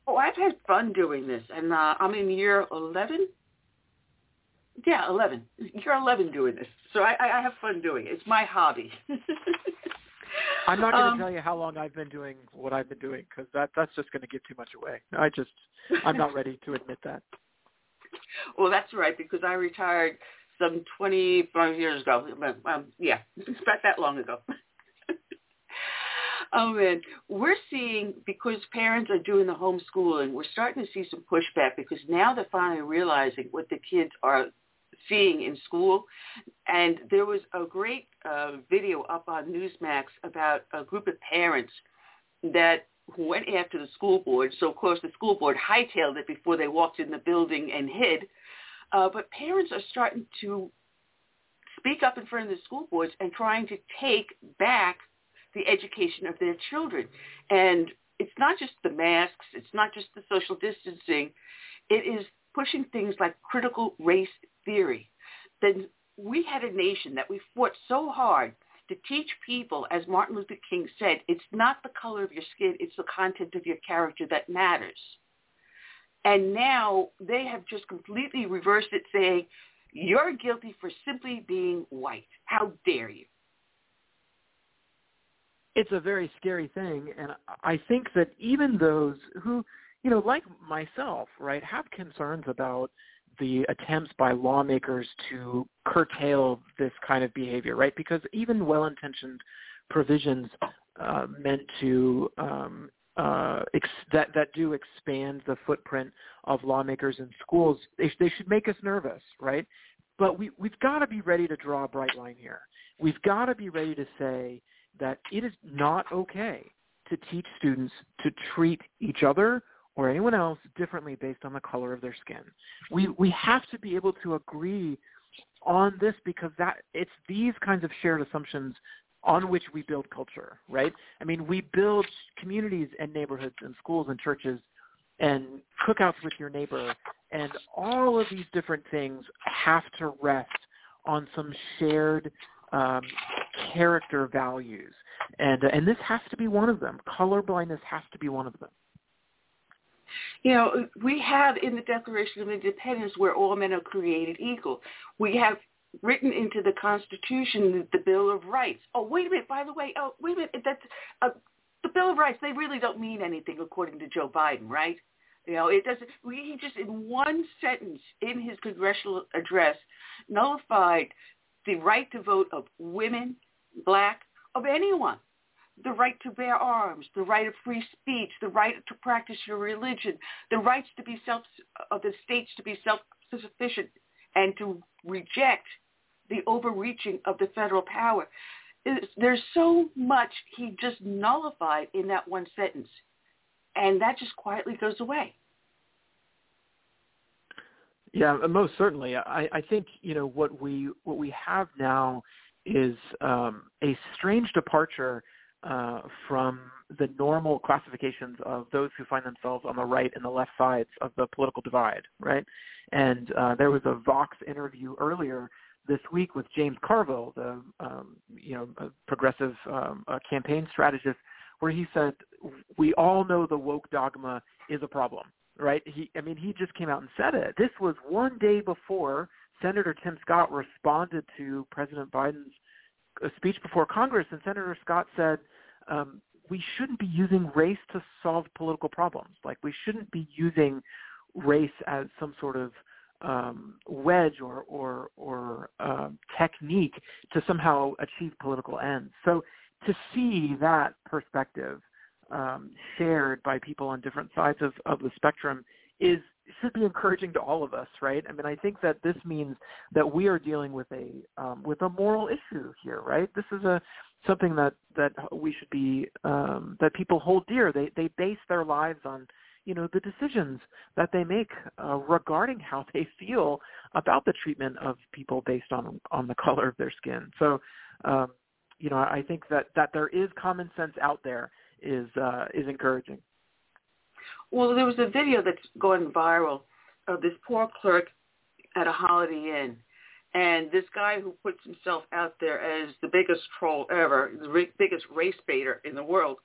Oh, I've had fun doing this, and uh, I'm in year 11. Yeah, 11. You're 11 doing this, so I, I have fun doing it. It's my hobby. I'm not going to Um, tell you how long I've been doing what I've been doing because that that's just going to give too much away. I just I'm not ready to admit that. well, that's right because I retired some 25 years ago. Um, yeah, it's about that long ago. oh man, we're seeing because parents are doing the homeschooling, we're starting to see some pushback because now they're finally realizing what the kids are seeing in school. And there was a great uh, video up on Newsmax about a group of parents that went after the school board. So of course the school board hightailed it before they walked in the building and hid. Uh, but parents are starting to speak up in front of the school boards and trying to take back the education of their children. And it's not just the masks, it's not just the social distancing, it is pushing things like critical race theory. Then we had a nation that we fought so hard to teach people, as Martin Luther King said, it's not the color of your skin, it's the content of your character that matters. And now they have just completely reversed it saying, you're guilty for simply being white. How dare you? It's a very scary thing, and I think that even those who, you know, like myself, right, have concerns about the attempts by lawmakers to curtail this kind of behavior, right? Because even well-intentioned provisions uh, meant to um, uh, ex- that that do expand the footprint of lawmakers in schools, they, they should make us nervous, right? But we we've got to be ready to draw a bright line here. We've got to be ready to say that it is not okay to teach students to treat each other or anyone else differently based on the color of their skin. We we have to be able to agree on this because that it's these kinds of shared assumptions on which we build culture, right? I mean, we build communities and neighborhoods and schools and churches and cookouts with your neighbor and all of these different things have to rest on some shared um, character values. And, and this has to be one of them. Color blindness has to be one of them. You know, we have in the Declaration of Independence where all men are created equal. We have written into the Constitution the Bill of Rights. Oh, wait a minute. By the way, oh, wait a minute. That's uh, the Bill of Rights. They really don't mean anything according to Joe Biden, right? You know, it doesn't. He just in one sentence in his congressional address nullified the right to vote of women, black, of anyone the right to bear arms, the right of free speech, the right to practice your religion, the rights to be self of the states to be self-sufficient and to reject the overreaching of the federal power. There's so much he just nullified in that one sentence, and that just quietly goes away. Yeah, most certainly. I, I think you know what we what we have now is um, a strange departure uh, from the normal classifications of those who find themselves on the right and the left sides of the political divide, right? And uh, there was a Vox interview earlier this week with James Carville, the um, you know progressive um, campaign strategist, where he said we all know the woke dogma is a problem, right? He, I mean, he just came out and said it. This was one day before Senator Tim Scott responded to President Biden's a speech before Congress, and Senator Scott said, um, we shouldn't be using race to solve political problems. Like we shouldn't be using race as some sort of um, wedge or or, or um, technique to somehow achieve political ends. So to see that perspective um, shared by people on different sides of, of the spectrum is should be encouraging to all of us, right? I mean, I think that this means that we are dealing with a um, with a moral issue here, right? This is a something that that we should be um, that people hold dear. They they base their lives on you know the decisions that they make uh, regarding how they feel about the treatment of people based on on the color of their skin. So, um, you know, I think that that there is common sense out there is uh, is encouraging. Well, there was a video that's going viral of this poor clerk at a Holiday Inn, and this guy who puts himself out there as the biggest troll ever, the biggest race baiter in the world,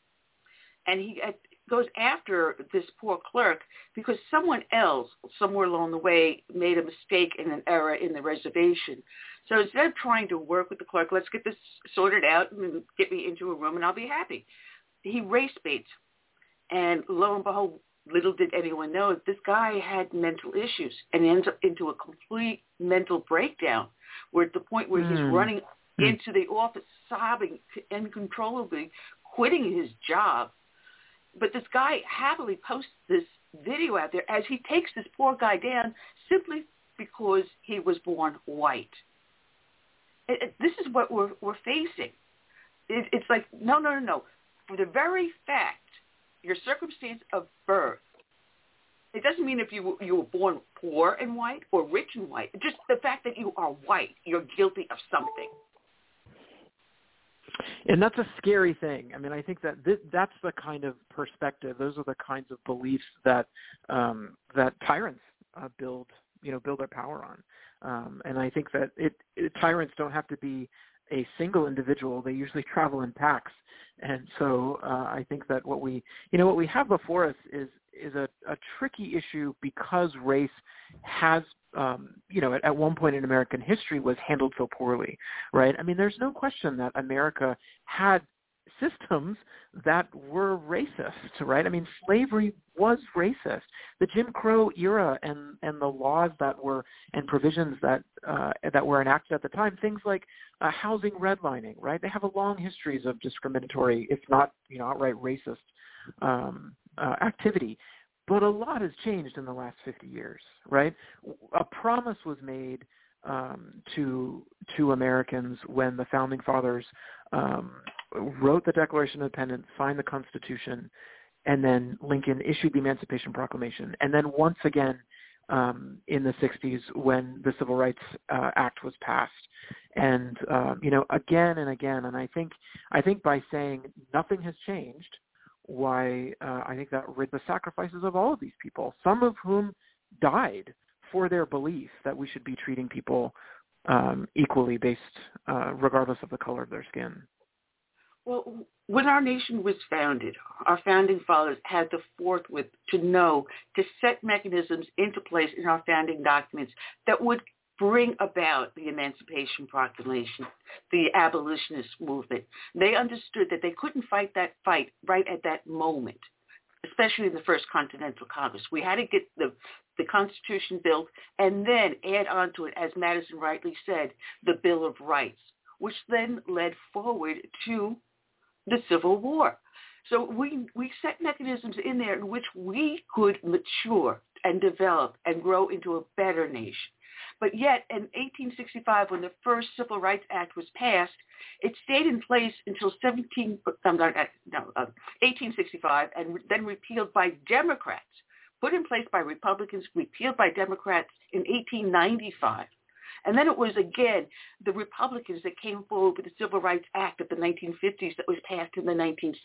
and he uh, goes after this poor clerk because someone else somewhere along the way made a mistake and an error in the reservation. So instead of trying to work with the clerk, let's get this sorted out and get me into a room and I'll be happy. He race baits. And lo and behold, little did anyone know this guy had mental issues and ends up into a complete mental breakdown where at the point where mm. he's hmm. running mm. into the office sobbing uncontrollably quitting his job but this guy happily posts this video out there as he takes this poor guy down simply because he was born white it, it, this is what we're we're facing it, it's like no no no no for the very fact your circumstance of birth. It doesn't mean if you you were born poor and white or rich and white. Just the fact that you are white, you're guilty of something. And that's a scary thing. I mean, I think that th- that's the kind of perspective. Those are the kinds of beliefs that um, that tyrants uh, build, you know, build their power on. Um, and I think that it, it tyrants don't have to be a single individual. They usually travel in packs, and so uh, I think that what we, you know, what we have before us is is a, a tricky issue because race has, um, you know, at, at one point in American history was handled so poorly, right? I mean, there's no question that America had systems that were racist, right? I mean, slavery was racist. The Jim Crow era and and the laws that were and provisions that uh, that were enacted at the time, things like uh, housing redlining, right? They have a long histories of discriminatory, if not you know outright racist um, uh, activity. But a lot has changed in the last 50 years, right? A promise was made um, to to Americans when the founding fathers um, wrote the Declaration of Independence, signed the Constitution, and then Lincoln issued the Emancipation Proclamation, and then once again um, in the 60s when the Civil Rights uh, Act was passed, and um, you know again and again, and I think I think by saying nothing has changed, why uh, I think that the sacrifices of all of these people, some of whom died for their belief that we should be treating people um, equally based, uh, regardless of the color of their skin. Well, when our nation was founded, our founding fathers had the forthwith to know to set mechanisms into place in our founding documents that would bring about the Emancipation Proclamation, the abolitionist movement. They understood that they couldn't fight that fight right at that moment, especially in the First Continental Congress. We had to get the, the Constitution built and then add on to it, as Madison rightly said, the Bill of Rights, which then led forward to the Civil War. So we, we set mechanisms in there in which we could mature and develop and grow into a better nation. But yet, in 1865, when the first Civil Rights Act was passed, it stayed in place until 17, no, uh, 1865 and then repealed by Democrats, put in place by Republicans, repealed by Democrats in 1895. And then it was again the Republicans that came forward with the Civil Rights Act of the 1950s that was passed in the 1960s.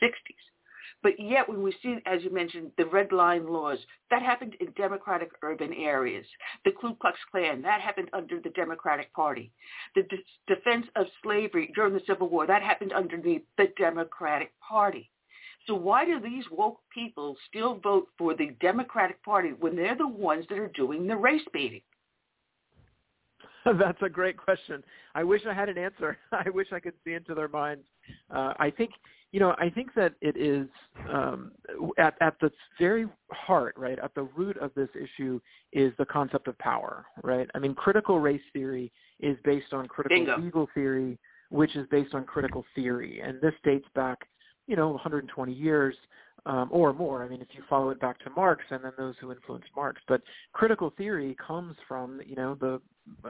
But yet when we see, as you mentioned, the red line laws, that happened in democratic urban areas. The Ku Klux Klan, that happened under the Democratic Party. The d- defense of slavery during the Civil War, that happened underneath the Democratic Party. So why do these woke people still vote for the Democratic Party when they're the ones that are doing the race baiting? That's a great question. I wish I had an answer. I wish I could see into their minds. Uh, I think, you know, I think that it is um, at at the very heart, right, at the root of this issue is the concept of power, right? I mean, critical race theory is based on critical Bingo. legal theory, which is based on critical theory, and this dates back, you know, 120 years um, or more. I mean, if you follow it back to Marx and then those who influenced Marx, but critical theory comes from you know the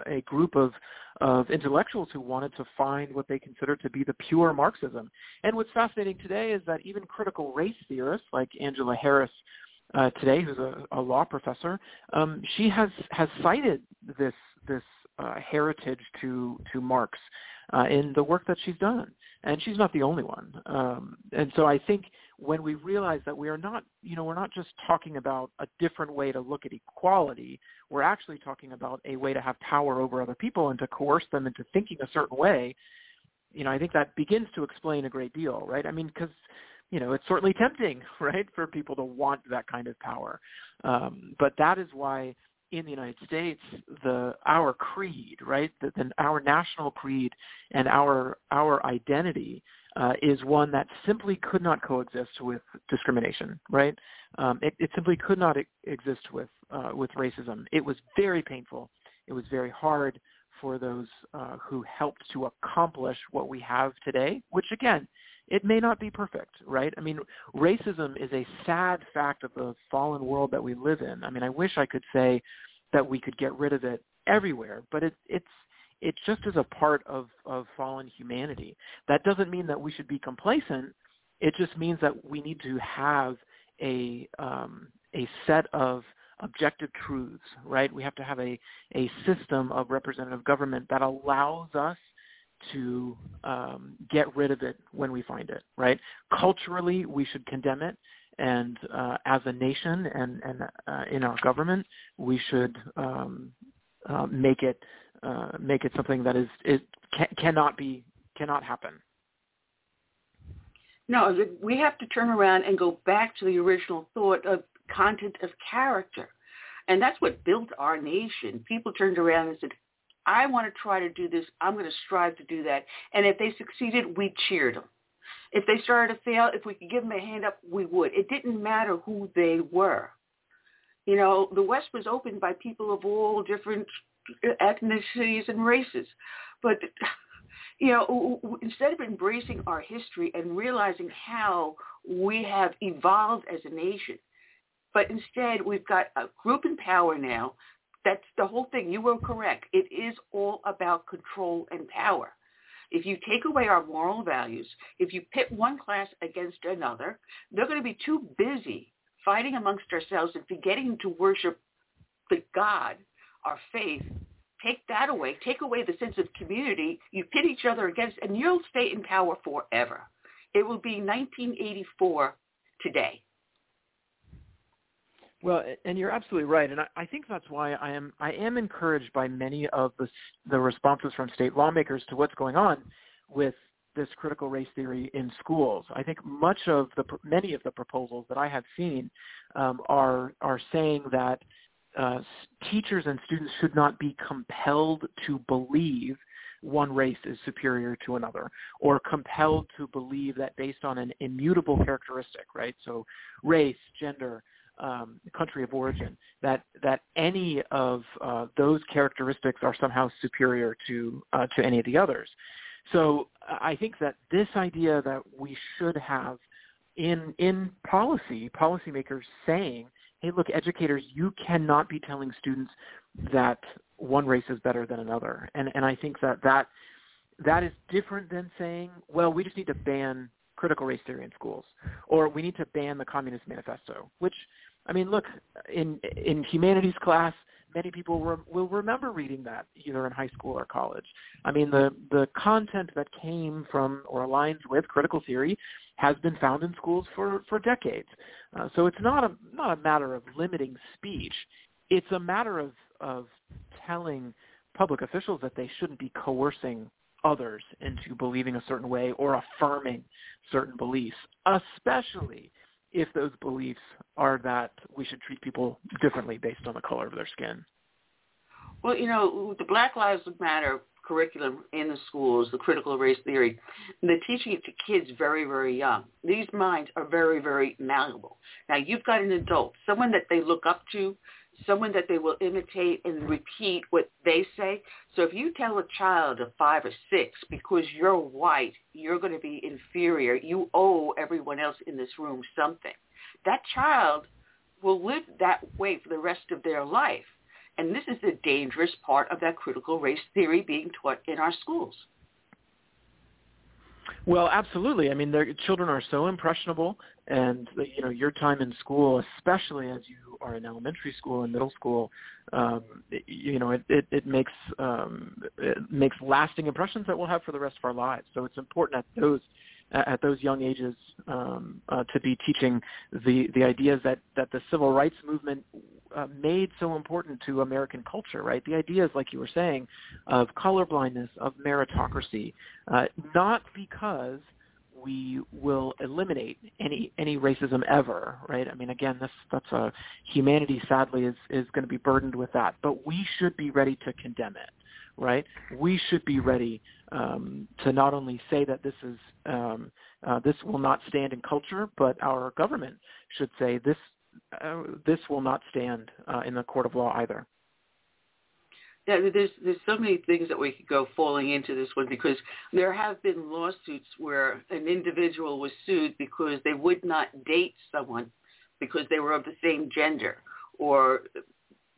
a group of of intellectuals who wanted to find what they considered to be the pure Marxism. And what's fascinating today is that even critical race theorists like Angela Harris uh, today, who's a, a law professor, um, she has has cited this this uh, heritage to to Marx uh, in the work that she's done, and she's not the only one. Um, and so I think when we realize that we are not, you know, we're not just talking about a different way to look at equality, we're actually talking about a way to have power over other people and to coerce them into thinking a certain way. You know, I think that begins to explain a great deal, right? I mean, because you know, it's certainly tempting, right, for people to want that kind of power. Um, but that is why in the United States, the our creed, right, the, the, our national creed and our our identity uh, is one that simply could not coexist with discrimination, right? Um, it, it, simply could not exist with uh, with racism. It was very painful. It was very hard for those uh, who helped to accomplish what we have today, which again it may not be perfect, right? I mean, racism is a sad fact of the fallen world that we live in. I mean, I wish I could say that we could get rid of it everywhere, but it, it's it just is a part of, of fallen humanity. That doesn't mean that we should be complacent. It just means that we need to have a um, a set of objective truths, right? We have to have a, a system of representative government that allows us to um, get rid of it when we find it, right? Culturally, we should condemn it, and uh, as a nation and, and uh, in our government, we should um, uh, make it uh, make it something that is it can, cannot be cannot happen. No, we have to turn around and go back to the original thought of content of character. And that's what built our nation. People turned around and said, I want to try to do this. I'm going to strive to do that. And if they succeeded, we cheered them. If they started to fail, if we could give them a hand up, we would. It didn't matter who they were. You know, the West was opened by people of all different ethnicities and races. But, you know, instead of embracing our history and realizing how we have evolved as a nation, but instead we've got a group in power now that's the whole thing. You were correct. It is all about control and power. If you take away our moral values, if you pit one class against another, they're going to be too busy fighting amongst ourselves and forgetting to worship the God, our faith. Take that away. Take away the sense of community. You pit each other against, and you'll stay in power forever. It will be 1984 today. Well, and you're absolutely right, and I, I think that's why I am I am encouraged by many of the the responses from state lawmakers to what's going on with this critical race theory in schools. I think much of the many of the proposals that I have seen um, are are saying that uh, teachers and students should not be compelled to believe one race is superior to another or compelled to believe that based on an immutable characteristic, right? So race, gender, um, country of origin, that that any of uh, those characteristics are somehow superior to uh, to any of the others. So I think that this idea that we should have in in policy, policymakers saying, "Hey, look, educators, you cannot be telling students that one race is better than another," and and I think that that that is different than saying, "Well, we just need to ban critical race theory in schools, or we need to ban the Communist Manifesto, which, I mean, look, in in humanities class, many people re- will remember reading that either in high school or college. I mean, the the content that came from or aligns with critical theory has been found in schools for for decades. Uh, so it's not a not a matter of limiting speech. It's a matter of of telling public officials that they shouldn't be coercing others into believing a certain way or affirming certain beliefs, especially if those beliefs are that we should treat people differently based on the color of their skin. Well, you know, the Black Lives Matter curriculum in the schools, the critical race theory, they're teaching it to kids very, very young. These minds are very, very malleable. Now, you've got an adult, someone that they look up to, someone that they will imitate and repeat what they say. So if you tell a child of five or six, because you're white, you're going to be inferior, you owe everyone else in this room something. that child will live that way for the rest of their life. And this is the dangerous part of that critical race theory being taught in our schools. Well, absolutely. I mean, children are so impressionable, and you know, your time in school, especially as you are in elementary school and middle school, um, you know, it, it, it makes um, it makes lasting impressions that we'll have for the rest of our lives. So it's important at those at those young ages um, uh, to be teaching the the ideas that that the civil rights movement uh, made so important to American culture, right? The ideas, like you were saying, of colorblindness, of meritocracy, uh, not because we will eliminate any any racism ever, right? I mean, again, this that's a humanity sadly is is going to be burdened with that, but we should be ready to condemn it, right? We should be ready um, to not only say that this is um, uh, this will not stand in culture, but our government should say this uh, this will not stand uh, in the court of law either. Yeah, there's there's so many things that we could go falling into this one because there have been lawsuits where an individual was sued because they would not date someone because they were of the same gender, or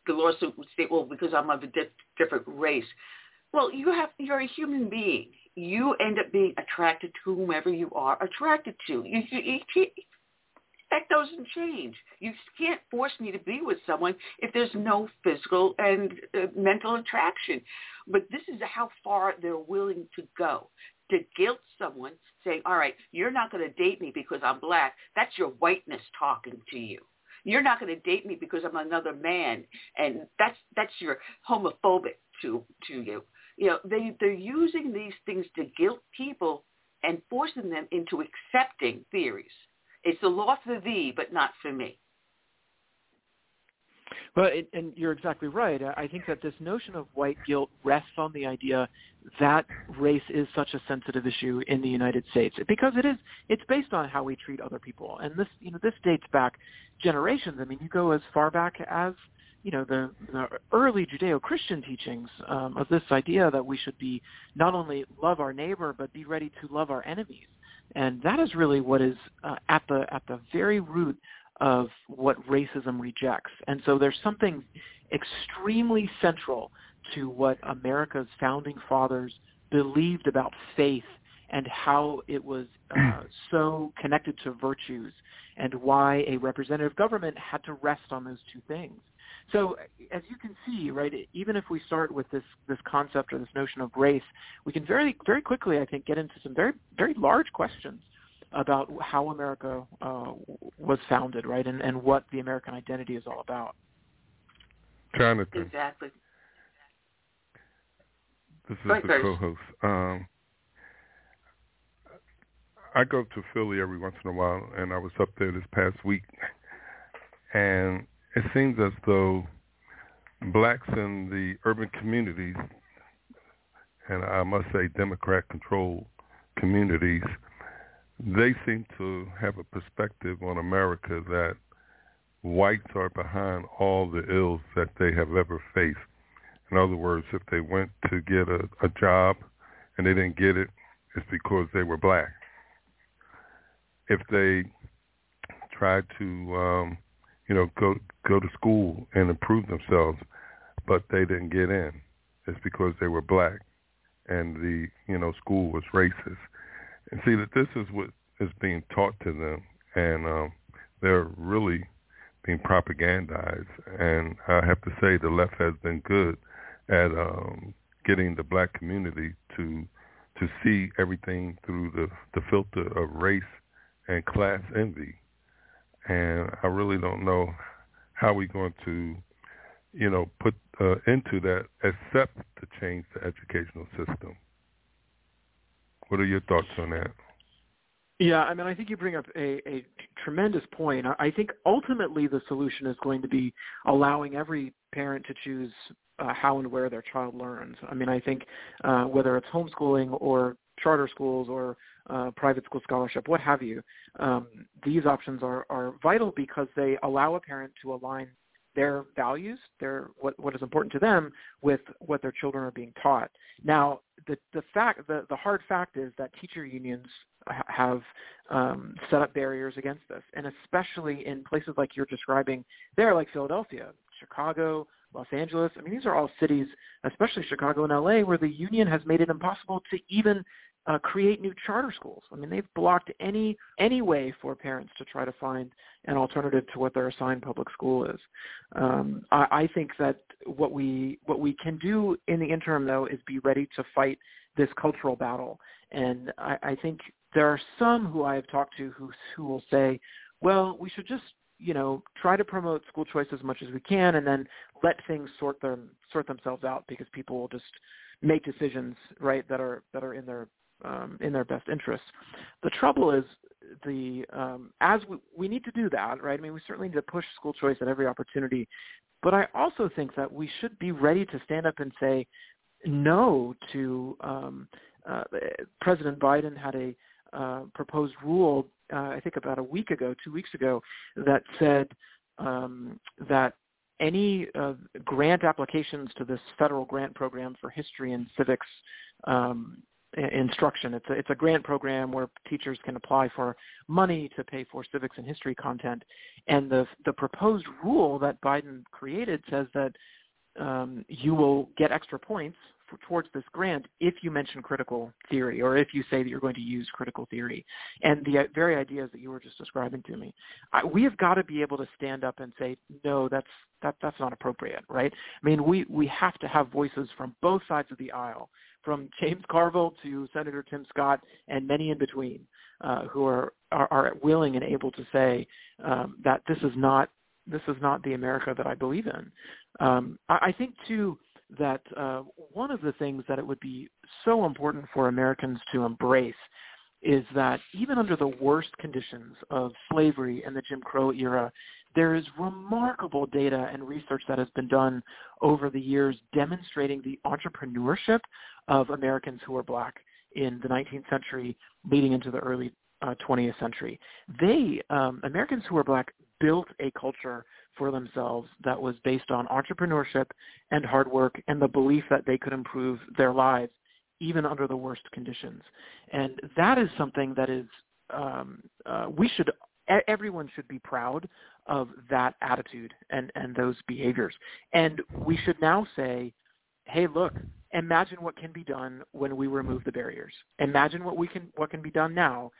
the lawsuit would say, well, because I'm of a di- different race. Well, you have you're a human being. You end up being attracted to whomever you are attracted to. You, you, you, that doesn't change. You can't force me to be with someone if there's no physical and uh, mental attraction. But this is how far they're willing to go. To guilt someone saying, all right, you're not going to date me because I'm black. That's your whiteness talking to you. You're not going to date me because I'm another man, and that's that's your homophobic to to you. You know, they they're using these things to guilt people and forcing them into accepting theories it's a law for thee, but not for me. Well, it, and you're exactly right. I think that this notion of white guilt rests on the idea that race is such a sensitive issue in the United States because it is. It's based on how we treat other people, and this, you know, this dates back generations. I mean, you go as far back as you know the, the early Judeo-Christian teachings um, of this idea that we should be not only love our neighbor but be ready to love our enemies. And that is really what is uh, at the at the very root of what racism rejects. And so there's something extremely central to what America's founding fathers believed about faith and how it was uh, so connected to virtues and why a representative government had to rest on those two things. So as you can see, right, even if we start with this this concept or this notion of race, we can very very quickly, I think, get into some very very large questions about how America uh, was founded, right, and, and what the American identity is all about. Jonathan. Exactly. This is right, the co-host. Um, I go to Philly every once in a while, and I was up there this past week, and it seems as though blacks in the urban communities, and I must say Democrat-controlled communities, they seem to have a perspective on America that whites are behind all the ills that they have ever faced. In other words, if they went to get a, a job and they didn't get it, it's because they were black. If they tried to um, you know, go go to school and improve themselves, but they didn't get in. It's because they were black, and the you know school was racist. And see that this is what is being taught to them, and um, they're really being propagandized. And I have to say, the left has been good at um, getting the black community to to see everything through the the filter of race and class envy and I really don't know how we're going to, you know, put uh, into that except to change the educational system. What are your thoughts on that? Yeah, I mean, I think you bring up a, a tremendous point. I think ultimately the solution is going to be allowing every parent to choose uh, how and where their child learns. I mean, I think uh, whether it's homeschooling or charter schools or uh, private school scholarship, what have you. Um, these options are, are vital because they allow a parent to align their values, their what, what is important to them, with what their children are being taught. Now, the the fact the, the hard fact is that teacher unions have um, set up barriers against this, and especially in places like you're describing there, like Philadelphia, Chicago, Los Angeles. I mean, these are all cities, especially Chicago and LA, where the union has made it impossible to even uh, create new charter schools. I mean, they've blocked any any way for parents to try to find an alternative to what their assigned public school is. Um, I, I think that what we what we can do in the interim, though, is be ready to fight this cultural battle. And I, I think there are some who I have talked to who who will say, well, we should just you know try to promote school choice as much as we can, and then let things sort them sort themselves out because people will just make decisions right that are that are in their um, in their best interests. The trouble is the um, as we, we need to do that, right? I mean, we certainly need to push school choice at every opportunity, but I also think that we should be ready to stand up and say no to. Um, uh, President Biden had a uh, proposed rule, uh, I think about a week ago, two weeks ago, that said um, that any uh, grant applications to this federal grant program for history and civics um, instruction. It's a, it's a grant program where teachers can apply for money to pay for civics and history content. And the, the proposed rule that Biden created says that um, you will get extra points for, towards this grant if you mention critical theory or if you say that you're going to use critical theory. And the very ideas that you were just describing to me, I, we have got to be able to stand up and say, no, that's that that's not appropriate, right? I mean, we we have to have voices from both sides of the aisle from James Carville to Senator Tim Scott and many in between uh, who are, are, are willing and able to say um, that this is not this is not the America that I believe in. Um, I, I think too that uh, one of the things that it would be so important for Americans to embrace is that even under the worst conditions of slavery and the Jim Crow era, there is remarkable data and research that has been done over the years demonstrating the entrepreneurship of Americans who are black in the 19th century leading into the early uh, 20th century. They, um, Americans who are black, built a culture for themselves that was based on entrepreneurship and hard work and the belief that they could improve their lives even under the worst conditions. And that is something that is um, uh, we should everyone should be proud of that attitude and, and those behaviors. And we should now say, hey, look, imagine what can be done when we remove the barriers. Imagine what we can what can be done now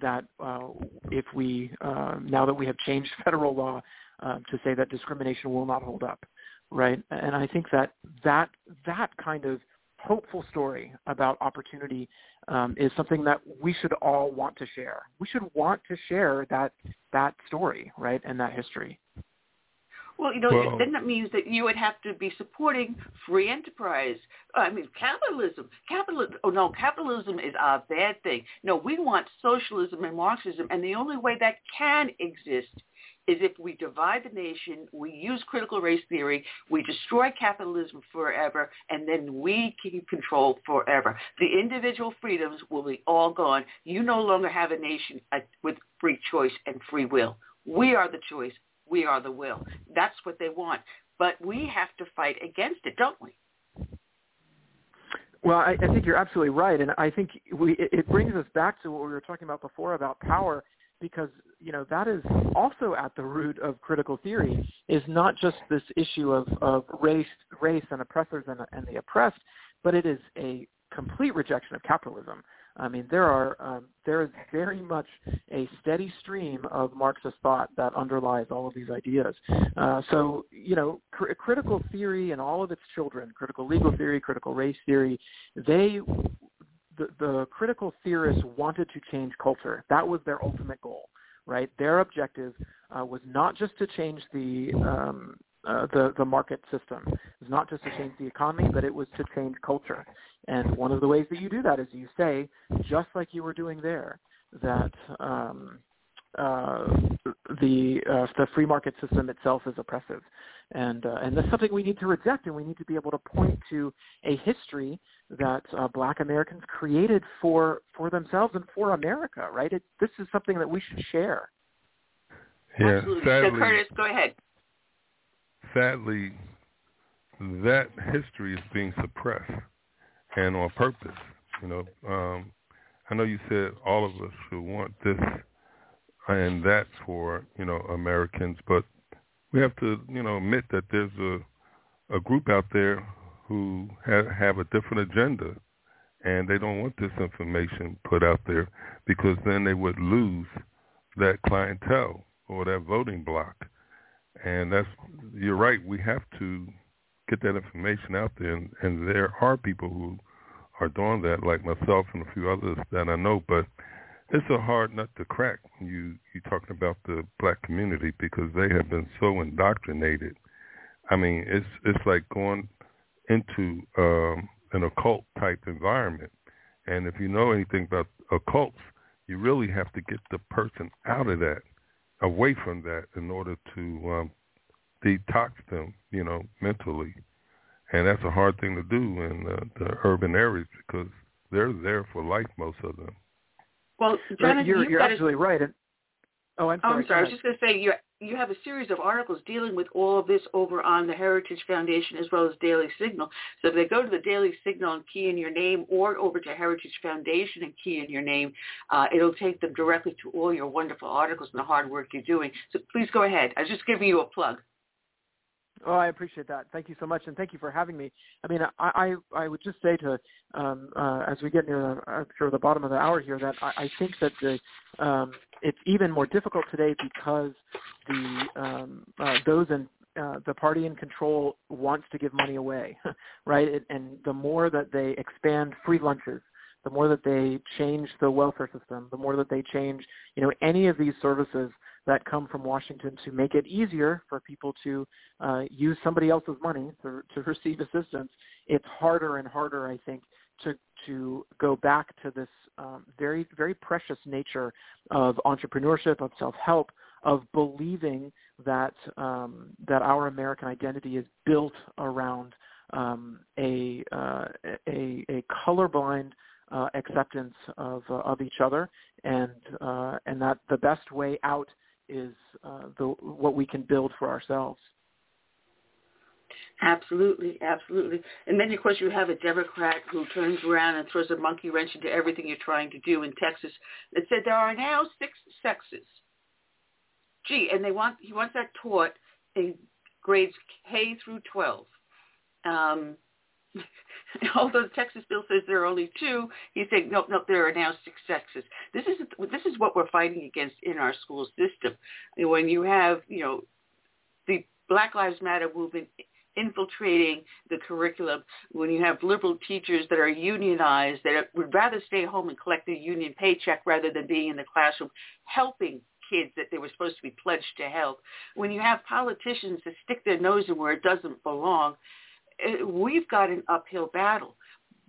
that uh, if we uh, now that we have changed federal law uh, to say that discrimination will not hold up, right? And I think that that that kind of hopeful story about opportunity um, is something that we should all want to share. We should want to share that that story, right, and that history. Well, you know, well, then that means that you would have to be supporting free enterprise. I mean, capitalism. Capitalism. Oh no, capitalism is a bad thing. No, we want socialism and Marxism, and the only way that can exist is if we divide the nation, we use critical race theory, we destroy capitalism forever, and then we keep control forever. The individual freedoms will be all gone. You no longer have a nation uh, with free choice and free will. We are the choice. We are the will. That's what they want. But we have to fight against it, don't we? Well, I, I think you're absolutely right, and I think we, it, it brings us back to what we were talking about before about power because you know that is also at the root of critical theory is not just this issue of, of race race and oppressors and, and the oppressed but it is a complete rejection of capitalism. I mean there are um, there is very much a steady stream of marxist thought that underlies all of these ideas. Uh, so you know cr- critical theory and all of its children critical legal theory critical race theory they the, the critical theorists wanted to change culture. That was their ultimate goal, right? Their objective uh, was not just to change the um, uh, the the market system. It was not just to change the economy, but it was to change culture. And one of the ways that you do that is you say, just like you were doing there, that um, uh, the uh, the free market system itself is oppressive, and uh, and that's something we need to reject, and we need to be able to point to a history that uh, Black Americans created for for themselves and for America. Right? It, this is something that we should share. Yeah, Absolutely. sadly, so Curtis, go ahead. Sadly, that history is being suppressed, and on purpose. You know, um, I know you said all of us should want this and that for you know Americans, but we have to you know admit that there's a a group out there who have, have a different agenda, and they don't want this information put out there because then they would lose that clientele or that voting block. And that's you're right. We have to get that information out there, and, and there are people who are doing that, like myself and a few others that I know. But it's a hard nut to crack. When You you talking about the black community because they have been so indoctrinated. I mean, it's it's like going into um, an occult type environment. And if you know anything about occults, you really have to get the person out of that, away from that, in order to um, detox them, you know, mentally. And that's a hard thing to do in uh, the urban areas because they're there for life, most of them. Well, Jonathan, you're, you're absolutely a, right. And, oh, I'm sorry. Oh, I'm sorry. I was just going to say you you have a series of articles dealing with all of this over on the Heritage Foundation as well as Daily Signal. So if they go to the Daily Signal and key in your name, or over to Heritage Foundation and key in your name, uh, it'll take them directly to all your wonderful articles and the hard work you're doing. So please go ahead. I was just giving you a plug. Oh, I appreciate that. Thank you so much, and thank you for having me. I mean, I I, I would just say to um, uh, as we get near the, uh, sure the bottom of the hour here that I, I think that the um, it's even more difficult today because the um, uh, those in uh, the party in control wants to give money away, right? It, and the more that they expand free lunches, the more that they change the welfare system, the more that they change, you know, any of these services that come from Washington to make it easier for people to uh, use somebody else's money to, to receive assistance, it's harder and harder, I think, to to go back to this um, very very precious nature of entrepreneurship, of self help, of believing that um, that our American identity is built around um, a, uh, a a colorblind uh, acceptance of uh, of each other, and uh, and that the best way out is uh, the, what we can build for ourselves. Absolutely, absolutely. And then, of course, you have a Democrat who turns around and throws a monkey wrench into everything you're trying to do in Texas. That said there are now six sexes. Gee, and they want he wants that taught in grades K through 12. Um, although the Texas bill says there are only two, he's saying no, no, there are now six sexes. This is this is what we're fighting against in our school system. When you have you know the Black Lives Matter movement infiltrating the curriculum, when you have liberal teachers that are unionized, that would rather stay home and collect a union paycheck rather than being in the classroom helping kids that they were supposed to be pledged to help, when you have politicians that stick their nose in where it doesn't belong, we've got an uphill battle.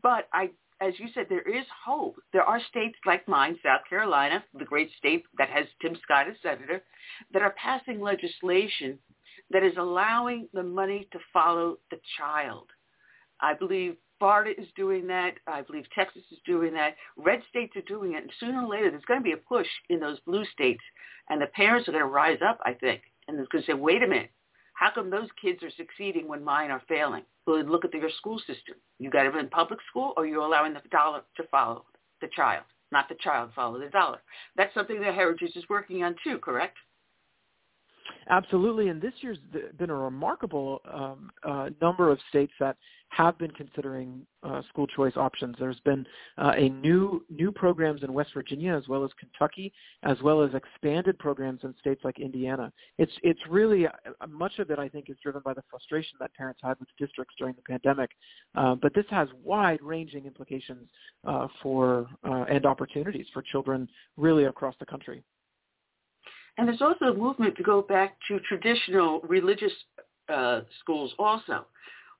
But I, as you said, there is hope. There are states like mine, South Carolina, the great state that has Tim Scott as senator, that are passing legislation that is allowing the money to follow the child. I believe Florida is doing that. I believe Texas is doing that. Red states are doing it. And sooner or later, there's going to be a push in those blue states. And the parents are going to rise up, I think. And they're going to say, wait a minute. How come those kids are succeeding when mine are failing? Well, look at your school system. You got them in public school or you're allowing the dollar to follow the child, not the child follow the dollar. That's something that Heritage is working on too, correct? Absolutely, and this year's been a remarkable um, uh, number of states that have been considering uh, school choice options. There's been uh, a new new programs in West Virginia as well as Kentucky, as well as expanded programs in states like Indiana. It's it's really uh, much of it I think is driven by the frustration that parents had with districts during the pandemic, uh, but this has wide-ranging implications uh, for and opportunities for children really across the country. And there's also a movement to go back to traditional religious uh, schools also,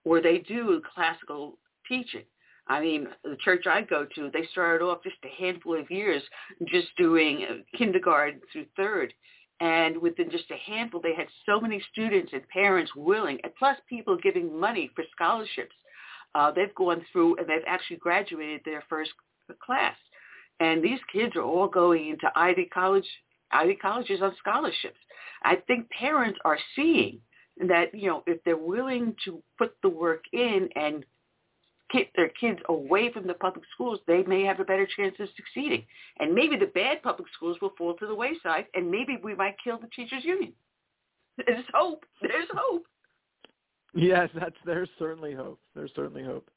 where they do classical teaching. I mean, the church I go to, they started off just a handful of years just doing uh, kindergarten through third. And within just a handful, they had so many students and parents willing, and plus people giving money for scholarships. Uh, they've gone through and they've actually graduated their first class. And these kids are all going into Ivy College Ivy colleges on scholarships. I think parents are seeing that, you know, if they're willing to put the work in and keep their kids away from the public schools, they may have a better chance of succeeding. And maybe the bad public schools will fall to the wayside, and maybe we might kill the teachers union. There's hope. There's hope. Yes, that's there's certainly hope. There's certainly hope.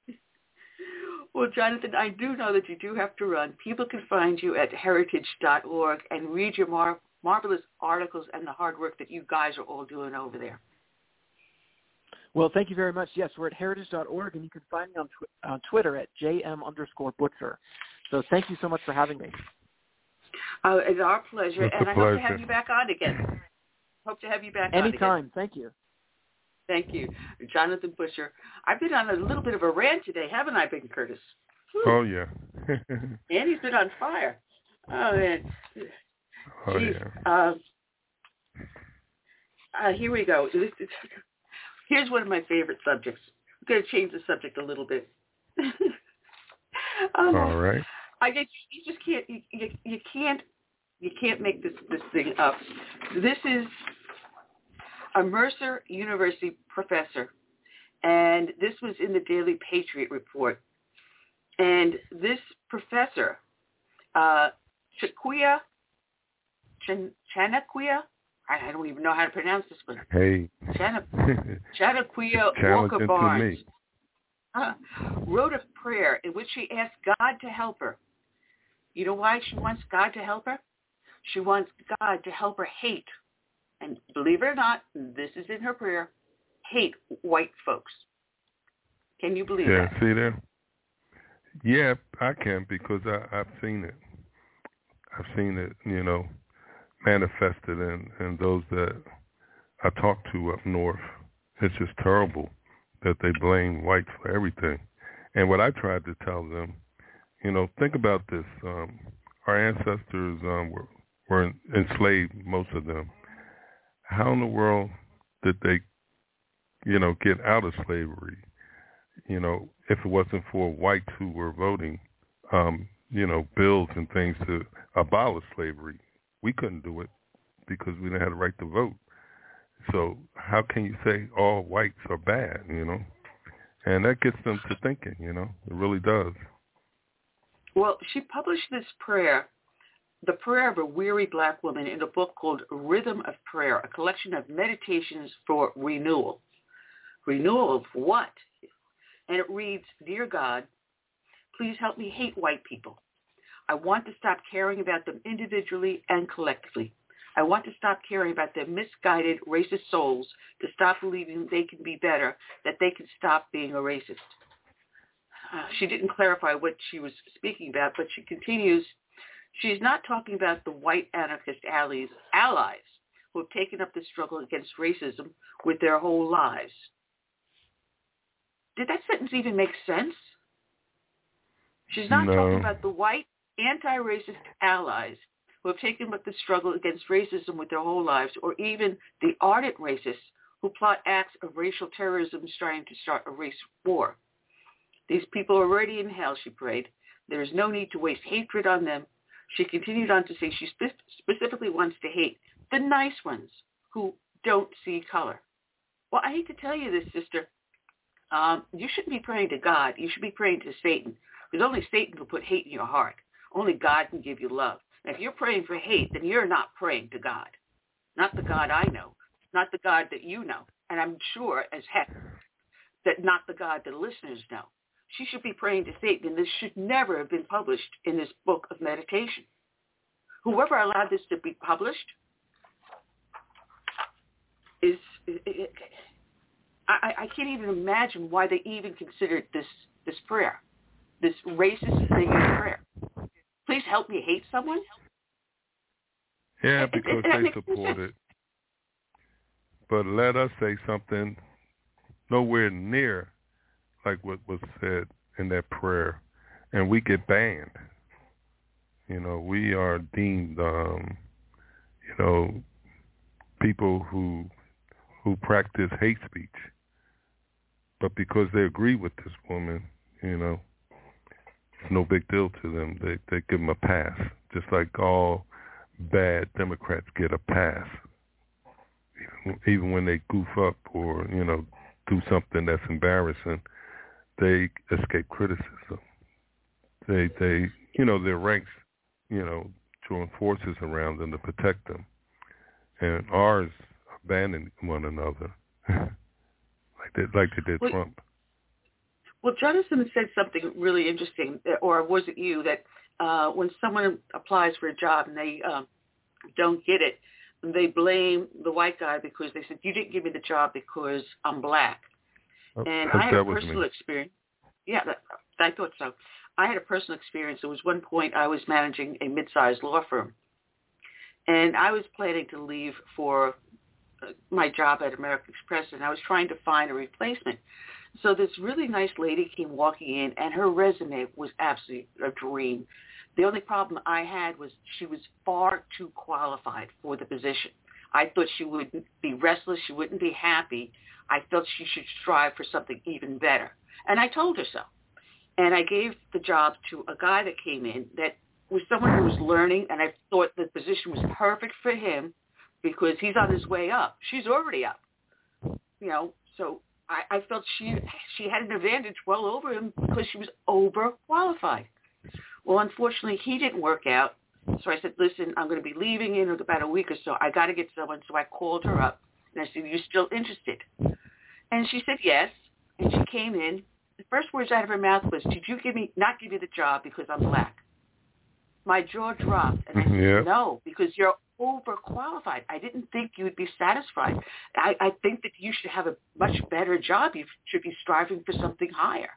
Well, Jonathan, I do know that you do have to run. People can find you at heritage.org and read your mar- marvelous articles and the hard work that you guys are all doing over there. Well, thank you very much. Yes, we're at heritage.org, and you can find me on, tw- on Twitter at jm underscore butcher. So thank you so much for having me. Uh, it's our pleasure, It's and a I hope to have you back on again. Hope to have you back on again. Anytime. Thank you. Thank you, Jonathan Butcher. I've been on a little bit of a rant today, haven't I, Ben Curtis? Whew. Oh yeah. and he's been on fire. Oh man. oh Jeez. yeah. Uh, uh, here we go. Here's one of my favorite subjects. I'm going to change the subject a little bit. um, All right. I guess you just can't. You, you, you can't. You can't make this this thing up. This is a Mercer University professor, and this was in the Daily Patriot report. And this professor, uh, Chakuya Chan- Chanakuya, I, I don't even know how to pronounce this one. Hey. Chana, Chanakuya Walker Barnes uh, wrote a prayer in which she asked God to help her. You know why she wants God to help her? She wants God to help her hate, and believe it or not, this is in her prayer, hate white folks. Can you believe Yeah, that? see that? Yeah, I can because I, I've seen it. I've seen it, you know, manifested in, in those that I talk to up north. It's just terrible that they blame whites for everything. And what I tried to tell them, you know, think about this. Um, our ancestors um, were, were enslaved, most of them. How in the world did they, you know, get out of slavery? you know, if it wasn't for whites who were voting, um, you know, bills and things to abolish slavery, we couldn't do it because we didn't have the right to vote. So how can you say all whites are bad, you know? And that gets them to thinking, you know, it really does. Well, she published this prayer, the prayer of a weary black woman, in a book called Rhythm of Prayer, a collection of meditations for renewal. Renewal of what? And it reads, Dear God, please help me hate white people. I want to stop caring about them individually and collectively. I want to stop caring about their misguided racist souls, to stop believing they can be better, that they can stop being a racist. Uh, she didn't clarify what she was speaking about, but she continues, she's not talking about the white anarchist allies, allies who have taken up the struggle against racism with their whole lives. Did that sentence even make sense? She's not No. talking about the white anti-racist allies who have taken up the struggle against racism with their whole lives, or even the ardent racists who plot acts of racial terrorism trying to start a race war. These people are already in hell, she prayed. There is no need to waste hatred on them. She continued on to say she spe- specifically wants to hate the nice ones who don't see color. Well, I hate to tell you this, sister. Um, you shouldn't be praying to God. You should be praying to Satan, because only Satan can put hate in your heart. Only God can give you love. And if you're praying for hate, then you're not praying to God. Not the God I know. Not the God that you know. And I'm sure as heck that not the God the listeners know. She should be praying to Satan, this should never have been published in this book of meditation. Whoever allowed this to be published is, I, I can't even imagine why they even considered this, this prayer, this racist thing in prayer. Please help me hate someone? Yeah, because they support it. But let us say something nowhere near like what was said in that prayer, and we get banned. You know, we are deemed, um, you know, people who who practice hate speech. But because they agree with this woman, you know, it's no big deal to them. They they give them a pass, just like all bad Democrats get a pass, even, even when they goof up or you know do something that's embarrassing. They escape criticism. They they you know their ranks you know join forces around them to protect them, and ours abandon one another like they like they did well, Trump. Well, Jonathan said something really interesting, or was it you that uh, when someone applies for a job and they um, don't get it, they blame the white guy because they said you didn't give me the job because I'm black. Oh, and I had a personal experience. Yeah, that, I thought so. I had a personal experience. There was one point I was managing a mid-sized law firm, and I was planning to leave for uh, my job at American Express, and I was trying to find a replacement. So this really nice lady came walking in, and her resume was absolutely a dream. The only problem I had was she was far too qualified for the position. I thought she would be restless. She wouldn't be happy. I felt she should strive for something even better. And I told her so. And I gave the job to a guy that came in that was someone who was learning, and I thought the position was perfect for him because he's on his way up. She's already up. You know, so I, I felt she she had an advantage well over him because she was overqualified. Well, unfortunately, he didn't work out. So I said, listen, I'm going to be leaving in about a week or so. I got to get someone. So I called her up and I said, you're still interested? And she said yes. And she came in. The first words out of her mouth was, did you give me not give me the job because I'm black? My jaw dropped, and I said, yeah. no, because you're overqualified. I didn't think you would be satisfied. I, I think that you should have a much better job. You should be striving for something higher.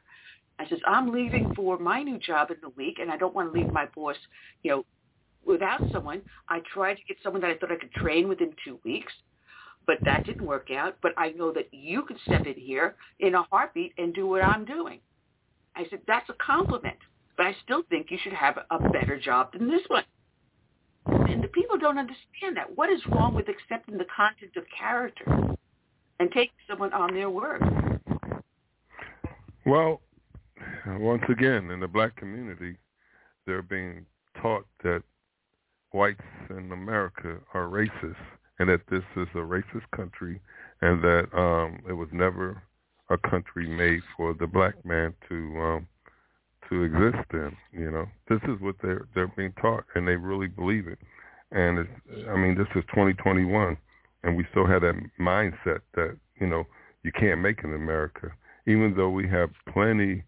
I says, I'm leaving for my new job in the week, and I don't want to leave my boss, you know, without someone. I tried to get someone that I thought I could train within two weeks, but that didn't work out. But I know that you could step in here in a heartbeat and do what I'm doing. I said, that's a compliment, but I still think you should have a better job than this one. And the people don't understand that. What is wrong with accepting the content of character and taking someone on their word? Well, once again, in the black community, they're being taught that whites in America are racist and that this is a racist country and that um, it was never a country made for the black man to um, to exist in. You know, this is what they're they're being taught, and they really believe it. And it's, I mean, this is 2021, and we still have that mindset that you know you can't make in America, even though we have plenty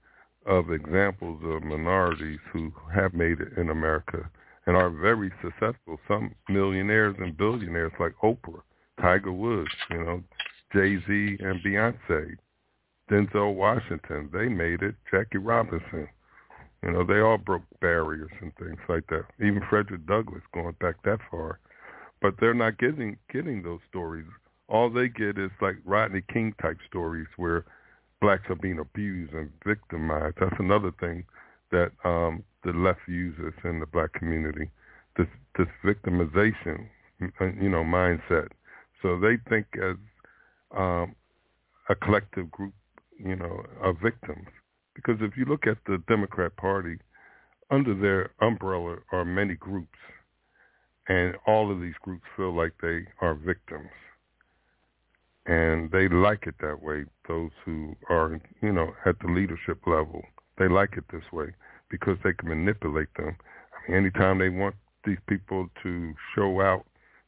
of examples of minorities who have made it in America and are very successful. Some millionaires and billionaires like Oprah, Tiger Woods, you know, Jay-Z and Beyonce, Denzel Washington, they made it. Jackie Robinson, you know, they all broke barriers and things like that. Even Frederick Douglass going back that far. But they're not getting getting those stories. All they get is like Rodney King type stories where blacks are being abused and victimized. That's another thing that um, the left uses in the black community. This this victimization, you know, mindset. So they think as um, a collective group, you know, of victims. Because if you look at the Democrat Party, under their umbrella are many groups, and all of these groups feel like they are victims and they like it that way. Those who are, you know, at the leadership level, they like it this way because they can manipulate them. I mean, anytime they want these people to show out,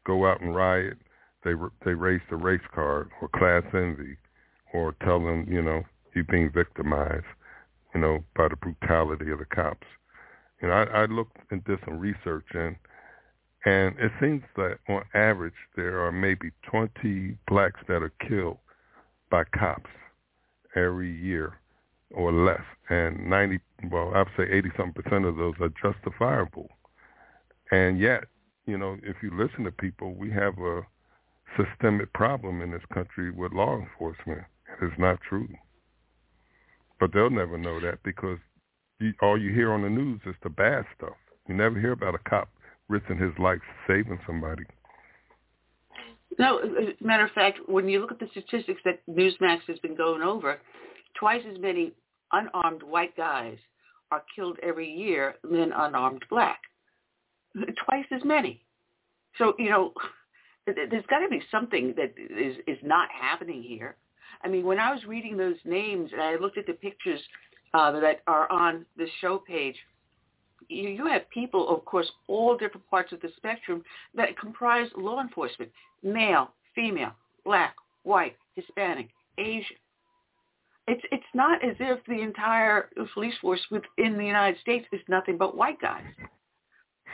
go out and riot, they they raise the race card or class envy, or tell them, you know, you're being victimized, you know, by the brutality of the cops. You know, I, I looked and did some research and and it seems that on average there are maybe 20 blacks that are killed by cops every year or less. And 90, well, I'd say 80 something percent of those are justifiable. And yet, you know, if you listen to people, we have a systemic problem in this country with law enforcement. It's not true. But they'll never know that because you, all you hear on the news is the bad stuff. You never hear about a cop risking his life saving somebody. No, as a matter of fact, when you look at the statistics that Newsmax has been going over, twice as many unarmed white guys are killed every year than unarmed black. Twice as many. So, you know, there's got to be something that is, is not happening here. I mean, when I was reading those names and I looked at the pictures uh, that are on the show page, you, you have people, of course, all different parts of the spectrum that comprise law enforcement, male, female, black, white, Hispanic, Asian. It's it's not as if the entire police force within the United States is nothing but white guys.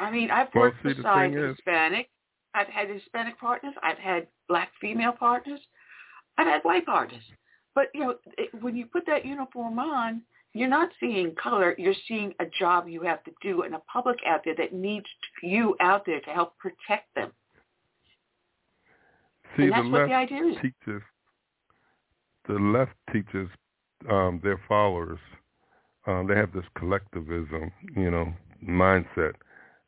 I mean, I've worked well, beside Hispanic. I've had Hispanic partners. I've had black female partners. I've had white partners. But you know, it, when you put that uniform on, you're not seeing color. You're seeing a job you have to do and a public out there that needs you out there to help protect them. See, and that's the what left the idea is. teaches the left teaches um, their followers. Um, they have this collectivism, you know, mindset,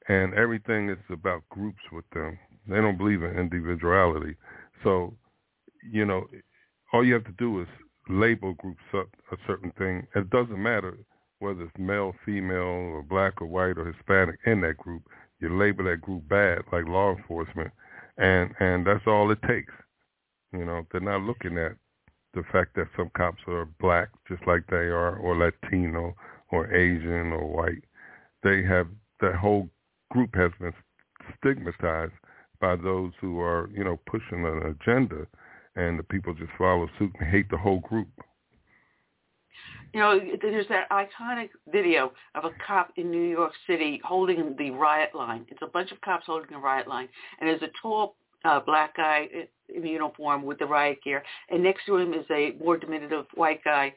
and everything is about groups with them. They don't believe in individuality. So, you know, all you have to do is label groups up a certain thing. It doesn't matter whether it's male, female, or black or white or Hispanic in that group. You label that group bad, like law enforcement, and and that's all it takes. You know, they're not looking at the fact that some cops are black, just like they are, or Latino, or Asian, or white. They have that whole group has been stigmatized by those who are, you know, pushing an agenda, and the people just follow suit and hate the whole group. You know, there's that iconic video of a cop in New York City holding the riot line. It's a bunch of cops holding the riot line, and there's a tall uh, black guy in uniform with the riot gear, and next to him is a more diminutive white guy.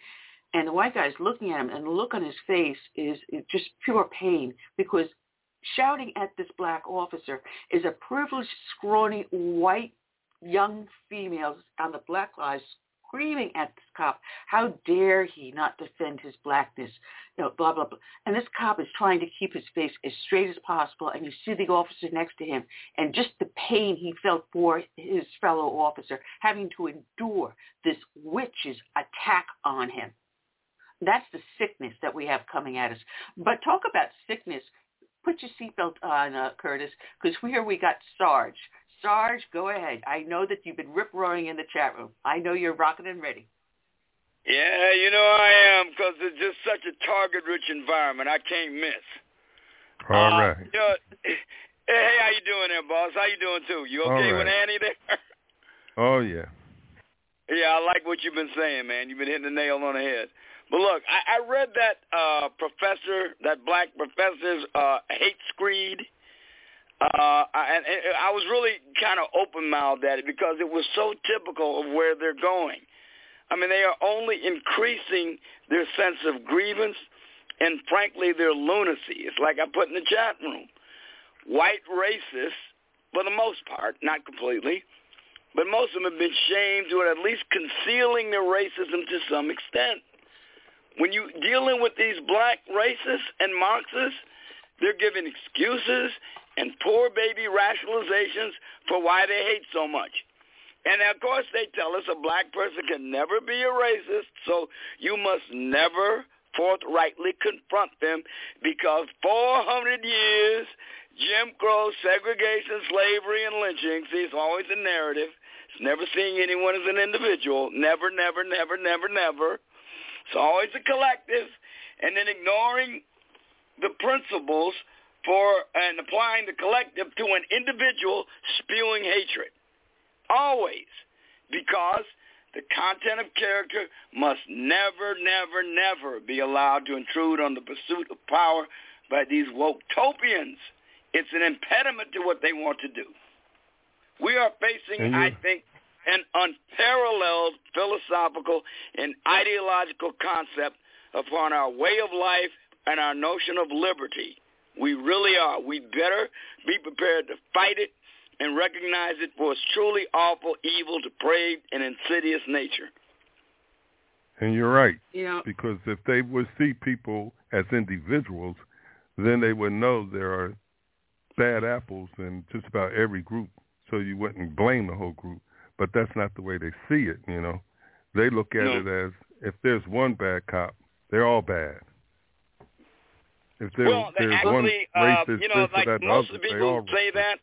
And the white guy is looking at him, and the look on his face is, is just pure pain because shouting at this black officer is a privileged, scrawny, white young female on the black lives screaming at this cop. How dare he not defend his blackness? You know, blah, blah, blah. And this cop is trying to keep his face as straight as possible. And you see the officer next to him and just the pain he felt for his fellow officer having to endure this witch's attack on him. That's the sickness that we have coming at us. But talk about sickness. Put your seatbelt on, uh, Curtis, because here we got Sarge. Sarge, go ahead. I know that you've been rip-roaring in the chat room. I know you're rocking and ready. Yeah, you know I am because it's just such a target-rich environment. I can't miss. All uh, right. You know, hey, how you doing there, boss? How you doing too? You okay right. with Annie there? Oh yeah. Yeah, I like what you've been saying, man. You've been hitting the nail on the head. But look, I, I read that uh professor, that black professor's uh hate screed uh, and, I was really kind of open-mouthed at it because it was so typical of where they're going. I mean, they are only increasing their sense of grievance and, frankly, their lunacy. It's like I put in the chat room. White racists, for the most part, not completely, but most of them have been shamed or at least concealing their racism to some extent. When you're dealing with these black racists and Marxists, they're giving excuses and poor baby rationalizations for why they hate so much. And of course they tell us a black person can never be a racist, so you must never forthrightly confront them because 400 years, Jim Crow, segregation, slavery, and lynching, see, it's always a narrative. It's never seeing anyone as an individual. Never, never, never, never, never. It's always a collective. And then ignoring the principles for and applying the collective to an individual spewing hatred. Always. Because the content of character must never, never, never be allowed to intrude on the pursuit of power by these woke-topians. It's an impediment to what they want to do. We are facing, I think, an unparalleled philosophical and ideological concept upon our way of life and our notion of liberty. We really are. We better be prepared to fight it and recognize it for its truly awful, evil, depraved, and insidious nature. And you're right. Yeah. Because if they would see people as individuals, then they would know there are bad apples in just about every group, so you wouldn't blame the whole group. But that's not the way they see it, you know. They look at No. it as if there's one bad cop, they're all bad. If there, well, there's actually, one uh, racist, you know, like that, most other, of the people who say racist. that,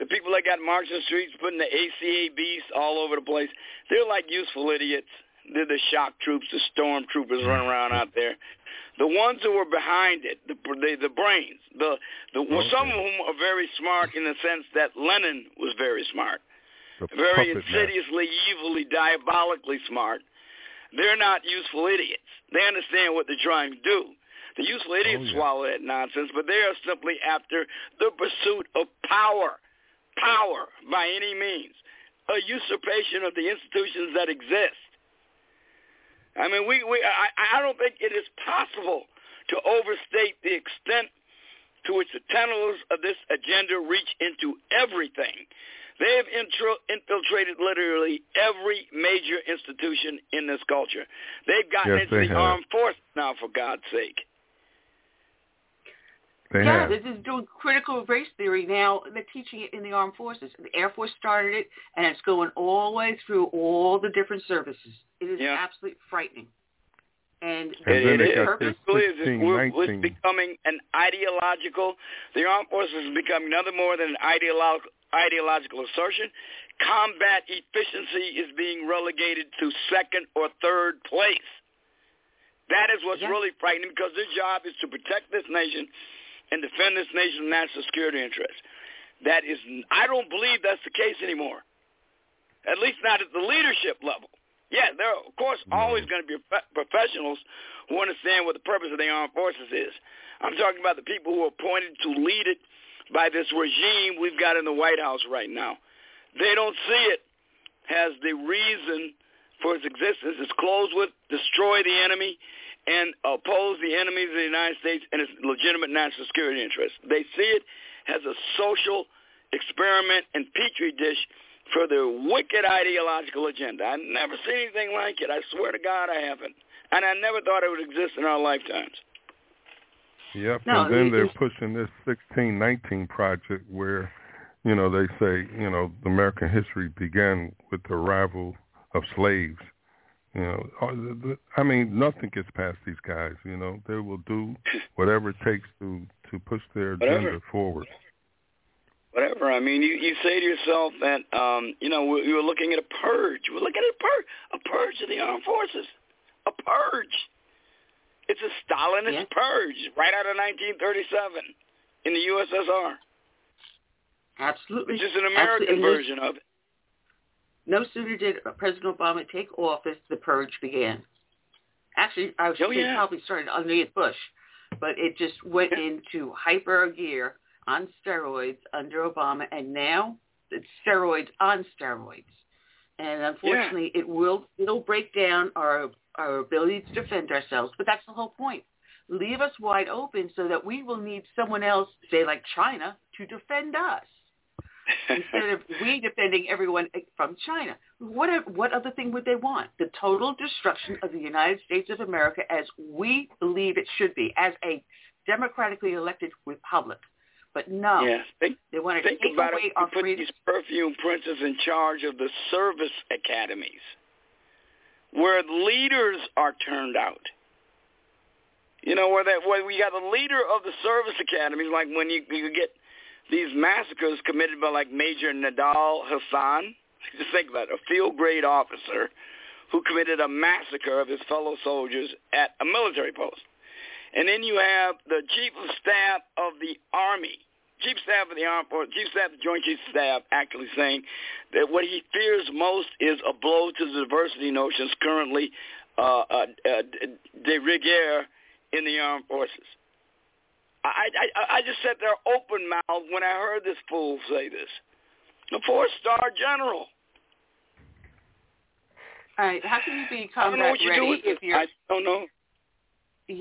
The people that got marching the streets, putting the ACABs all over the place, they're like useful idiots. They're the shock troops, the storm troopers running around out there. The ones who were behind it, the the, the brains, the the well, some of whom are very smart in the sense that Lenin was very smart, The very insidiously, evilly, diabolically smart. They're not useful idiots. They understand what they're trying to do. The useful idiots Oh, yeah. swallow that nonsense, but they are simply after the pursuit of power, power by any means, a usurpation of the institutions that exist. I mean, we, we I, I don't think it is possible to overstate the extent to which the tentacles of this agenda reach into everything. They have intro, infiltrated literally every major institution in this culture. They've gotten Yes, into the have. armed forces now, for God's sake. They yeah, have. this is doing critical race theory now. They're teaching it in the armed forces. The Air Force started it, and it's going all the way through all the different services. It is Yeah. absolutely frightening. And, And It- then is. purpose, this It really is. It's, 16, we're, it's becoming an ideological. The armed forces is becoming nothing more than an ideological ideological assertion. Combat efficiency is being relegated to second or third place. That is what's Yeah. really frightening because their job is to protect this nation and defend this nation's national security interests. That is, I don't believe that's the case anymore. At least not at the leadership level. Yeah, there are, of course, always going to be professionals who understand what the purpose of the armed forces is. I'm talking about the people who are appointed to lead it by this regime we've got in the White House right now. They don't see it as the reason for its existence. It's closed with destroy the enemy and oppose the enemies of the United States and its legitimate national security interests. They see it as a social experiment and petri dish for their wicked ideological agenda. I've never seen anything like it. I swear to God I haven't. And I never thought it would exist in our lifetimes. Yep, No, and then they're pushing this 1619 project where, you know, they say, you know, the American history began with the arrival of slaves. You know, all the- the- I mean, nothing gets past these guys. You know, they will do whatever it takes to to push their Whatever. agenda forward. Whatever. I mean, you, you say to yourself that, um, you know, we, you were looking at a purge. We're looking at a purge, a purge of the armed forces. A purge. It's a Stalinist Yeah. purge right out of 1937 in the USSR. absolutely. It's just an American Absolutely. Version of it. No sooner did President Obama take office, the purge began. Actually, I should Oh, say yeah. probably started underneath Bush, but it just went into hyper gear on steroids under Obama, and now it's steroids on steroids. And unfortunately, it will it'll break down our our ability to defend ourselves. But that's the whole point. Leave us wide open so that we will need someone else, say like China, to defend us instead of we defending everyone from China. What what other thing would they want? The total destruction of the United States of America as we believe it should be, as a democratically elected republic. But no. Think, they want to think take about away it. our put freedom. these perfume princes in charge of the service academies where leaders are turned out. You know, where that where we got the leader of the service academies, like when you you get these massacres committed by like Major Nidal Hasan. Just think about it, a field grade officer who committed a massacre of his fellow soldiers at a military post. And then you have the chief of staff of the army, chief staff of the armed forces, chief staff of the joint chiefs of staff, actually saying that what he fears most is a blow to the diversity notions currently uh, uh, uh, de rigueur in the armed forces. I, I, I just sat there open mouthed when I heard this fool say this. A four-star general. All right, how can you be I don't know combat you ready if you're I don't know.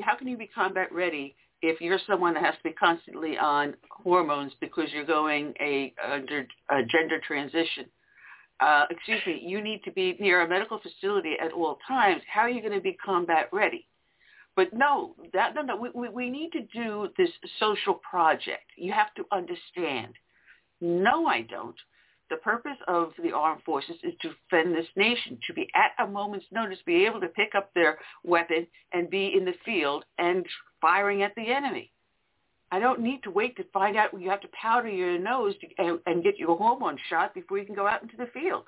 how can you be combat ready if you're someone that has to be constantly on hormones because you're going a under a gender transition? Uh, excuse me, you need to be near a medical facility at all times. How are you going to be combat ready? But no, that no no. We, we we need to do this social project. You have to understand. No, I don't. The purpose of the armed forces is to defend this nation, to be at a moment's notice, be able to pick up their weapon and be in the field and firing at the enemy. I don't need to wait to find out you have to powder your nose to, and, and get your hormone shot before you can go out into the field.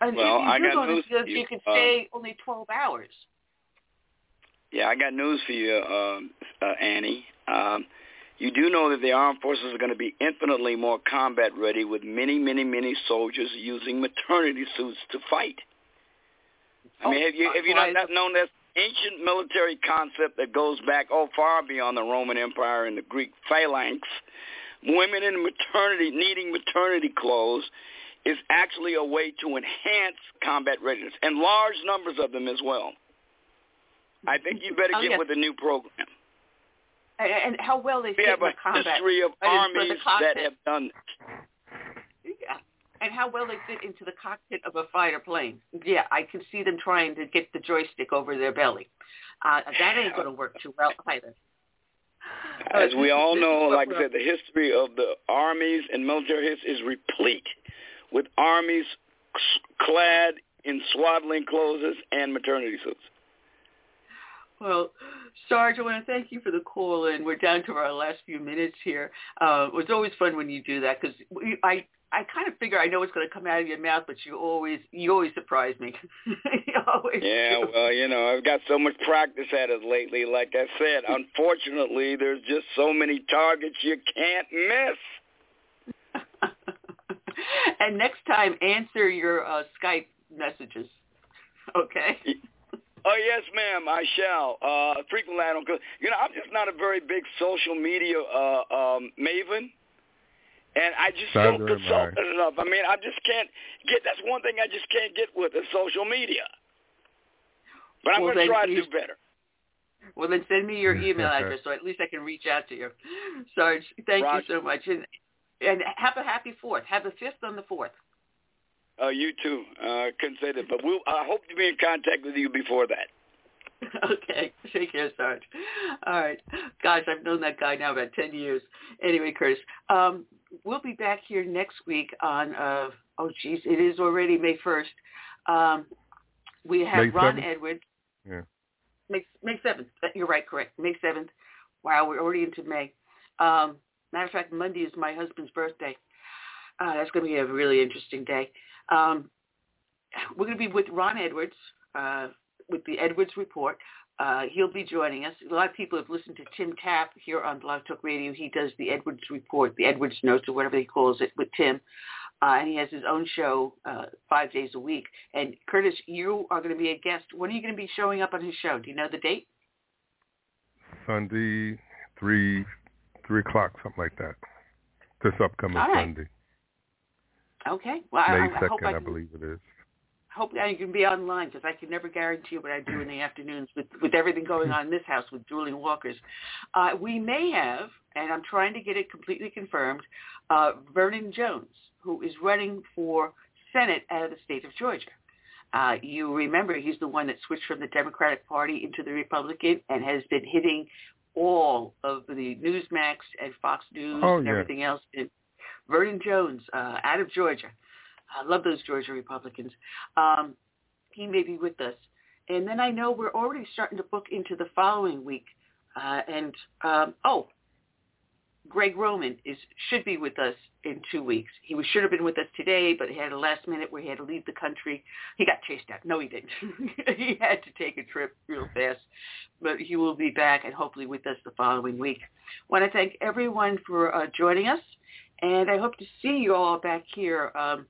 And well, if you I do got go into the field, you. you can Um, stay only 12 hours. Yeah, I got news for you, um, uh, Annie. Um, you do know that the armed forces are going to be infinitely more combat ready with many, many, many soldiers using maternity suits to fight. I mean, Oh, have you have you not, not known this ancient military concept that goes back oh far beyond the Roman Empire and the Greek phalanx? Women in maternity needing maternity clothes is actually a way to enhance combat readiness, and large numbers of them as well. I think you better Oh, get yes. with a new program. And, and how well they We fit have in a the combat. history of I mean, for armies that have done this. Yeah. And how well they fit into the cockpit of a fighter plane. Yeah, I can see them trying to get the joystick over their belly. Uh, that ain't going to work too well either. As we all know, like I said, the history of the armies and military history is replete with armies clad in swaddling clothes and maternity suits. Well, Sarge, I want to thank you for the call, and we're down to our last few minutes here. Uh, it's always fun when you do that because I I kind of figure I know what's going to come out of your mouth, but you always you always surprise me. you always Yeah, do. well, you know, I've got so much practice at it lately. Like I said, unfortunately, there's just so many targets you can't miss. and next time, answer your uh, Skype messages. Okay. Oh yes, ma'am, I shall. Uh, frequently, I don't. go- You know, I'm just not a very big social media uh, um, maven, and I just Neither don't consult it enough. I mean, I just can't get. That's one thing I just can't get with is social media. But I'm Well, going to try to do better. Well, then send me your email address so at least I can reach out to you. Sarge, thank Roger. you so much, and and have a happy Fourth. Have a fifth on the fourth. Uh, you too. Uh, couldn't say that, but we'll, I hope to be in contact with you before that. okay. Take care, Sarge. All right. Gosh, I've known that guy now about 10 years. Anyway, Curtis, um, we'll be back here next week on, uh, oh, geez, it is already May 1st. Um, we have May Ron 7th? Edwards. Yeah. May, May 7th. You're right, correct. May 7th. Wow, we're already into May. Um, matter of fact, Monday is my husband's birthday. Uh, that's going to be a really interesting day. Um, we're going to be with Ron Edwards uh, with the Edwards Report. Uh, he'll be joining us. A lot of people have listened to Tim Tapp here on Blog Talk Radio. He does the Edwards Report, the Edwards Notes, or whatever he calls it, with Tim. Uh, and he has his own show uh, five days a week. And Curtis, you are going to be a guest. When are you going to be showing up on his show? Do you know the date? Sunday, three three o'clock, something like that. This upcoming right. Sunday, Okay. Well, I, May I, I hope second, I, I, can, believe it is. hope I can be online because I can never guarantee what I do in the afternoons with with everything going on in this house with dueling walkers. Uh, we may have, and I'm trying to get it completely confirmed, uh, Vernon Jones, who is running for Senate out of the state of Georgia. Uh, you remember he's the one that switched from the Democratic Party into the Republican and has been hitting all of the Newsmax and Fox News Oh, and yeah. everything else. And Vernon Jones uh, out of Georgia. I love those Georgia Republicans. Um, he may be with us. And then I know we're already starting to book into the following week. Uh, and, um, oh, Greg Roman is should be with us in two weeks. He was, should have been with us today, but he had a last minute where he had to leave the country. He got chased out. No, he didn't. he had to take a trip real fast. But he will be back and hopefully with us the following week. want to thank everyone for uh, joining us. And I hope to see you all back here um,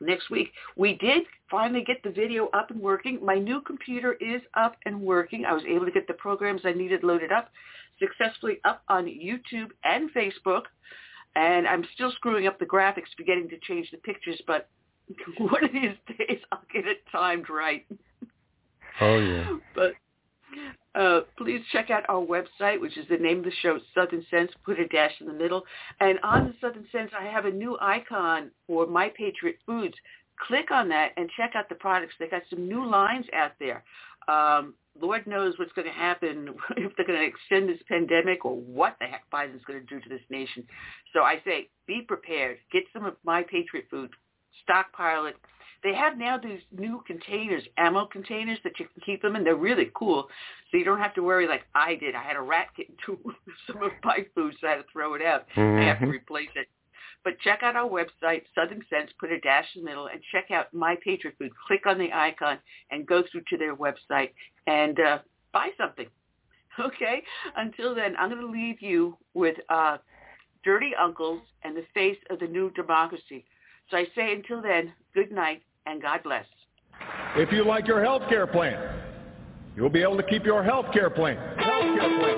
next week. We did finally get the video up and working. My new computer is up and working. I was able to get the programs I needed loaded up successfully up on YouTube and Facebook. And I'm still screwing up the graphics, forgetting to change the pictures, but one of these days I'll get it timed right. Oh yeah. But uh, please check out our website, which is the name of the show, Southern Sense. Put a dash in the middle. And on the Southern Sense, I have a new icon for My Patriot Foods. Click on that and check out the products. They got some new lines out there. Um, Lord knows what's going to happen if they're going to extend this pandemic or what the heck Biden's going to do to this nation. So I say, be prepared. Get some of My Patriot Food. Stockpile it. They have now these new containers, ammo containers that you can keep them in. They're really cool, so you don't have to worry like I did. I had a rat get into some of my food, so I had to throw it out. Mm-hmm. I have to replace it. But check out our website, Southern Sense, put a dash in the middle, and check out My Patriot Food. Click on the icon and go through to their website and uh, buy something. Okay? Until then, I'm going to leave you with uh, Dirty Uncles and the Face of the New Democracy. So I say until then, good night and God bless. If you like your health care plan, you'll be able to keep your health care plan. Health care plan.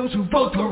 Those who vote the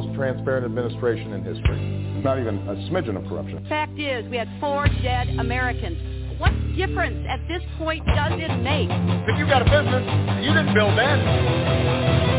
most transparent administration in history. Not even a smidgen of corruption. Fact is, we had four dead Americans. What difference at this point does it make? If you've got a business, you didn't build that.